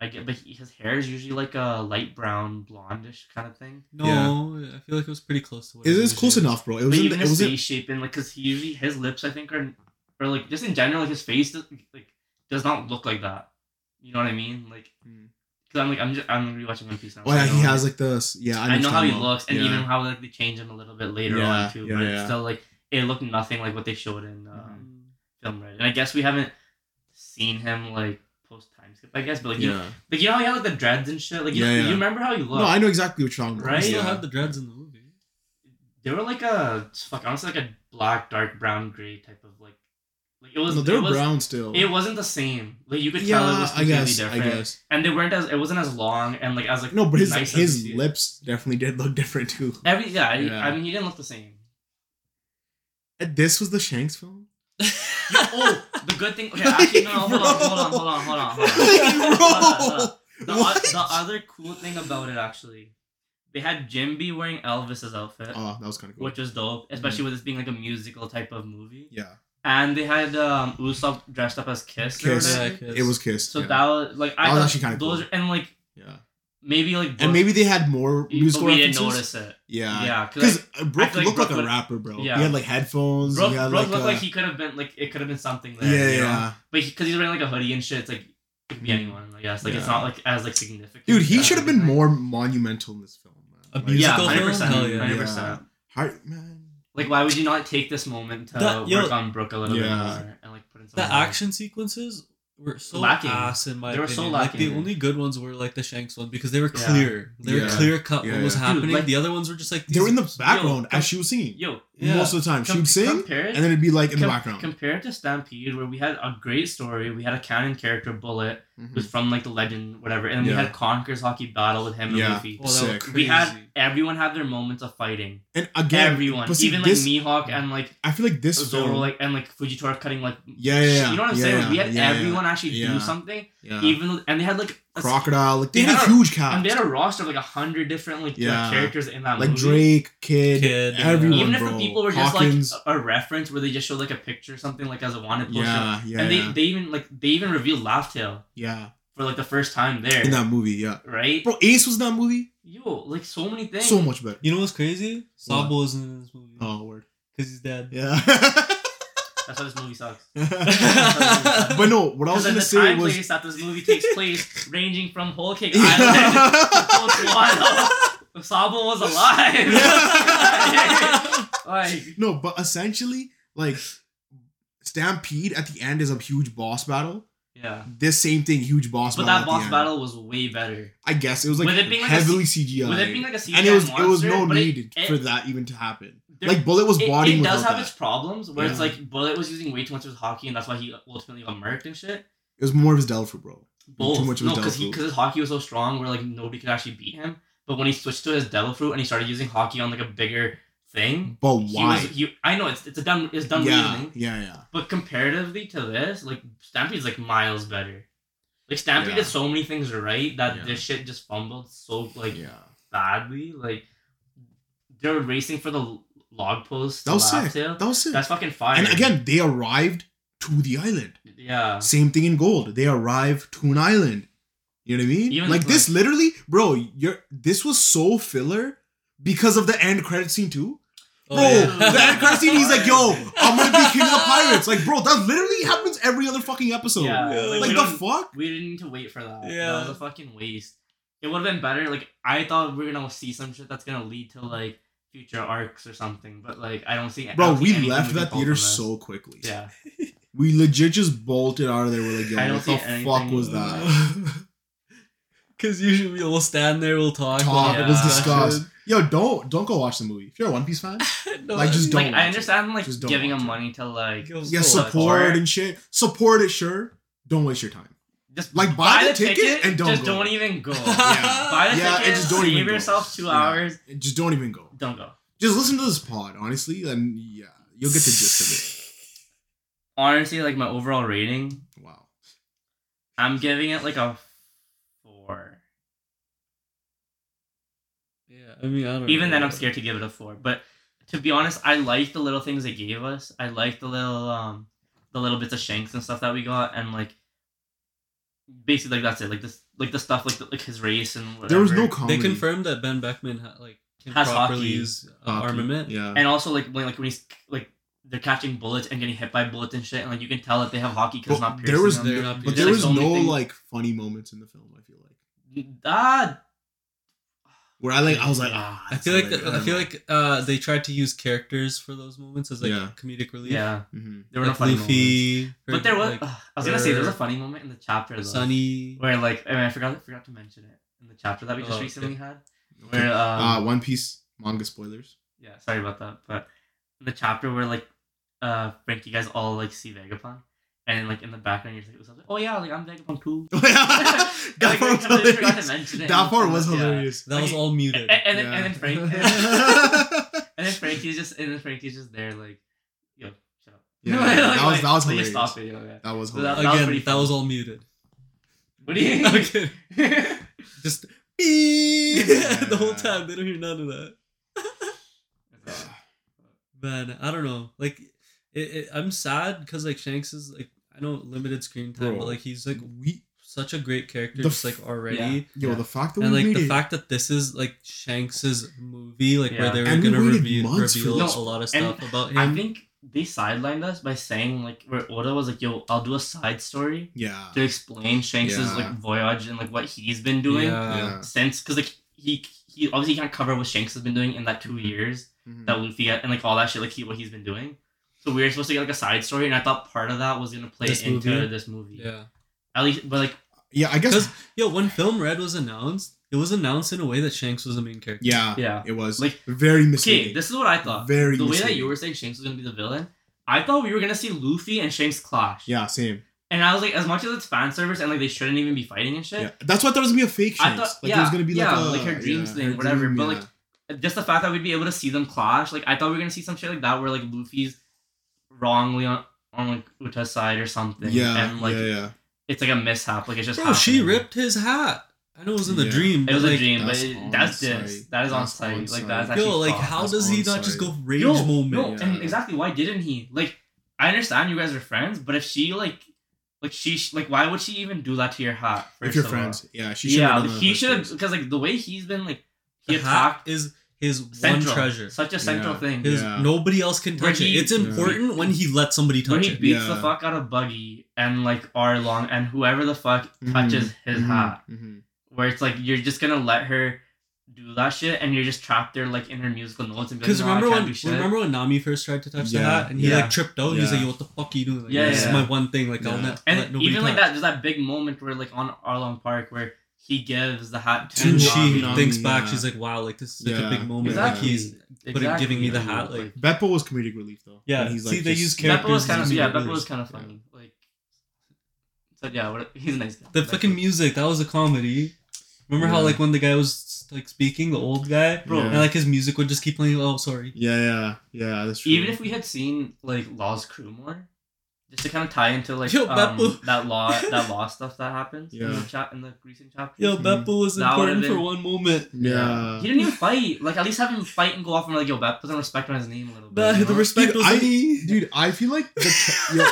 Speaker 2: I get, but he, his hair is usually like a light brown, blondish kind of thing.
Speaker 3: No, I feel like it was pretty close to what
Speaker 1: it
Speaker 3: it
Speaker 1: is close
Speaker 3: usually
Speaker 1: enough bro it
Speaker 2: But
Speaker 1: was
Speaker 2: even
Speaker 1: it
Speaker 2: his face shape and like, cause he usually his lips I think are, or like just in general, like his face does, like does not look like that. You know what I mean? Like,
Speaker 1: Hmm.
Speaker 2: Cause I'm like I'm just I'm rewatching One Piece now.
Speaker 1: oh
Speaker 2: so
Speaker 1: yeah
Speaker 2: I
Speaker 1: he
Speaker 2: know-
Speaker 1: has like this yeah I,
Speaker 2: I know how he looks, and
Speaker 1: Yeah.
Speaker 2: even how like they change him a little bit later
Speaker 1: Yeah,
Speaker 2: on too.
Speaker 1: yeah,
Speaker 2: but
Speaker 1: yeah.
Speaker 2: it's still like it looked nothing like what they showed in um,
Speaker 3: Mm.
Speaker 2: film, right? And I guess we haven't seen him like post time skip, I guess. But like you,
Speaker 1: yeah
Speaker 2: like you know how he had like the dreads and shit. Like you,
Speaker 1: Yeah, yeah.
Speaker 2: you remember how he looked?
Speaker 1: no I know exactly what you're talking about
Speaker 3: He still
Speaker 1: yeah.
Speaker 3: had the dreads in the movie.
Speaker 2: they were like a fuck honestly like a black dark brown gray type of like like it was
Speaker 1: no they're
Speaker 2: was,
Speaker 1: brown still.
Speaker 2: It wasn't the same. Like you could
Speaker 1: yeah
Speaker 2: tell it was
Speaker 1: I
Speaker 2: completely
Speaker 1: guess
Speaker 2: different.
Speaker 1: I guess.
Speaker 2: And they weren't as it wasn't as long and like as like
Speaker 1: no but his
Speaker 2: nice
Speaker 1: his
Speaker 2: you see it.
Speaker 1: lips definitely did look different too.
Speaker 2: Every yeah,
Speaker 1: Yeah.
Speaker 2: I mean he didn't look the same.
Speaker 1: And this was the Shanks film?
Speaker 2: Oh the good thing okay actually no, hold on hold on hold on hold on hold on,
Speaker 1: Like,
Speaker 2: Hold on. The, o- the other cool thing about it actually they had Jinbe wearing Elvis's outfit
Speaker 1: oh that was kind of cool.
Speaker 2: which was dope especially with this being like a musical type of movie.
Speaker 1: Yeah
Speaker 2: and they had um Usopp dressed up as Kiss. or
Speaker 1: Kiss.
Speaker 2: whatever.
Speaker 3: Yeah,
Speaker 1: it was Kiss
Speaker 2: So
Speaker 1: yeah.
Speaker 2: that was like I
Speaker 1: That was actually kinda
Speaker 2: those
Speaker 1: cool.
Speaker 2: and like
Speaker 1: yeah
Speaker 2: maybe like
Speaker 1: and maybe they had more
Speaker 2: Brook-
Speaker 1: musical
Speaker 2: but we didn't notice it.
Speaker 1: yeah
Speaker 2: Yeah, because
Speaker 1: because Brook
Speaker 2: I like
Speaker 1: looked like
Speaker 2: Brook
Speaker 1: a
Speaker 2: would-
Speaker 1: rapper bro
Speaker 2: yeah.
Speaker 1: he had like headphones
Speaker 2: Brook,
Speaker 1: he had
Speaker 2: Brook
Speaker 1: like
Speaker 2: looked
Speaker 1: a-
Speaker 2: like he could have been like it could have been something there.
Speaker 1: yeah
Speaker 2: you know?
Speaker 1: yeah
Speaker 2: But because he's wearing like a hoodie and shit, it's like it could be anyone. I guess like it's not like as like significant.
Speaker 1: dude he should have been more monumental in this film man
Speaker 3: A musical
Speaker 2: Yeah, hundred
Speaker 3: film?
Speaker 2: percent.
Speaker 3: Yeah.
Speaker 2: hundred percent.
Speaker 1: How- man
Speaker 2: Like, why would you not take this moment to
Speaker 3: That- yo,
Speaker 2: work on Brook a little bit more and like put in some
Speaker 3: The
Speaker 2: more-
Speaker 3: action sequences were so
Speaker 2: Lacking.
Speaker 3: ass in my
Speaker 2: They were so
Speaker 3: opinion. like the
Speaker 2: lacking.
Speaker 3: only good ones were like the Shanks one because they were
Speaker 2: Yeah.
Speaker 3: clear. They were
Speaker 1: Yeah.
Speaker 3: clear cut
Speaker 1: Yeah,
Speaker 3: what was
Speaker 1: yeah.
Speaker 2: Dude,
Speaker 3: happening.
Speaker 2: like-
Speaker 3: the other ones were just like
Speaker 1: they were in the background
Speaker 2: com-
Speaker 1: as she was singing
Speaker 2: Yo,
Speaker 3: Yeah.
Speaker 1: most of the time
Speaker 2: com-
Speaker 1: she'd sing
Speaker 2: compare it
Speaker 1: and then it'd be like in the background
Speaker 2: Compared to Stampede, where we had a great story, we had a canon character, Bullet,
Speaker 1: Mhm.
Speaker 2: who's from like the legend, whatever, and then we had Conquer's haki battle with him and
Speaker 1: Yeah.
Speaker 2: Luffy.
Speaker 3: Oh,
Speaker 1: Sick.
Speaker 2: We had everyone have their moments of fighting.
Speaker 1: and again
Speaker 2: everyone,
Speaker 1: see,
Speaker 2: even
Speaker 1: this,
Speaker 2: like Mihawk and like
Speaker 1: I feel like this
Speaker 2: Zoro,
Speaker 1: film
Speaker 2: like and like Fujitora cutting like.
Speaker 1: Yeah, yeah, yeah.
Speaker 2: You know what I'm
Speaker 1: Yeah,
Speaker 2: saying?
Speaker 1: yeah,
Speaker 2: we had
Speaker 1: yeah, yeah.
Speaker 2: everyone actually
Speaker 1: Yeah.
Speaker 2: do something,
Speaker 1: yeah.
Speaker 2: even and they had like a,
Speaker 1: crocodile like they,
Speaker 2: They
Speaker 1: had,
Speaker 2: had
Speaker 1: a
Speaker 2: a-
Speaker 1: huge cast
Speaker 2: and they had a roster of like a hundred different like, like,
Speaker 1: Yeah.
Speaker 2: characters in that
Speaker 1: like
Speaker 2: movie.
Speaker 1: Drake Kid,
Speaker 3: Kid, yeah.
Speaker 1: everyone
Speaker 2: even if
Speaker 1: bro.
Speaker 2: the people were just
Speaker 1: Hawkins.
Speaker 2: like a, a reference where they just showed like a picture or something like as a wanted poster.
Speaker 1: yeah yeah
Speaker 2: and they,
Speaker 1: yeah.
Speaker 2: they even like they even revealed Laugh Tale
Speaker 1: yeah
Speaker 2: for like the first time there.
Speaker 1: in that movie yeah
Speaker 2: right?
Speaker 1: bro Ace was in that movie
Speaker 2: Yo, like so many things.
Speaker 1: so much better
Speaker 3: You know what's crazy? Sabo wasn't in this movie
Speaker 1: oh word
Speaker 3: because he's dead.
Speaker 1: yeah
Speaker 2: That's why this movie sucks.
Speaker 1: but no what I was gonna
Speaker 2: the
Speaker 1: say
Speaker 2: time
Speaker 1: was
Speaker 2: place that this movie takes place, ranging from Whole Cake Island to Botswana, Sabo was alive. like,
Speaker 1: no but essentially like Stampede at the end is a huge boss battle
Speaker 2: yeah.
Speaker 1: this same thing huge boss
Speaker 2: But
Speaker 1: battle But that
Speaker 2: boss battle was way better.
Speaker 1: I guess it was like
Speaker 2: With it being like a
Speaker 1: heavily CGI
Speaker 2: With it being like a CGI
Speaker 1: and it was
Speaker 2: monster,
Speaker 1: it was no need
Speaker 2: it-
Speaker 1: for that even to happen
Speaker 2: there-
Speaker 1: like Bullet was
Speaker 2: it,
Speaker 1: bodying
Speaker 2: it does have
Speaker 1: that.
Speaker 2: its problems where it's like Bullet was using way too much of his haki and that's why he ultimately got murked and shit.
Speaker 1: It was more of his Delphi, bro.
Speaker 2: Both.
Speaker 1: Too much of
Speaker 2: no, because he because his haki was so strong, where like nobody could actually beat him. But when he switched to his devil fruit and he started using haki on like a bigger thing,
Speaker 1: But
Speaker 2: he
Speaker 1: why?
Speaker 2: was. He, I know it's it's a dumb it's dumb
Speaker 1: yeah,
Speaker 2: reasoning,
Speaker 1: yeah, yeah.
Speaker 2: but comparatively to this, like Stampede's like miles better. Like Stampede
Speaker 1: Yeah.
Speaker 2: did so many things right that
Speaker 1: Yeah.
Speaker 2: this shit just fumbled so like
Speaker 1: yeah.
Speaker 2: badly. Like they're racing for the log post.
Speaker 1: That was
Speaker 2: laugh
Speaker 1: sick.
Speaker 2: tail.
Speaker 1: That was sick.
Speaker 2: That's fucking fire.
Speaker 1: and again, they arrived to the island.
Speaker 2: yeah.
Speaker 1: Same thing in gold. They arrive to an island. You know what I mean?
Speaker 2: Even,
Speaker 1: like this, literally, bro. You're this was so filler because of the end credit scene too.
Speaker 3: Oh,
Speaker 1: Bro,
Speaker 3: yeah.
Speaker 1: the end credit scene, he's like, "Yo, I'm gonna be king of the pirates." Like, bro, that literally happens every other fucking episode.
Speaker 2: Yeah,
Speaker 3: Yeah,
Speaker 2: like,
Speaker 1: Like the fuck?
Speaker 2: We didn't need to wait for that.
Speaker 3: Yeah.
Speaker 2: That was a fucking waste. It would have been better. Like I thought we were gonna see some shit that's gonna lead to like future arcs or something, but like I don't see.
Speaker 1: Bro,
Speaker 2: don't
Speaker 1: we
Speaker 2: anything
Speaker 1: left that theater so quickly.
Speaker 2: Yeah,
Speaker 1: We legit just bolted out of there. We're like, yo,
Speaker 2: I don't
Speaker 1: what the fuck was that?
Speaker 3: Because usually we'll stand there, we'll talk.
Speaker 1: Talk,
Speaker 3: we'll
Speaker 1: it was
Speaker 2: Yeah.
Speaker 1: discussed. Yo, don't don't go watch the movie. If you're a One Piece fan,
Speaker 3: No,
Speaker 1: Like, just Don't
Speaker 2: I
Speaker 1: watch
Speaker 2: understand like
Speaker 1: Just
Speaker 2: giving
Speaker 1: watch
Speaker 2: him money to like
Speaker 1: yeah, support
Speaker 2: Or-
Speaker 1: and shit. Support it, sure. Don't waste your time.
Speaker 2: just
Speaker 1: Like, buy the ticket and don't
Speaker 2: just
Speaker 1: go.
Speaker 2: don't even go.
Speaker 1: Yeah.
Speaker 2: buy the
Speaker 1: Yeah, and just don't
Speaker 2: save
Speaker 1: even go.
Speaker 2: yourself two
Speaker 1: Yeah.
Speaker 2: hours.
Speaker 1: Just don't even go.
Speaker 2: Don't go.
Speaker 1: Just listen to this pod, honestly, and yeah, you'll get the gist of it.
Speaker 2: Honestly, like my overall rating.
Speaker 1: Wow.
Speaker 2: I'm giving it like a four.
Speaker 3: Yeah, I mean, I don't
Speaker 2: Even
Speaker 3: know.
Speaker 2: then, I'm scared to give it a four. But to be honest, I like the little things they gave us. I like the little um, the little bits of shanks and stuff that we got, and like basically like that's it. Like this, like the stuff like the, like his race and whatever.
Speaker 1: There was no comedy.
Speaker 3: They confirmed that Ben Beckman had like can
Speaker 2: Has
Speaker 3: properly
Speaker 2: haki.
Speaker 3: use uh,
Speaker 1: Haki.
Speaker 3: armament.
Speaker 1: Yeah.
Speaker 2: and also like when like when he's like they're catching bullets and getting hit by bullets and shit, and like you can tell that they have haki because it's
Speaker 1: But
Speaker 2: not
Speaker 1: there was
Speaker 2: them.
Speaker 3: They're not
Speaker 1: but there
Speaker 2: There's,
Speaker 1: was
Speaker 2: like, so
Speaker 1: no
Speaker 2: things-
Speaker 1: like funny moments in the film. I feel like
Speaker 2: ah
Speaker 1: where I like I was like ah.
Speaker 3: I feel like
Speaker 1: alright,
Speaker 3: I
Speaker 1: don't
Speaker 3: feel
Speaker 1: know.
Speaker 3: like uh, they tried to use characters for those moments as like
Speaker 1: Yeah.
Speaker 3: comedic relief.
Speaker 2: yeah.
Speaker 1: Mhm.
Speaker 2: There were no
Speaker 3: like
Speaker 2: funny moments.
Speaker 3: Luffy,
Speaker 2: But there was.
Speaker 3: like,
Speaker 2: ugh, I was gonna say there was a funny moment in the chapter though,
Speaker 3: Sunny.
Speaker 2: where like I, mean, I forgot forgot to mention it in the chapter that we just
Speaker 3: Oh, okay.
Speaker 2: recently had.
Speaker 1: Okay.
Speaker 2: Where um,
Speaker 1: uh, One Piece manga spoilers.
Speaker 2: yeah, sorry about that, but in the chapter where like uh Frank, you guys all like see Vegapunk, and like in the background you're just like, oh yeah, like I'm Vegapunk too.
Speaker 1: that
Speaker 2: Like,
Speaker 1: part was
Speaker 2: I forgot to
Speaker 1: hilarious. That part was
Speaker 2: Yeah.
Speaker 1: hilarious.
Speaker 3: That was all muted.
Speaker 2: and, then, and then Frank, and then Franky's just and then Franky's just there like, yo, shut up.
Speaker 1: Yeah,
Speaker 2: Like,
Speaker 1: that was that was
Speaker 2: like,
Speaker 1: hilarious.
Speaker 2: Stop it, yo, yeah.
Speaker 1: That was
Speaker 2: So that-
Speaker 1: hilarious.
Speaker 2: was
Speaker 3: Again,
Speaker 2: pretty
Speaker 3: that was all muted.
Speaker 2: What do you?
Speaker 3: Okay. Just the whole time. They don't hear none of that. Man, I don't know. Like, it, it, I'm sad because like Shanks is like I know limited screen time,
Speaker 1: Bro,
Speaker 3: but like he's like
Speaker 1: we
Speaker 3: such a great character,
Speaker 1: The
Speaker 3: just like
Speaker 1: f-
Speaker 3: already.
Speaker 1: yo
Speaker 2: Yeah.
Speaker 1: the fact that
Speaker 3: And
Speaker 1: we
Speaker 3: like the
Speaker 1: it.
Speaker 3: fact that this is like Shanks's movie, like
Speaker 2: Yeah.
Speaker 3: where they were
Speaker 1: And
Speaker 3: gonna
Speaker 1: waited
Speaker 3: reveal, reveal
Speaker 2: this.
Speaker 3: a lot of
Speaker 2: And
Speaker 3: stuff about him.
Speaker 2: I think they sidelined us by saying like where Oda was like, "Yo, I'll do a side story
Speaker 1: yeah,
Speaker 2: to explain Shanks's
Speaker 1: Yeah.
Speaker 2: like voyage and like what he's been doing
Speaker 3: Yeah.
Speaker 1: yeah.
Speaker 2: since because like he he obviously can't cover what Shanks has been doing in that two years
Speaker 1: Mhm.
Speaker 2: that Luffy and like all that shit like he what he's been doing. So we were supposed to get like a side story, and I thought part of that was gonna play
Speaker 3: This
Speaker 2: into
Speaker 3: movie?
Speaker 2: this movie.
Speaker 3: yeah.
Speaker 2: At least, but like
Speaker 1: yeah, I guess.
Speaker 3: Yo, when Film Red was announced, it was announced in a way that Shanks was the main character.
Speaker 1: Yeah,
Speaker 2: yeah.
Speaker 1: it was
Speaker 2: Like,
Speaker 1: very misleading.
Speaker 2: Okay, this is what I thought.
Speaker 1: Very
Speaker 2: the way that you were saying Shanks was gonna be the villain, I thought we were gonna see Luffy and Shanks clash.
Speaker 1: yeah, same.
Speaker 2: And I was like, as much as it's fan service and like they shouldn't even be fighting and shit,
Speaker 1: Yeah, that's why I thought was gonna be a fake
Speaker 2: I thought-
Speaker 1: like
Speaker 2: yeah,
Speaker 1: there was gonna be
Speaker 2: yeah,
Speaker 1: like a
Speaker 2: like her dreams
Speaker 1: yeah,
Speaker 2: thing,
Speaker 1: her
Speaker 2: whatever,
Speaker 1: dream,
Speaker 2: but,
Speaker 1: yeah.
Speaker 2: like, just the fact that we'd be able to see them clash, like I thought we were gonna see some shit like that where like Luffy's wrongly on, on like Uta's side or something.
Speaker 1: yeah,
Speaker 2: And like
Speaker 1: yeah, yeah.
Speaker 2: it's like a mishap. Like it's just
Speaker 3: Bro, she ripped his hat. I know it was in the
Speaker 1: Yeah.
Speaker 3: dream.
Speaker 2: It was
Speaker 3: like,
Speaker 2: a dream, but
Speaker 1: that's
Speaker 2: it, that's this. That is on site.
Speaker 1: on
Speaker 2: Like that's actually
Speaker 3: Yo, like
Speaker 2: fucked.
Speaker 3: how
Speaker 1: That's
Speaker 3: does he
Speaker 1: on
Speaker 3: not just go rage
Speaker 2: No,
Speaker 3: moment?
Speaker 2: No,
Speaker 1: Yeah.
Speaker 2: and exactly why didn't he? Like, I understand you guys are friends, but if she like, like she like, why would she even do that to your hat?
Speaker 1: If you're
Speaker 2: of all?
Speaker 1: friends, yeah, she should.
Speaker 2: yeah, like, he should have because like the way he's been like, he
Speaker 3: The hat
Speaker 2: attacked
Speaker 3: is his
Speaker 2: central,
Speaker 3: one treasure.
Speaker 2: such a central
Speaker 1: Yeah.
Speaker 2: thing.
Speaker 3: His
Speaker 1: Yeah.
Speaker 3: nobody else can
Speaker 2: Where
Speaker 3: touch
Speaker 2: he-
Speaker 3: it. It's important when he lets somebody
Speaker 2: Where
Speaker 3: touch
Speaker 2: he beats the fuck out of Buggy and like Arlong and whoever the fuck
Speaker 1: Mhm,
Speaker 2: touches his
Speaker 1: mhm,
Speaker 2: hat,
Speaker 1: mhm.
Speaker 2: Where it's like you're just gonna let her do that shit and you're just trapped there like in her musical notes and be like,
Speaker 3: Because
Speaker 2: no,
Speaker 3: remember when remember when Nami first tried to touch the
Speaker 1: Yeah,
Speaker 3: hat and he
Speaker 2: yeah.
Speaker 3: like tripped out. And
Speaker 1: he's
Speaker 3: like, "Yo, what the fuck are you doing? Like,
Speaker 2: Yeah,
Speaker 3: this
Speaker 2: yeah.
Speaker 3: is my one thing. Like, I'll not
Speaker 2: and
Speaker 3: let nobody
Speaker 2: even like that, there's that big moment where like on Arlong Park where he gives the hat to
Speaker 3: And she
Speaker 2: Nami.
Speaker 1: Nami,
Speaker 3: thinks back.
Speaker 1: yeah.
Speaker 3: She's like, "Wow, like this is such a big moment.
Speaker 2: Exactly.
Speaker 3: Like he's putting, giving me the hat. Like,
Speaker 1: Bepo was comedic relief though.
Speaker 3: Yeah,
Speaker 1: When he's
Speaker 3: see, they
Speaker 1: just-
Speaker 3: use
Speaker 2: Bepo was
Speaker 3: characters
Speaker 2: kind of yeah, Bepo was kind of funny. Like So yeah, what, he's a nice guy.
Speaker 3: The fucking
Speaker 2: guy.
Speaker 3: music that was a comedy. Remember how like when the guy was like speaking, the old guy,
Speaker 2: Bro,
Speaker 3: and like his music would just keep playing. Oh, sorry.
Speaker 1: Yeah, yeah, yeah. That's true.
Speaker 2: even if we had seen like Law's crew more, just to kind of tie into like
Speaker 3: Yo,
Speaker 2: um, that law that law stuff that happens
Speaker 1: yeah.
Speaker 2: in the chat in the recent chapter.
Speaker 3: Yo,
Speaker 1: Mhm.
Speaker 3: Bepo was
Speaker 2: That would've
Speaker 3: important for one moment.
Speaker 1: yeah,
Speaker 2: He didn't even fight. Like at least have him fight and go off and like, yo, Bep, put some respect on his name a little bit.
Speaker 3: Nah,
Speaker 2: you
Speaker 3: the respect
Speaker 1: Dude,
Speaker 3: was
Speaker 1: I-
Speaker 3: me.
Speaker 1: dude, I feel like the ca- yo,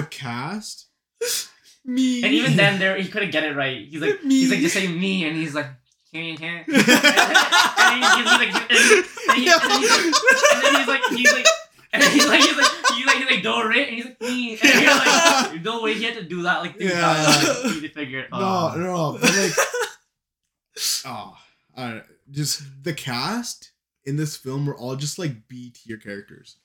Speaker 1: the cast.
Speaker 3: me.
Speaker 2: And even then, there he couldn't get it right. He's like,
Speaker 3: Me.
Speaker 2: he's like, just say me, and he's like, and he, and he's like, and he- and he- and he's like, and then he's like, he's like, and then he's like, he's like, he's like, he's like, do it, and he's like, me, and you're like, no way, he had to do that like
Speaker 1: Yeah.
Speaker 2: times like, to figure it.
Speaker 1: No,
Speaker 2: out.
Speaker 1: no, but like, oh, I just the cast in this film were all just like B tier characters.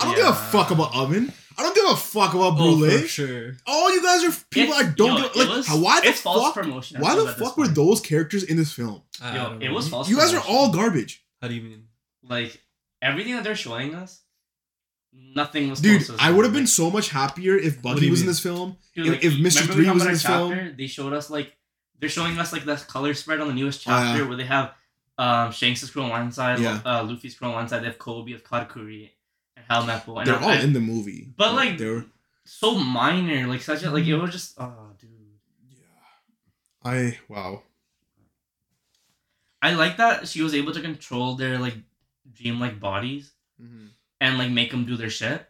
Speaker 1: I don't give a fuck about Oven. I don't give a fuck about
Speaker 3: oh,
Speaker 1: Brûlée.
Speaker 3: for sure.
Speaker 1: All you guys are people
Speaker 2: It's-
Speaker 1: I don't
Speaker 2: yo,
Speaker 1: give
Speaker 2: it
Speaker 1: like.
Speaker 2: was-
Speaker 1: why the
Speaker 2: it's false
Speaker 1: fuck?
Speaker 2: promotion.
Speaker 1: Why the
Speaker 2: think, at this
Speaker 1: fuck were
Speaker 2: point.
Speaker 1: those characters in this film?
Speaker 3: I
Speaker 2: Yo,
Speaker 3: don't
Speaker 2: it
Speaker 3: know.
Speaker 2: was false.
Speaker 1: You guys are all garbage,
Speaker 3: How do you mean?
Speaker 2: like everything that they're showing us. Nothing was.
Speaker 1: dude.
Speaker 2: close
Speaker 1: I would have been so much happier if
Speaker 3: What do
Speaker 1: Buggy
Speaker 3: you
Speaker 1: was in this film.
Speaker 2: Dude,
Speaker 1: If-
Speaker 2: like,
Speaker 1: if Mr. Three was in this
Speaker 2: our
Speaker 1: film-
Speaker 2: chapter, They showed us like they're showing us like the color spread on the newest
Speaker 1: Oh, yeah.
Speaker 2: chapter where they have um Shanks' crew on one side,
Speaker 1: Yeah.
Speaker 2: uh, Luffy's crew on one side. They have Koby of Katakuri Helmeppo. And
Speaker 1: They're all
Speaker 2: I-
Speaker 1: in the movie,
Speaker 2: But, like,
Speaker 1: they're
Speaker 2: so minor, like such a like it was just oh dude.
Speaker 1: yeah. I wow.
Speaker 2: I like that she was able to control their like dream like bodies
Speaker 1: Mhm.
Speaker 2: and like make them do their shit.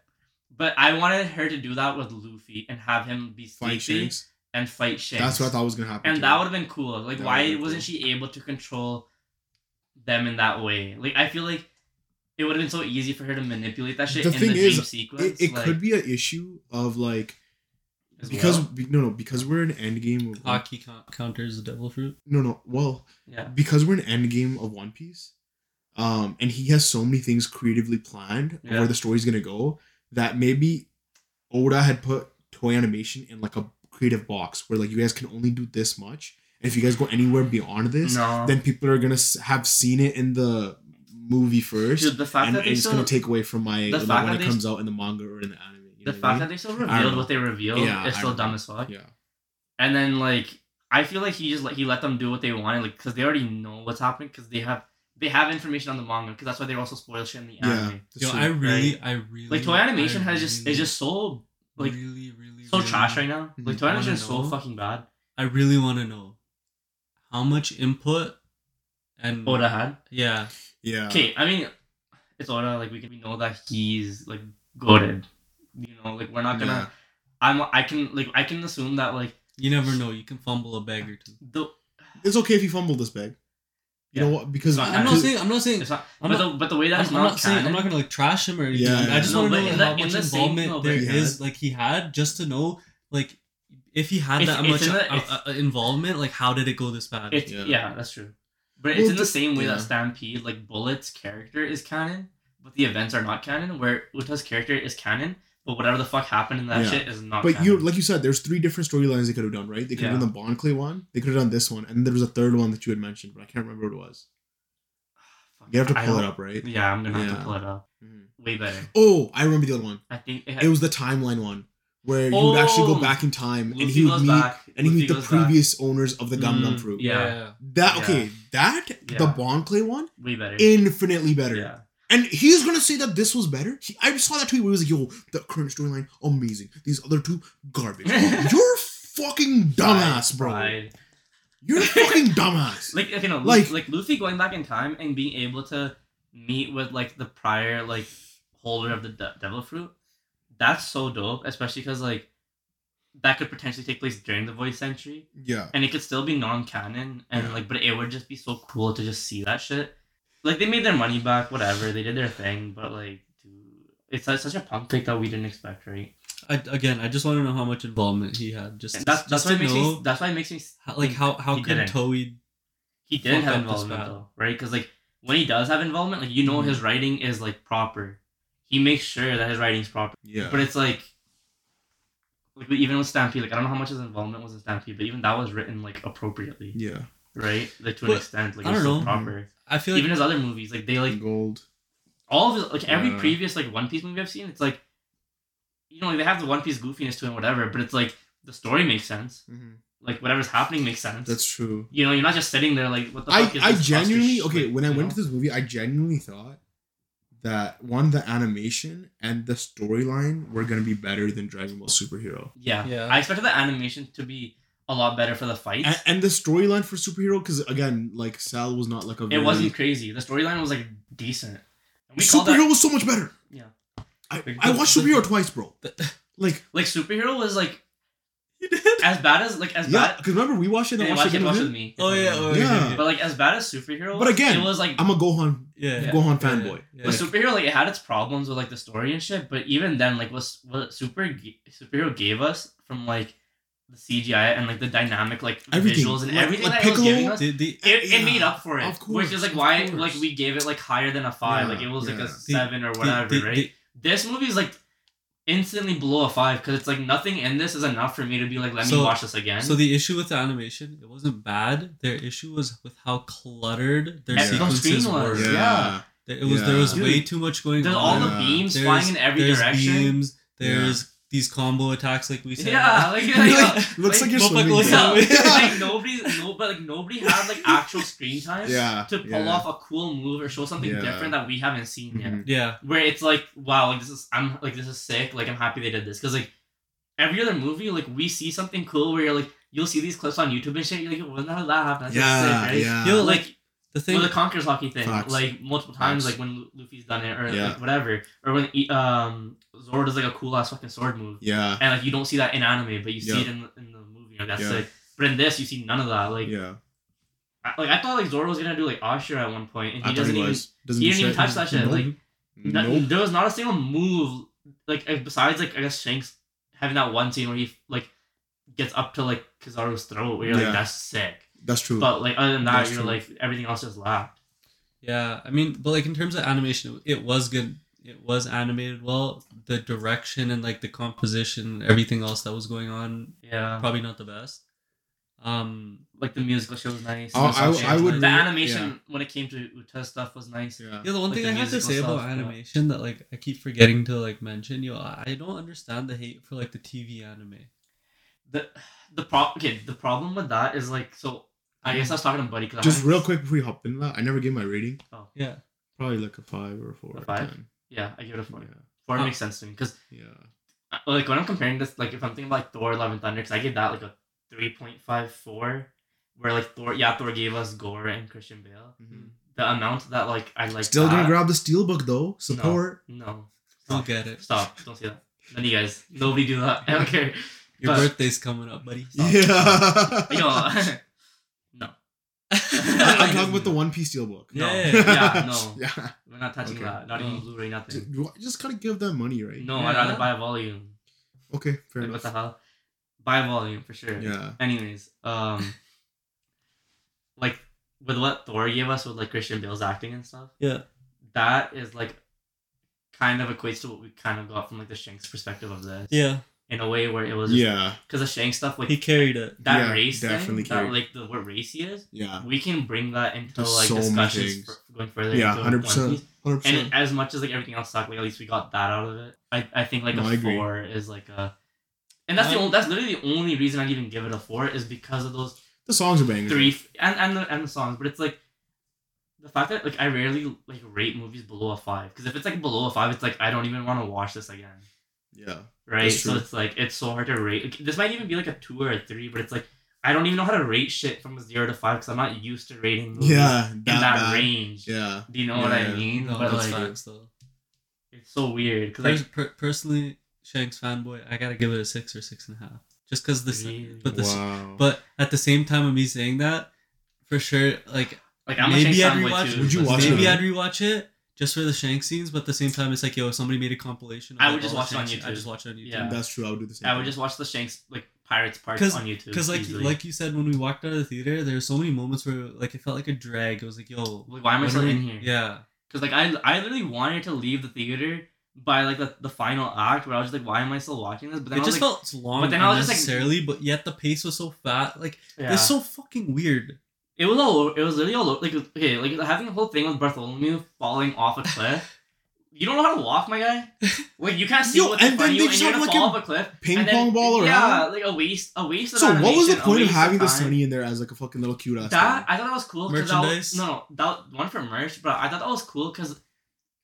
Speaker 2: But I wanted her to do that with Luffy and have him be sleepy and fight Shanks.
Speaker 1: That's what I thought was gonna happen.
Speaker 2: and
Speaker 1: too.
Speaker 2: that would have been cool. Like,
Speaker 1: That
Speaker 2: why wasn't
Speaker 1: cool.
Speaker 2: she able to control them in that way? Like, I feel like it would have been so easy for her to manipulate that shit
Speaker 1: The
Speaker 2: in
Speaker 1: thing
Speaker 2: the dream
Speaker 1: is,
Speaker 2: sequence.
Speaker 1: it, it
Speaker 2: like,
Speaker 1: could be an issue of like because
Speaker 2: well.
Speaker 1: no no because we're in endgame of one,
Speaker 3: Haki count- counters the devil fruit.
Speaker 1: no no well
Speaker 2: yeah,
Speaker 1: because we're in endgame of One Piece, um, and he has so many things creatively planned
Speaker 2: Yeah.
Speaker 1: where the story's gonna go that maybe Oda had put Toei Animation in like a creative box where like you guys can only do this much, and if you guys go anywhere beyond this,
Speaker 2: no.
Speaker 1: then people are gonna have seen it in the movie first,
Speaker 2: Dude, the fact
Speaker 1: and
Speaker 2: that they
Speaker 1: it's
Speaker 2: still,
Speaker 1: gonna take away from my
Speaker 2: the
Speaker 1: when,
Speaker 2: fact
Speaker 1: when
Speaker 2: that
Speaker 1: it
Speaker 2: they-
Speaker 1: comes out in the manga or in the anime. You
Speaker 2: the
Speaker 1: know what I
Speaker 2: fact
Speaker 1: mean?
Speaker 2: that they still revealed what they revealed
Speaker 1: Yeah,
Speaker 2: is still dumb as fuck.
Speaker 1: yeah.
Speaker 2: And then like, I feel like he just like he let them do what they wanted, like because they already know what's happening because they have they have information on the manga because that's why they also spoil shit in the
Speaker 1: Yeah,
Speaker 2: anime.
Speaker 1: that's
Speaker 3: Yo,
Speaker 1: true.
Speaker 3: I really, I really
Speaker 2: Like Toei animation
Speaker 3: I
Speaker 2: has just
Speaker 3: really,
Speaker 2: is just so like,
Speaker 3: really, really,
Speaker 2: so
Speaker 3: really,
Speaker 2: trash right now. Like
Speaker 1: Mhm.
Speaker 2: Toei animation is so fucking bad.
Speaker 3: I really want to know how much input and
Speaker 2: Oda had.
Speaker 3: yeah,
Speaker 1: yeah.
Speaker 2: Okay, I mean, it's Oda. Like we can we know that he's like goaded. You know, like we're not gonna.
Speaker 1: Yeah.
Speaker 2: I'm. I can like I can assume that like
Speaker 3: you never know. You can fumble a bag or two.
Speaker 2: the.
Speaker 1: It's okay if you fumble this bag. You
Speaker 2: Yeah.
Speaker 1: know what? Because
Speaker 2: not-
Speaker 3: I'm not saying. I'm not saying.
Speaker 2: It's not.
Speaker 3: I'm
Speaker 2: but
Speaker 3: not-
Speaker 2: the but the way that
Speaker 3: I'm,
Speaker 2: it's
Speaker 3: I'm
Speaker 2: not,
Speaker 3: not saying. I'm not gonna like trash him or anything.
Speaker 1: Yeah,
Speaker 3: I just
Speaker 2: No,
Speaker 3: want to know
Speaker 2: in the-
Speaker 3: how
Speaker 2: in
Speaker 3: much
Speaker 2: the
Speaker 3: involvement
Speaker 2: no, but
Speaker 3: there
Speaker 1: he
Speaker 3: is.
Speaker 1: had-
Speaker 3: Like he had, just to know, like if he had
Speaker 2: It's-
Speaker 3: that
Speaker 2: it's
Speaker 3: much
Speaker 2: in the-
Speaker 3: uh,
Speaker 2: it's-
Speaker 3: uh, involvement, like how did it go this bad?
Speaker 2: It's
Speaker 1: Yeah.
Speaker 2: yeah. that's true. But
Speaker 1: Well,
Speaker 2: it's in the
Speaker 1: the-
Speaker 2: same way
Speaker 1: yeah.
Speaker 2: that Stampede, like Bullet's character is canon, but the events are not canon. Where Uta's character is canon, but whatever the fuck happened in that
Speaker 1: Yeah.
Speaker 2: shit is not.
Speaker 1: But
Speaker 2: canon.
Speaker 1: you, like you said, there's three different storylines they could have done, right? They could have
Speaker 2: Yeah.
Speaker 1: done the Bon Clay one. They could have done this one, and there was a third one that you had mentioned, but I can't remember what it was. You have to pull it up, right?
Speaker 2: Yeah, I'm gonna have to pull it up.
Speaker 1: Mhm.
Speaker 2: Way better.
Speaker 1: Oh, I remember the other one.
Speaker 2: I think it, had,
Speaker 1: It was the timeline one where you would actually go
Speaker 2: Oh!
Speaker 1: back in time and he would meet
Speaker 2: back.
Speaker 1: and he
Speaker 2: Luffy
Speaker 1: meet the
Speaker 2: goes back.
Speaker 1: previous owners of the Gum Gum fruit.
Speaker 2: Yeah.
Speaker 1: That
Speaker 2: Yeah.
Speaker 1: okay, that the
Speaker 2: Yeah.
Speaker 1: Bon Clay one
Speaker 2: Way better.
Speaker 1: infinitely better.
Speaker 2: Yeah.
Speaker 1: And he's gonna say that this was better. He, I saw that tweet where he was like, "Yo, the current storyline amazing. These other two garbage. You're fucking dumbass, bro.
Speaker 2: Pride.
Speaker 1: You're fucking dumbass."
Speaker 2: Like okay, no,
Speaker 1: Like-
Speaker 2: like like Luffy going back in time and being able to meet with like the prior like holder of the de- Devil Fruit. That's so dope, especially because like that could potentially take place during the Void Century,
Speaker 1: yeah,
Speaker 2: and it could still be non-canon, and
Speaker 1: Yeah.
Speaker 2: like, but it would just be so cool to just see that shit. Like they made their money back, whatever they did their thing, but like, dude, it's like, such a pump fake that we didn't expect, right?
Speaker 3: I, again, I just want to know how much involvement he had. Just
Speaker 2: And that's
Speaker 3: just
Speaker 2: that's why it makes
Speaker 3: know,
Speaker 2: me. That's why it makes me
Speaker 3: how, like how how could
Speaker 2: didn't.
Speaker 3: Toei
Speaker 2: he didn't have involvement though, right? Because like when he does have involvement, like you know
Speaker 1: Mhm.
Speaker 2: his writing is like proper. He makes sure that his writing's proper.
Speaker 1: yeah.
Speaker 2: But it's like, like even with Stampede, like I don't know how much his involvement was in Stampede, but even that was written like appropriately,
Speaker 1: yeah,
Speaker 2: right? Like to an extent, like
Speaker 3: I
Speaker 2: it's
Speaker 3: don't
Speaker 2: so
Speaker 3: know.
Speaker 2: proper.
Speaker 3: I feel like
Speaker 2: even his other movies, like they like
Speaker 1: gold.
Speaker 2: all of his like every
Speaker 1: Yeah.
Speaker 2: previous like One Piece movie I've seen, it's like, you know, like, they have the One Piece goofiness to it and whatever, but it's like the story makes sense. Mm-hmm. Like whatever's happening makes sense.
Speaker 1: That's true.
Speaker 2: you know, you're not just sitting there like what the
Speaker 1: I
Speaker 2: fuck is
Speaker 1: I genuinely okay
Speaker 2: like,
Speaker 1: when I went
Speaker 2: know?
Speaker 1: to this movie, I genuinely thought that one the animation and the storyline were gonna be better than Dragon Ball Superhero.
Speaker 2: Yeah.
Speaker 3: Yeah.
Speaker 2: I expected the animation to be a lot better for the fights.
Speaker 1: And, and the storyline for Superhero, because again, like Sal was not like a.
Speaker 2: it wasn't crazy. The storyline was like decent. And we
Speaker 1: Superhero
Speaker 2: that
Speaker 1: was so much better.
Speaker 2: Yeah.
Speaker 1: I,
Speaker 3: Like,
Speaker 1: I watched
Speaker 3: the-
Speaker 1: Superhero twice, bro. Like
Speaker 2: like superhero was like
Speaker 3: You did?
Speaker 2: as bad as like as
Speaker 1: yeah,
Speaker 2: bad.
Speaker 1: because remember we watched it.
Speaker 2: Yeah,
Speaker 1: and
Speaker 2: watch
Speaker 1: watched
Speaker 2: it,
Speaker 1: it
Speaker 2: with
Speaker 1: with
Speaker 2: me.
Speaker 3: Oh yeah, oh,
Speaker 1: Yeah.
Speaker 3: yeah.
Speaker 2: But like as bad as superhero,
Speaker 1: But again,
Speaker 2: it was like
Speaker 1: I'm a Gohan,
Speaker 3: yeah.
Speaker 2: Yeah.
Speaker 1: Gohan
Speaker 3: Yeah,
Speaker 1: fanboy.
Speaker 3: yeah,
Speaker 2: But
Speaker 3: yeah.
Speaker 2: superhero, like it had its problems with like the story and shit. But even then, like what what super superhero gave us from like the CGI and like the dynamic like
Speaker 1: Everything.
Speaker 2: visuals and
Speaker 1: Like-
Speaker 2: everything
Speaker 1: like
Speaker 2: that it was giving us,
Speaker 3: The, the,
Speaker 2: it, it made up for it.
Speaker 1: of
Speaker 2: which is like why like we gave it like higher than a five.
Speaker 1: Yeah,
Speaker 2: like it was like
Speaker 1: yeah.
Speaker 2: a seven or
Speaker 3: the-
Speaker 2: whatever,
Speaker 3: the-
Speaker 2: right?
Speaker 3: the-
Speaker 2: this movie is like instantly below a five because it's like nothing in this is enough for me to be like let me watch this again.
Speaker 3: So the issue with the animation, it wasn't bad. Their issue was with how cluttered their
Speaker 1: Yeah.
Speaker 3: sequences
Speaker 2: screen
Speaker 3: were.
Speaker 2: yeah.
Speaker 3: There- It was there was
Speaker 1: Yeah.
Speaker 3: way too much going
Speaker 2: There's
Speaker 3: on.
Speaker 2: all the
Speaker 1: Yeah.
Speaker 2: beams
Speaker 3: There's-
Speaker 2: flying in every
Speaker 3: there's
Speaker 2: direction.
Speaker 3: Beams, there's these combo attacks like we said.
Speaker 2: Yeah, like,
Speaker 1: Like,
Speaker 2: yeah,
Speaker 1: looks like, you're swimming.
Speaker 3: was
Speaker 1: bro.
Speaker 3: out.
Speaker 2: Yeah,
Speaker 3: Yeah.
Speaker 2: like nobody, no, but like nobody had like actual screen time
Speaker 1: Yeah,
Speaker 2: to pull
Speaker 1: yeah.
Speaker 2: off a cool move or show something
Speaker 1: Yeah.
Speaker 2: different that we haven't seen yet.
Speaker 1: Mhm.
Speaker 3: Yeah.
Speaker 2: Where it's like, wow, like this is, I'm like this is sick. Like I'm happy they did this because like every other movie, like we see something cool where you're like, you'll see these clips on YouTube and shit. You're like, when the hell did that happen? That's just
Speaker 1: Yeah,
Speaker 2: sick, right?
Speaker 1: yeah.
Speaker 3: Yo,
Speaker 2: Like
Speaker 3: The thing
Speaker 2: well, the Conquerors haki thing,
Speaker 1: Facts.
Speaker 2: like multiple times,
Speaker 1: Facts.
Speaker 2: like when Luffy's done it or
Speaker 1: Yeah.
Speaker 2: like whatever, or when um Zoro does like a cool ass fucking sword move
Speaker 1: yeah,
Speaker 2: and like you don't see that in anime, but you see it in, in the movie. Like that's
Speaker 1: Yeah.
Speaker 2: sick. But in this, you see none of that. Like,
Speaker 1: yeah.
Speaker 2: I, like I thought like Zoro was gonna do like Ashura at one point, and he
Speaker 1: thought
Speaker 2: doesn't
Speaker 1: he
Speaker 2: even.
Speaker 1: Doesn't
Speaker 2: he didn't even touch that shit,
Speaker 1: Nope.
Speaker 2: like, no-
Speaker 1: Nope.
Speaker 2: There was not a single move like besides like I guess Shanks having that one scene where he like gets up to like Kizaru's throat, where you're
Speaker 1: Yeah.
Speaker 2: like that's sick.
Speaker 1: That's true.
Speaker 2: But like other than that,
Speaker 1: That's
Speaker 2: you're
Speaker 1: true.
Speaker 2: like everything else just lacked.
Speaker 3: Yeah, I mean, but like in terms of animation, it was good. It was animated well. The direction and like the composition, everything else that was going on,
Speaker 2: Yeah,
Speaker 3: probably not the best. Um,
Speaker 2: like the musical show was nice.
Speaker 1: Oh,
Speaker 2: the
Speaker 1: I- I would
Speaker 2: nice. the
Speaker 1: really-
Speaker 2: animation
Speaker 1: yeah.
Speaker 2: when it came to Uta stuff was nice.
Speaker 1: yeah.
Speaker 3: yeah, the one
Speaker 2: Like
Speaker 3: thing
Speaker 2: the
Speaker 3: I have to
Speaker 2: musical
Speaker 3: say about
Speaker 2: stuff, yeah.
Speaker 3: animation that like I keep forgetting to like mention, yo, I I don't understand the hate for like the TV anime.
Speaker 2: The the pro- okay, the problem with that is like so. I guess I was talking to Buddy because
Speaker 1: Just real quick before we hop in that, I never gave my rating.
Speaker 3: Oh yeah,
Speaker 1: Probably like a five or a four.
Speaker 2: A
Speaker 1: or
Speaker 2: five?
Speaker 1: 10.
Speaker 2: Yeah, I give it a four.
Speaker 1: Yeah.
Speaker 2: Four makes sense to me because
Speaker 1: Yeah.
Speaker 2: like when I'm comparing this, like if I'm thinking about like, Thor: Love and Thunder, because I gave that like a three point five four, where like Thor, yeah, Thor gave us Gorr and Christian Bale.
Speaker 1: Mhm.
Speaker 2: The amount that like I like
Speaker 1: Still
Speaker 2: that,
Speaker 1: gonna grab the steelbook though. Support.
Speaker 2: No,
Speaker 3: I'll
Speaker 2: stop,
Speaker 3: get it.
Speaker 2: stop, don't say that. None of you guys, nobody do that. I don't care.
Speaker 3: Your
Speaker 2: But-
Speaker 3: birthday's coming up, buddy.
Speaker 2: Stop.
Speaker 1: Yeah.
Speaker 2: Yo, no,
Speaker 1: I- I'm talking about the One Piece deal steelbook.
Speaker 2: no,
Speaker 3: Yeah.
Speaker 2: yeah, no,
Speaker 1: Yeah.
Speaker 2: we're not touching
Speaker 1: Okay.
Speaker 2: that. Not even
Speaker 3: No.
Speaker 2: Blu-ray, nothing.
Speaker 1: Just, do just gotta give them money, right?
Speaker 2: No,
Speaker 3: Yeah.
Speaker 2: I'd rather buy a volume.
Speaker 1: Okay, fair
Speaker 2: Like,
Speaker 1: enough.
Speaker 2: what the hell? Buy a volume for sure.
Speaker 1: Yeah.
Speaker 2: Anyways, um, like with what Thor gave us with like Christian Bale's acting and stuff,
Speaker 3: Yeah,
Speaker 2: that is like kind of equates to what we kind of got from like the Shanks perspective of this.
Speaker 3: yeah,
Speaker 2: In a way where it was just,
Speaker 1: Yeah.
Speaker 2: because the Shanks stuff like
Speaker 3: he carried it.
Speaker 2: that
Speaker 1: Yeah,
Speaker 2: race
Speaker 1: definitely
Speaker 2: thing, that like the what race he is,
Speaker 1: Yeah.
Speaker 2: we can bring that into
Speaker 1: There's
Speaker 2: like
Speaker 1: so
Speaker 2: discussions for, going further.
Speaker 1: Yeah,
Speaker 2: into
Speaker 1: hundred
Speaker 2: One
Speaker 1: percent. Hundred
Speaker 2: And
Speaker 1: percent.
Speaker 2: And as much as like everything else sucked, like at least we got that out of it. I, I think like
Speaker 1: No, I
Speaker 2: a
Speaker 1: agree.
Speaker 2: four is like a, and that's the
Speaker 3: Um,
Speaker 2: only, that's literally the only reason I'd even give it a four is because of those
Speaker 1: The songs are bangers.
Speaker 2: three and and the, and the songs. But it's like the fact that like I rarely like rate movies below a five because if it's like below a five, it's like I don't even want to watch this again.
Speaker 1: Yeah.
Speaker 2: Right. So it's like it's so hard to rate. This might even be like a two or a three, but it's like I don't even know how to rate shit from a zero to five because I'm not used to rating movies
Speaker 1: Yeah.
Speaker 2: in
Speaker 1: That,
Speaker 2: that
Speaker 1: bad.
Speaker 2: range.
Speaker 1: Yeah.
Speaker 2: Do you know what I mean?
Speaker 3: No,
Speaker 2: but
Speaker 3: that's
Speaker 2: like
Speaker 3: facts though.
Speaker 2: it's so weird because
Speaker 3: Pers-
Speaker 2: like
Speaker 3: per- personally, Shanks fanboy, I gotta give it a six or six and a half. Just because this,
Speaker 2: Really?
Speaker 3: but this,
Speaker 1: wow.
Speaker 3: but at the same time of me saying that, for sure, like
Speaker 2: like I'm
Speaker 3: maybe I'd rewatch.
Speaker 2: too.
Speaker 1: Would you watch
Speaker 3: maybe
Speaker 1: it?
Speaker 3: I'd rewatch it just for the Shank scenes. But at the same time, it's like yo, somebody made a compilation. Of
Speaker 2: I would just
Speaker 3: all the
Speaker 2: watch it on
Speaker 3: Shanks, I
Speaker 2: YouTube.
Speaker 3: just watch it on YouTube.
Speaker 2: Yeah.
Speaker 1: That's true. I would do the same.
Speaker 2: I would
Speaker 1: thing.
Speaker 2: just watch the Shanks like Pirates parts
Speaker 3: 'Cause-
Speaker 2: on YouTube.
Speaker 3: Because like
Speaker 2: easily.
Speaker 3: like you said, when we walked out of the theater, there were so many moments where like it felt like a drag. It was like yo,
Speaker 2: Like, why am I still in here?
Speaker 3: Yeah,
Speaker 2: Because like I I literally wanted to leave the theater by like the, the final act where I was just like, why am I still watching this? But then
Speaker 3: it
Speaker 2: I was
Speaker 3: just
Speaker 2: like,
Speaker 3: felt long
Speaker 2: but then I was just, like-
Speaker 3: unnecessarily. but yet the pace was so fat. Like
Speaker 2: yeah.
Speaker 3: it's so fucking weird.
Speaker 2: It was all over. it was really all over- like okay like having the whole thing with Bartolomeo falling off a cliff You don't know how to walk, my guy. Like you can't see
Speaker 1: Yo,
Speaker 2: what's in
Speaker 1: and
Speaker 2: front
Speaker 1: then
Speaker 2: of you,
Speaker 1: they
Speaker 2: and
Speaker 1: just
Speaker 2: you're
Speaker 1: have,
Speaker 2: gonna
Speaker 1: like,
Speaker 2: fall
Speaker 1: a
Speaker 2: off a cliff.
Speaker 1: Ping
Speaker 2: and then-
Speaker 1: pong ball
Speaker 2: Yeah,
Speaker 1: around.
Speaker 2: like a waste, a waste of
Speaker 1: So what was the point of
Speaker 2: waste
Speaker 1: having the
Speaker 2: time.
Speaker 1: Sunny in there as like a fucking little cute ass?
Speaker 2: That I thought that was cool. 'cause that was- no, no, that one for merch, but I thought that was cool because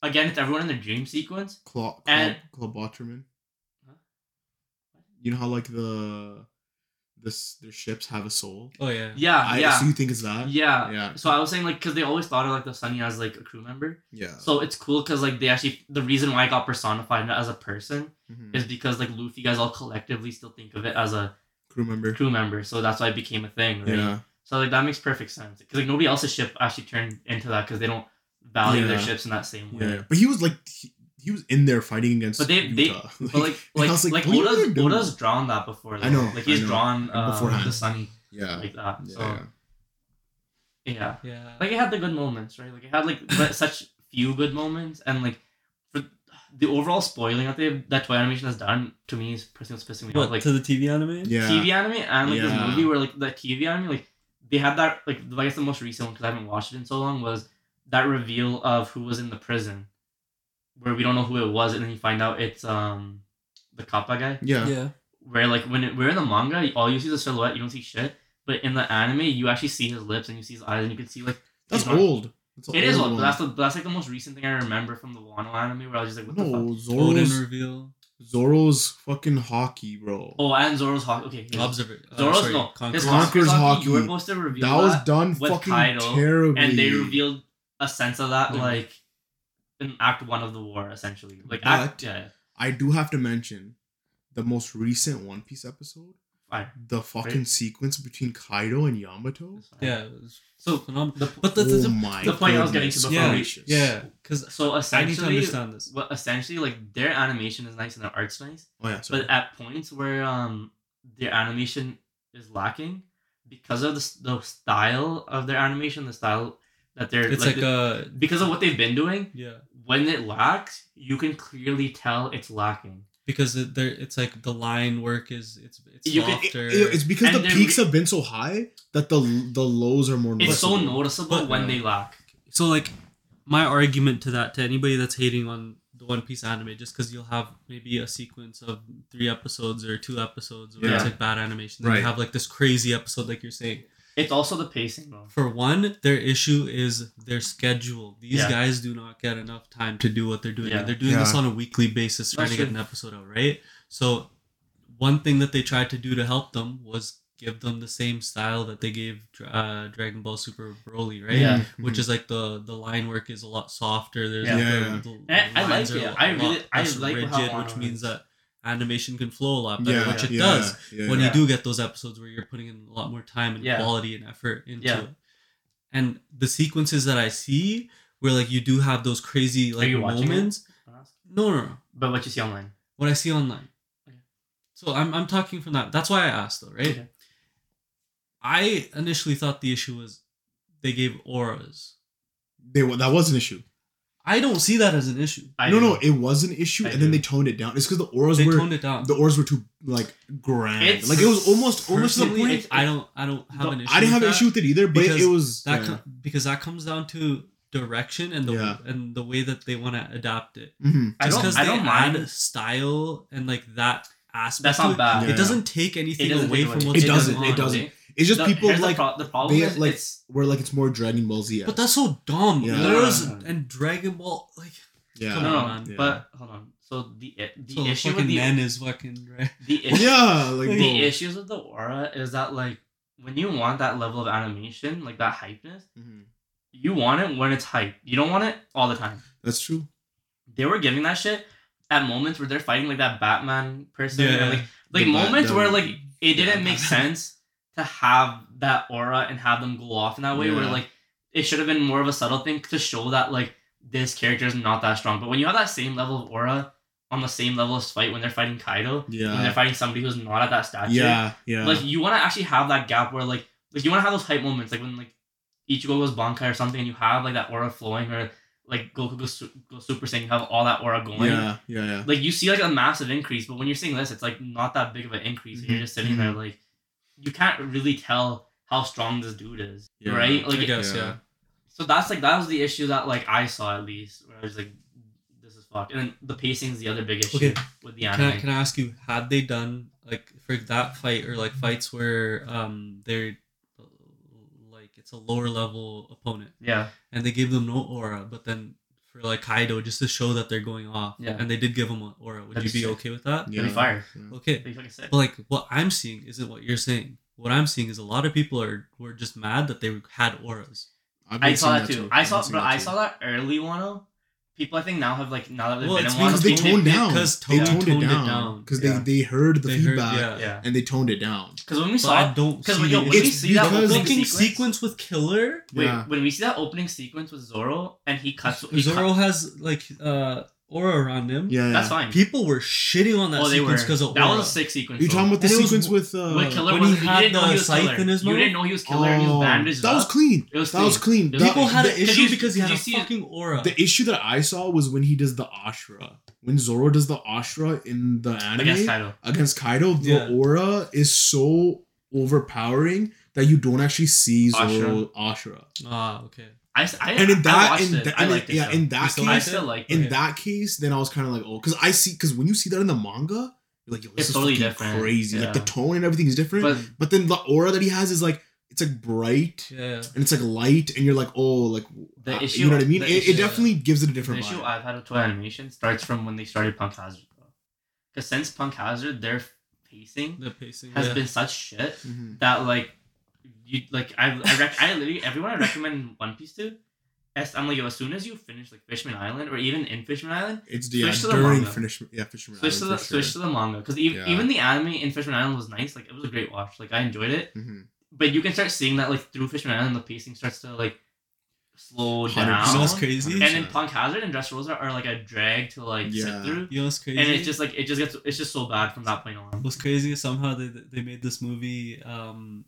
Speaker 2: again, it's everyone in their dream sequence.
Speaker 1: Claw, Claw,
Speaker 2: and-
Speaker 1: Claw Botterman.
Speaker 2: Huh?
Speaker 1: You know how like the this their ships have a soul.
Speaker 3: Oh yeah.
Speaker 2: Yeah,
Speaker 1: I,
Speaker 2: yeah,
Speaker 1: So you think it's that?
Speaker 2: yeah.
Speaker 1: Yeah.
Speaker 2: So I was saying like because they always thought of like the Sunny as like a crew member.
Speaker 1: Yeah.
Speaker 2: So it's cool because like they actually the reason why I got personified as a person
Speaker 1: Mhm.
Speaker 2: is because like Luffy guys all collectively still think of it as a
Speaker 1: Crew member.
Speaker 2: crew member. So that's why it became a thing, right?
Speaker 1: Yeah.
Speaker 2: So like that makes perfect sense because like nobody else's ship actually turned into that because they don't value their ships in that same way.
Speaker 1: Yeah. But he was like he, he was in there fighting against.
Speaker 2: But they- they-
Speaker 1: Uta.
Speaker 2: But like
Speaker 1: and I
Speaker 2: like
Speaker 1: was
Speaker 2: like,
Speaker 1: what are you
Speaker 2: Oda's? Oda's drawn that before.
Speaker 1: I know,
Speaker 2: Like he's
Speaker 1: know.
Speaker 2: drawn uh,
Speaker 1: Beforehand.
Speaker 2: the Sunny
Speaker 1: Yeah.
Speaker 2: like that.
Speaker 1: yeah.
Speaker 2: So
Speaker 1: yeah.
Speaker 2: yeah.
Speaker 3: Yeah.
Speaker 2: Like it had the good moments, right? Like it had like but such few good moments and like for the overall spoiling that they that Toei Animation has done to me is personally what's pissing me
Speaker 3: what
Speaker 2: off. Like
Speaker 3: to the TV anime?
Speaker 1: Yeah.
Speaker 2: TV anime and like
Speaker 1: Yeah.
Speaker 2: this movie where like the TV anime like they had that like I guess the most recent one because I haven't watched it in so long was that reveal of who was in the prison where we don't know who it was and then you find out it's um the kappa guy
Speaker 1: Yeah.
Speaker 3: Yeah.
Speaker 2: where like when it, we're in the manga all you see is a silhouette you don't see shit but in the anime you actually see his lips and you see his eyes and you can see like
Speaker 1: That's
Speaker 2: not-
Speaker 1: old. That's an
Speaker 2: it is
Speaker 1: old
Speaker 2: old
Speaker 1: one.
Speaker 2: that's the that's like the most recent thing I remember from the Wano anime where I was just like what the fuck
Speaker 1: no,
Speaker 3: Odin
Speaker 1: Zoro's
Speaker 3: reveal.
Speaker 1: Zoro's fucking haki, bro.
Speaker 2: oh and Zoro's haki. okay here's-
Speaker 3: Observer. uh,
Speaker 2: Zoro's
Speaker 3: sorry,
Speaker 2: no
Speaker 3: Conqueror.
Speaker 2: his
Speaker 1: Conqueror's
Speaker 2: Conqueror's haki you were supposed to reveal
Speaker 1: that
Speaker 2: that was
Speaker 1: done
Speaker 2: with
Speaker 1: fucking
Speaker 2: Kaido,
Speaker 1: terribly.
Speaker 2: and they revealed a sense of that
Speaker 3: Yeah.
Speaker 2: like in act one of the war essentially like
Speaker 1: But-
Speaker 2: act yeah
Speaker 1: I do have to mention the most recent One Piece episode.
Speaker 2: fine
Speaker 1: The fucking
Speaker 2: Right.
Speaker 1: sequence between Kaido and Yamato.
Speaker 3: Yeah. It was
Speaker 2: so
Speaker 3: phenomenal.
Speaker 2: the,
Speaker 3: But the,
Speaker 1: oh
Speaker 3: the,
Speaker 1: my
Speaker 2: the point I was getting to
Speaker 1: goodness
Speaker 2: before
Speaker 3: yeah,
Speaker 2: we-
Speaker 3: yeah, because
Speaker 2: so
Speaker 3: I need to
Speaker 2: essentially
Speaker 3: understand this.
Speaker 2: well, essentially like their animation is nice and their art's nice
Speaker 1: Oh yeah. Sorry.
Speaker 2: but at points where um their animation is lacking because of the, the style of their animation the style that they're
Speaker 3: It's like,
Speaker 2: the-
Speaker 3: a
Speaker 2: because of what they've been doing
Speaker 3: yeah,
Speaker 2: when it lacks you can clearly tell it's lacking
Speaker 3: because it, there it's like the line work is it's it's
Speaker 2: You can-
Speaker 1: It-
Speaker 3: softer.
Speaker 1: it's because
Speaker 2: And
Speaker 1: the peaks
Speaker 2: re-
Speaker 1: have been so high that the the lows are more.
Speaker 2: it's so
Speaker 1: noticeable.
Speaker 2: noticeable
Speaker 3: But-
Speaker 2: when they lack
Speaker 3: so like my argument to that to anybody that's hating on the One Piece anime, just because you'll have maybe a sequence of three episodes or two episodes where it's like bad animation, then
Speaker 1: Right.
Speaker 3: you have like this crazy episode, like you're saying.
Speaker 2: It's also the pacing though
Speaker 3: For one, their issue is their schedule. These
Speaker 2: Yeah.
Speaker 3: guys do not get enough time to do what they're doing.
Speaker 2: Yeah.
Speaker 3: They're doing this on a weekly basis, trying
Speaker 2: That's
Speaker 3: to get
Speaker 2: true.
Speaker 3: an episode out, right? So, one thing that they tried to do to help them was give them the same style that they gave uh, Dragon Ball Super Broly, right?
Speaker 2: Yeah.
Speaker 3: Which is like the the line work is a lot softer. There's
Speaker 2: Yeah.
Speaker 3: like
Speaker 1: Yeah,
Speaker 3: the, the
Speaker 2: I like it.
Speaker 3: a
Speaker 2: I
Speaker 3: lot
Speaker 2: really- I
Speaker 3: less
Speaker 2: like how
Speaker 3: rigid,
Speaker 2: Wano
Speaker 3: which means that animation can flow a lot better,
Speaker 1: Yeah,
Speaker 3: which it
Speaker 1: yeah,
Speaker 3: does
Speaker 1: yeah,
Speaker 3: when
Speaker 1: yeah.
Speaker 3: you do get those episodes where you're putting in a lot more time and
Speaker 2: Yeah.
Speaker 3: quality and effort into
Speaker 2: Yeah.
Speaker 3: it. And the sequences that I see where like you do have those crazy like
Speaker 2: you watching it?
Speaker 3: moments. No, no, no.
Speaker 2: but what you see online
Speaker 3: What I see online.
Speaker 2: Okay.
Speaker 3: So I'm I'm talking from that. That's why I asked though, right?
Speaker 2: Okay.
Speaker 3: I initially thought the issue was they gave auras.
Speaker 1: They that was an issue.
Speaker 3: I don't see that as an issue.
Speaker 2: I
Speaker 1: no,
Speaker 2: do.
Speaker 1: no, it was an issue,
Speaker 2: I
Speaker 1: and then they toned it down. It's because the auras
Speaker 3: They
Speaker 1: were
Speaker 3: toned it down.
Speaker 1: the auras were too like grand.
Speaker 2: It's-
Speaker 1: like it was almost almost the
Speaker 3: Personally,
Speaker 1: point.
Speaker 3: I don't I don't have
Speaker 2: No,
Speaker 3: an issue.
Speaker 1: I didn't have
Speaker 3: with
Speaker 1: an issue with it either, but
Speaker 3: because
Speaker 1: it was
Speaker 3: that
Speaker 1: yeah.
Speaker 3: com- because that comes down to direction and the
Speaker 1: Yeah.
Speaker 3: and the way that they want to adapt it.
Speaker 1: Mhm.
Speaker 2: I
Speaker 3: Just
Speaker 2: don't
Speaker 3: because
Speaker 2: I
Speaker 3: they
Speaker 2: don't
Speaker 3: add
Speaker 2: mind
Speaker 3: style and like that aspect,
Speaker 2: that's
Speaker 3: to
Speaker 2: not
Speaker 3: it,
Speaker 1: Yeah.
Speaker 3: it doesn't take anything
Speaker 2: doesn't
Speaker 3: away from
Speaker 2: away-
Speaker 3: what's
Speaker 1: It doesn't, it doesn't. It's just
Speaker 2: The-
Speaker 1: people
Speaker 2: here's the
Speaker 1: like
Speaker 2: pro- the problem
Speaker 1: they
Speaker 2: is
Speaker 1: like
Speaker 2: it's
Speaker 1: where like it's more Dragon Ball Z.
Speaker 3: But that's so dumb.
Speaker 1: Yeah.
Speaker 3: Auras and Dragon Ball, like
Speaker 1: yeah,
Speaker 3: Come
Speaker 2: no, no,
Speaker 3: on,
Speaker 1: yeah.
Speaker 2: but hold on. So the the
Speaker 3: so
Speaker 2: issue with
Speaker 3: fucking
Speaker 2: the
Speaker 3: Nen is fucking right.
Speaker 2: the issue,
Speaker 1: yeah, like
Speaker 3: The
Speaker 1: bro.
Speaker 2: issues with the aura is that like when you want that level of animation, like that hypeness,
Speaker 1: Mhm.
Speaker 2: you want it when it's hype. You don't want it all the time.
Speaker 1: That's true.
Speaker 2: They were giving that shit at moments where they're fighting like that Batman person,
Speaker 3: Yeah.
Speaker 2: and, like like
Speaker 1: The
Speaker 2: moments
Speaker 1: the-
Speaker 2: where like it didn't make
Speaker 1: Batman.
Speaker 2: sense to have that aura and have them go off in that way. Where like it should have been more of a subtle thing to show that like this character is not that strong. But when you have that same level of aura on the same level as fight when they're fighting Kaido, yeah. when they're fighting somebody who's not at that stature,
Speaker 1: yeah, yeah.
Speaker 2: like you want to actually have that gap where like like you want to have those hype moments like when like Ichigo goes Bankai or something and you have like that aura flowing or like Goku goes, goes Super Saiyan you have all that aura going
Speaker 1: yeah, yeah, yeah.
Speaker 2: like you see like a massive increase but when you're seeing this it's like not that big of an increase and you're
Speaker 1: mm-hmm.
Speaker 2: just sitting there mm-hmm. like you can't really tell how strong this dude is
Speaker 1: Yeah,
Speaker 2: right like
Speaker 3: I guess
Speaker 1: yeah.
Speaker 3: yeah.
Speaker 2: so that's like that was the issue that like I saw at least where I was like this is fucked. And then the pacing is the other big issue
Speaker 3: Okay.
Speaker 2: with the
Speaker 3: Can
Speaker 2: anime.
Speaker 3: I, can I ask you, had they done like for that fight or like fights where um they're like it's a lower level opponent
Speaker 2: yeah,
Speaker 3: and they gave them no aura, but then for like Kaido just to show that they're going off,
Speaker 2: Yeah.
Speaker 3: and they did give him an aura, would
Speaker 2: That'd
Speaker 3: you
Speaker 2: be
Speaker 3: be
Speaker 2: sick.
Speaker 3: okay with that?
Speaker 2: It'd be fire.
Speaker 1: yeah.
Speaker 3: Okay,
Speaker 2: be
Speaker 3: but like what I'm seeing isn't what you're saying. What I'm seeing is a lot of people are were just mad that they had auras.
Speaker 1: I've
Speaker 2: I
Speaker 1: been
Speaker 2: saw
Speaker 1: seeing
Speaker 2: that too.
Speaker 1: too.
Speaker 2: I saw, but
Speaker 1: that
Speaker 2: I saw that early one. People, I think now have like now that they've
Speaker 3: Well,
Speaker 2: been
Speaker 3: it's
Speaker 2: in one,
Speaker 3: because
Speaker 1: because they
Speaker 3: They-
Speaker 1: toned down.
Speaker 3: because
Speaker 1: they toned,
Speaker 3: toned
Speaker 1: it
Speaker 3: it
Speaker 1: down
Speaker 3: down.
Speaker 1: because
Speaker 2: Yeah.
Speaker 1: they they heard the
Speaker 3: They
Speaker 1: feedback
Speaker 3: yeah.
Speaker 2: yeah.
Speaker 1: and they toned it down.
Speaker 2: Because when we
Speaker 3: But I
Speaker 2: saw,
Speaker 3: don't
Speaker 2: because
Speaker 3: see
Speaker 2: when, yo,
Speaker 3: the
Speaker 2: when we see that
Speaker 1: because-
Speaker 2: opening sequence,
Speaker 3: sequence with Killer.
Speaker 2: wait,
Speaker 1: Yeah.
Speaker 2: when we see that opening sequence with Zoro and he cuts, he
Speaker 3: Zoro
Speaker 2: cut,
Speaker 3: has like uh aura around him.
Speaker 1: Yeah, yeah.
Speaker 2: that's fine.
Speaker 3: People were shitting on that
Speaker 2: oh,
Speaker 3: sequence because of
Speaker 2: That
Speaker 3: aura.
Speaker 2: was a sick sequence.
Speaker 1: You
Speaker 2: though.
Speaker 1: talking about the
Speaker 3: And it was
Speaker 1: sequence with uh,
Speaker 2: With Killer
Speaker 3: when he
Speaker 2: you
Speaker 3: had
Speaker 2: didn't know
Speaker 3: the
Speaker 2: he
Speaker 3: scythe
Speaker 2: killer.
Speaker 3: in his
Speaker 2: You
Speaker 3: mouth?
Speaker 2: didn't know he was killer. and he was
Speaker 1: Oh,
Speaker 2: bandaged
Speaker 1: that was clean.
Speaker 2: It was
Speaker 1: that was
Speaker 2: clean.
Speaker 1: clean.
Speaker 2: Was
Speaker 1: That-
Speaker 3: People had an issue because he had a
Speaker 2: because it-
Speaker 3: fucking aura.
Speaker 1: the issue that I saw was when he does the Ashra. When Zoro does the Ashra in the anime
Speaker 2: against Kaido.
Speaker 1: against Kaido, the
Speaker 3: Yeah.
Speaker 1: aura is so overpowering that you don't actually see Zoro Ashra.
Speaker 3: ah, okay.
Speaker 2: I, s- I,
Speaker 1: And in that,
Speaker 2: watched
Speaker 1: in
Speaker 2: it.
Speaker 1: that,
Speaker 2: I
Speaker 1: in-
Speaker 2: liked it.
Speaker 1: yeah,
Speaker 2: though.
Speaker 1: in that
Speaker 3: still
Speaker 2: I
Speaker 1: case,
Speaker 3: it?
Speaker 2: still like
Speaker 1: in
Speaker 2: it.
Speaker 1: that case, then I was kind of like, oh, because I see, because when you see that in the manga, you're like, yo, this
Speaker 2: It's
Speaker 1: is
Speaker 2: totally different,
Speaker 1: crazy. Like the tone and everything is different. But,
Speaker 2: But
Speaker 1: then the aura that he has is like, it's like bright
Speaker 3: Yeah.
Speaker 1: and it's like light, and you're like, oh, like
Speaker 2: The
Speaker 1: uh,
Speaker 2: issue-
Speaker 1: you know what I mean? It,
Speaker 2: issue-
Speaker 1: it definitely gives it a
Speaker 2: the
Speaker 1: different
Speaker 2: issue. I've had with Toei animation starts from when they started Punk Hazard. Because since Punk Hazard, their pacing
Speaker 3: The pacing
Speaker 2: has
Speaker 3: yeah.
Speaker 2: been such shit
Speaker 1: Mhm.
Speaker 2: that like you like I I, rec- I literally everyone I recommend One Piece to. as- I'm like yo, as soon as you finish like Fishman Island or even in Fishman Island,
Speaker 1: It's yeah,
Speaker 2: Switch to the
Speaker 1: during
Speaker 2: manga.
Speaker 1: finish, yeah, Fishman
Speaker 2: switch to the
Speaker 1: Island sure.
Speaker 2: switch to the manga because even,
Speaker 1: Yeah.
Speaker 2: even the anime in Fishman Island was nice. Like it was a great watch. Like I enjoyed it,
Speaker 1: Mhm.
Speaker 2: but you can start seeing that like through Fishman Island, the pacing starts to like slow
Speaker 1: 100%.
Speaker 2: down.
Speaker 3: You know what's crazy?
Speaker 2: and then Punk Hazard and Dressrosa are like a drag to like
Speaker 1: Yeah.
Speaker 2: sit through.
Speaker 3: You know what's crazy?
Speaker 2: And it's just like it just gets it's just so bad from that point on.
Speaker 3: What's crazy is somehow they they made this movie um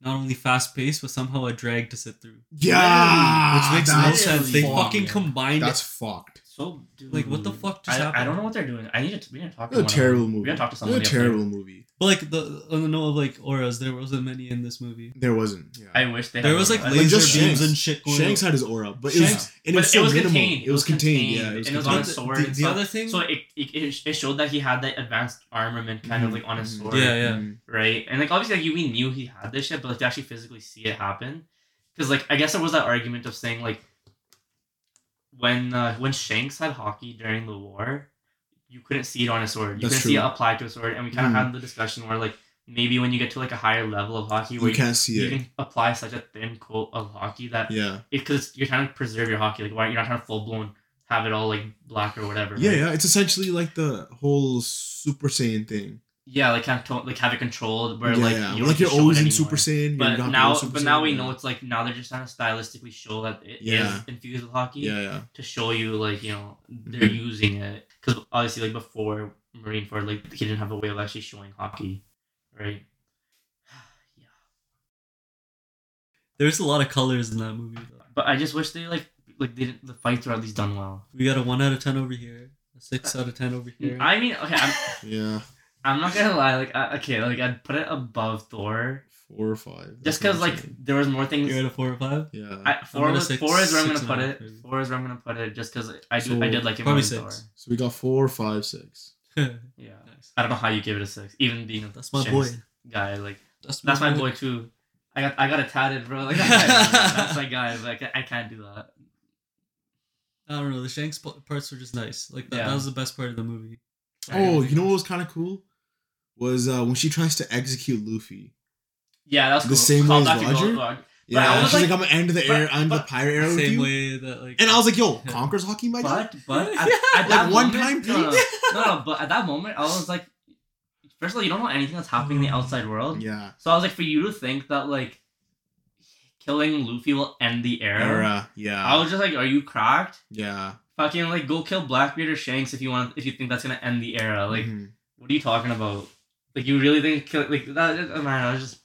Speaker 3: not only fast paced but somehow a drag to sit through.
Speaker 1: Yeah,
Speaker 3: Which makes no sense. They
Speaker 1: fucked.
Speaker 3: fucking combined
Speaker 1: That's fucked.
Speaker 2: So dude,
Speaker 3: Like, what the fuck just
Speaker 2: I, I don't know what they're doing. I need to we need to talk.
Speaker 1: It's a
Speaker 2: to one of
Speaker 1: terrible movie.
Speaker 2: We gotta talk to
Speaker 1: It's
Speaker 2: somebody.
Speaker 1: a terrible movie.
Speaker 3: But like the on the note of like auras, there wasn't many in this movie.
Speaker 1: There wasn't. Yeah.
Speaker 2: I wish they.
Speaker 3: There
Speaker 2: had
Speaker 3: was like
Speaker 2: I-
Speaker 3: laser
Speaker 1: just
Speaker 3: beams
Speaker 1: Shanks.
Speaker 3: and shit going
Speaker 1: Shanks
Speaker 3: on.
Speaker 1: had his aura, but it
Speaker 3: Shanks-
Speaker 1: was and
Speaker 2: but
Speaker 1: it's so
Speaker 2: it was
Speaker 1: minimal.
Speaker 2: contained.
Speaker 1: It was contained. Yeah, it was
Speaker 2: and it was on
Speaker 1: contained.
Speaker 2: a
Speaker 3: The-
Speaker 2: sword.
Speaker 3: the-
Speaker 2: and
Speaker 3: the
Speaker 2: stuff.
Speaker 3: other thing-
Speaker 2: So it, it, it showed that he had that advanced armament kind of
Speaker 1: Mhm,
Speaker 2: like on his
Speaker 1: mhm.
Speaker 2: sword.
Speaker 3: Yeah, yeah.
Speaker 1: Mm.
Speaker 2: right? And like obviously, like you, we knew he had this shit, but like to actually physically see it happen, because like I guess there was that argument of saying like when uh, when Shanks had haki during the war, you couldn't see it on a sword. You
Speaker 1: That's
Speaker 2: couldn't see it applied to a sword, and we kind of
Speaker 1: Mhm.
Speaker 2: had the discussion where like maybe when you get to like a higher level of haki, where
Speaker 1: You can't see
Speaker 2: you
Speaker 1: it.
Speaker 2: can apply such a thin coat of haki that
Speaker 1: Yeah.
Speaker 2: because you're trying to preserve your haki, like why you're not trying to full blown have it all like black or whatever.
Speaker 1: Yeah,
Speaker 2: right?
Speaker 1: yeah. It's essentially like the whole Super Saiyan thing.
Speaker 2: yeah, like kind of to- like have it controlled where
Speaker 1: yeah,
Speaker 2: like
Speaker 1: yeah.
Speaker 2: You
Speaker 1: like you're always in. Super Saiyan.
Speaker 2: But now, but now
Speaker 1: Saiyan,
Speaker 2: we
Speaker 1: yeah.
Speaker 2: know it's like now they're just trying to stylistically show that it is
Speaker 1: Yeah.
Speaker 2: infused with haki
Speaker 1: Yeah, yeah.
Speaker 2: to show you like you know they're using it because obviously like before Marine Marineford like he didn't have a way of actually showing haki, right? yeah,
Speaker 3: There's a lot of colors in that movie. Though.
Speaker 2: but I just wish they like like they, didn't- the fights were at least done well.
Speaker 3: We got a one out of ten over here, a six uh, out of ten over here.
Speaker 2: I mean, okay, I'm,
Speaker 1: Yeah.
Speaker 2: I'm not gonna lie, like I, okay, like I'd put it above Thor
Speaker 1: Four or five.
Speaker 2: just because like
Speaker 1: saying.
Speaker 2: there was more things.
Speaker 3: You're at a four or five.
Speaker 1: Yeah.
Speaker 2: I, four, was,
Speaker 3: say
Speaker 2: four is where I'm gonna put it.
Speaker 3: half, maybe.
Speaker 2: Four is where I'm gonna put it, just because I do
Speaker 1: So,
Speaker 2: I did like it
Speaker 3: probably
Speaker 2: more than
Speaker 3: six.
Speaker 2: Thor.
Speaker 1: so we got four, five, six.
Speaker 2: Yeah,
Speaker 3: nice.
Speaker 2: I don't know how you give it a six, even being a
Speaker 3: That's my boy.
Speaker 2: Guy. Like
Speaker 3: That's
Speaker 2: that's my boy too. I got I got it tatted, bro. Like that's my guy. Like I, can't do that.
Speaker 3: I don't know. The Shanks parts were just nice. Like that,
Speaker 2: Yeah.
Speaker 3: that was the best part of the movie.
Speaker 1: Oh, you know what was kind of cool? Was uh, when she tries to execute Luffy.
Speaker 2: Yeah, that's
Speaker 1: The
Speaker 2: cool.
Speaker 1: same
Speaker 2: Call
Speaker 1: way as Roger?
Speaker 2: Gold Dog. But
Speaker 1: Yeah,
Speaker 2: I was
Speaker 1: she's like,
Speaker 2: like-
Speaker 1: I'm gonna end the
Speaker 2: but-
Speaker 1: air, I'm the pirate era with
Speaker 3: Same
Speaker 1: you.
Speaker 3: way that like.
Speaker 1: And I was like, yo,
Speaker 3: Yeah.
Speaker 1: Conquer's haki, my guy.
Speaker 2: But but at,
Speaker 3: Yeah.
Speaker 2: at that
Speaker 1: Like one time,
Speaker 2: no, no, no, no, but at that moment, I was like, first of all, you don't know anything that's happening in the outside world.
Speaker 1: Yeah.
Speaker 2: So I was like, for you to think that like killing Luffy will end the era,
Speaker 1: Era. Yeah.
Speaker 2: I was just like, are you cracked?
Speaker 1: yeah.
Speaker 2: Fucking like go kill Blackbeard or Shanks if you want if you think that's gonna end the era. Like,
Speaker 1: Mhm.
Speaker 2: what are you talking about? Like you really think kill like that? Man, I was just.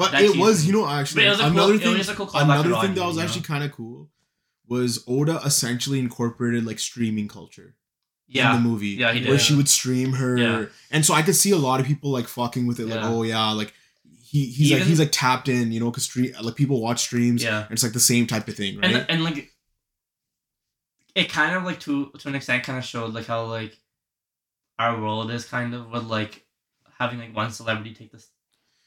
Speaker 1: But it was, you know, actually
Speaker 2: But it was a cool-
Speaker 1: another thing.
Speaker 2: cool
Speaker 1: another thing that was
Speaker 2: you know?
Speaker 1: actually kind of cool was Oda essentially incorporated like streaming culture in the movie.
Speaker 2: Yeah, he
Speaker 1: where she would stream her,
Speaker 2: Yeah.
Speaker 1: and so I could see a lot of people like fucking with it, like,
Speaker 2: Yeah.
Speaker 1: oh yeah, like he he's like he's like tapped in, you know, because stream like people watch streams,
Speaker 2: yeah.
Speaker 1: and it's like the same type of thing, right?
Speaker 2: And and like it kind of like to to an extent kind of showed like how like our world is kind of with like having like one celebrity take this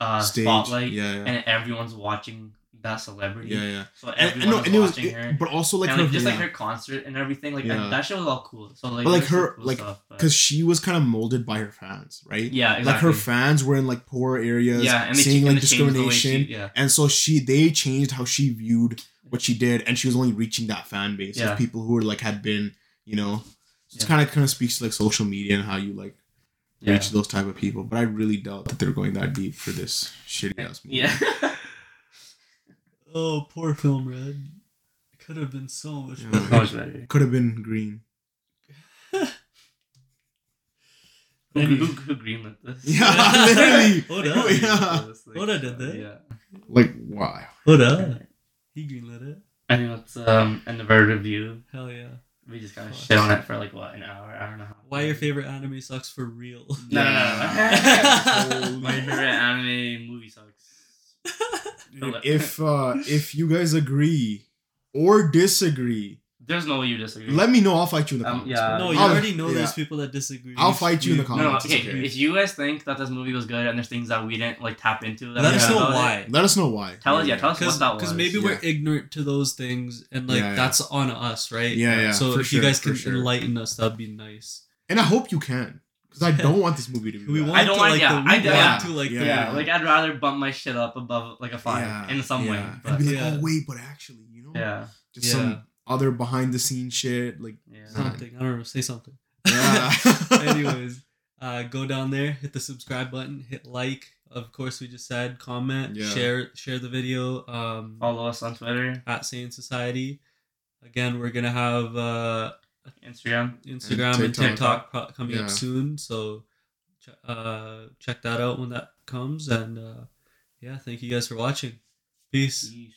Speaker 2: uh
Speaker 1: Stage.
Speaker 2: spotlight
Speaker 1: Yeah, yeah.
Speaker 2: and everyone's watching that celebrity.
Speaker 1: yeah, yeah.
Speaker 2: So
Speaker 1: And, and
Speaker 2: everyone
Speaker 1: no, and it was,
Speaker 2: watching
Speaker 1: it-
Speaker 2: her.
Speaker 1: but also like
Speaker 2: and
Speaker 1: her,
Speaker 2: just
Speaker 1: yeah.
Speaker 2: like her concert and everything, like
Speaker 1: Yeah.
Speaker 2: that show was all cool. So like,
Speaker 1: But, like, her-
Speaker 2: cool
Speaker 1: like, because she was kind of molded by her fans, right?
Speaker 2: yeah, exactly.
Speaker 1: Like her fans were in like poor areas,
Speaker 2: yeah, and
Speaker 1: seeing like
Speaker 2: and they changed the way she-
Speaker 1: discrimination,
Speaker 2: yeah,
Speaker 1: and so she they changed how she viewed what she did, and she was only reaching that fan base
Speaker 2: Yeah.
Speaker 1: of people who were like had been, you know, so it's
Speaker 2: Yeah.
Speaker 1: kind of kind of speaks to like social media and how you like
Speaker 2: yeah,
Speaker 1: reach those type of people. But I really doubt that they're going that deep for this shitty ass movie.
Speaker 2: yeah.
Speaker 3: Oh, poor film red. It could have been so much
Speaker 1: Yeah.
Speaker 3: better.
Speaker 2: Much better.
Speaker 1: could have been green.
Speaker 2: Who,
Speaker 3: Any-
Speaker 2: who, who greenlit this?
Speaker 1: Yeah, literally.
Speaker 3: Hold
Speaker 2: Who
Speaker 3: up.
Speaker 1: Yeah.
Speaker 2: greenlit this? Like,
Speaker 3: did that.
Speaker 2: Yeah.
Speaker 1: Like why?
Speaker 3: Hold up. He greenlit it.
Speaker 2: I think that's um end of our review.
Speaker 3: Hell yeah.
Speaker 2: We just kind of shit on it for like what an hour, hour and a half.
Speaker 3: Why your favorite anime sucks for real?
Speaker 2: No, no, no, no. My favorite anime movie sucks.
Speaker 1: Dude, if uh if you guys agree or disagree,
Speaker 2: There's no way you disagree.
Speaker 1: let me know. I'll fight you in the
Speaker 2: Um,
Speaker 1: comments.
Speaker 2: yeah.
Speaker 3: no, you
Speaker 1: I'll-
Speaker 3: already know
Speaker 1: yeah.
Speaker 3: there's people that disagree.
Speaker 1: I'll fight you in the
Speaker 3: We-
Speaker 1: comments.
Speaker 2: no, no.
Speaker 1: it's
Speaker 2: Okay,
Speaker 1: okay.
Speaker 2: if you guys think that this movie was good and there's things that we didn't like tap into,
Speaker 3: Let
Speaker 2: we
Speaker 3: us know why.
Speaker 1: Let us know why.
Speaker 2: Tell us, yeah, tell us
Speaker 3: Because
Speaker 2: what that was.
Speaker 3: Because maybe
Speaker 1: Yeah.
Speaker 3: we're ignorant to those things, and like
Speaker 1: Yeah, yeah.
Speaker 3: that's on us, right?
Speaker 1: Yeah, yeah,
Speaker 3: So
Speaker 1: for
Speaker 3: if
Speaker 1: sure,
Speaker 3: you guys can
Speaker 1: sure.
Speaker 3: enlighten us, that'd be nice.
Speaker 1: And I hope you can, because I don't want this movie to be.
Speaker 3: We
Speaker 1: bad.
Speaker 3: want
Speaker 2: I don't
Speaker 3: to
Speaker 2: want-
Speaker 3: like
Speaker 2: yeah,
Speaker 3: the, we
Speaker 2: I-
Speaker 3: want
Speaker 2: yeah.
Speaker 3: to like
Speaker 1: Yeah.
Speaker 3: the,
Speaker 2: yeah, like I'd rather bump my shit up above like a five
Speaker 1: Yeah,
Speaker 2: in some way.
Speaker 1: yeah.
Speaker 2: But
Speaker 1: And be like, oh wait, but actually, you know,
Speaker 2: yeah,
Speaker 1: just some other behind the scenes shit, like
Speaker 2: yeah.
Speaker 3: something. I don't know. Say something.
Speaker 1: yeah.
Speaker 3: Anyways, uh, go down there, hit the subscribe button, hit like. Of course, we just said comment,
Speaker 1: Yeah.
Speaker 3: share, share the video. Um,
Speaker 2: Follow us on Twitter,
Speaker 3: at Sane Society. Again, we're gonna have uh,
Speaker 2: Instagram.
Speaker 3: Instagram and
Speaker 1: TikTok.
Speaker 3: TikTok, pro- coming
Speaker 1: Yeah.
Speaker 3: up soon. So ch- uh, check that out when that comes. And uh, yeah, thank you guys for watching. Peace.
Speaker 2: Peace.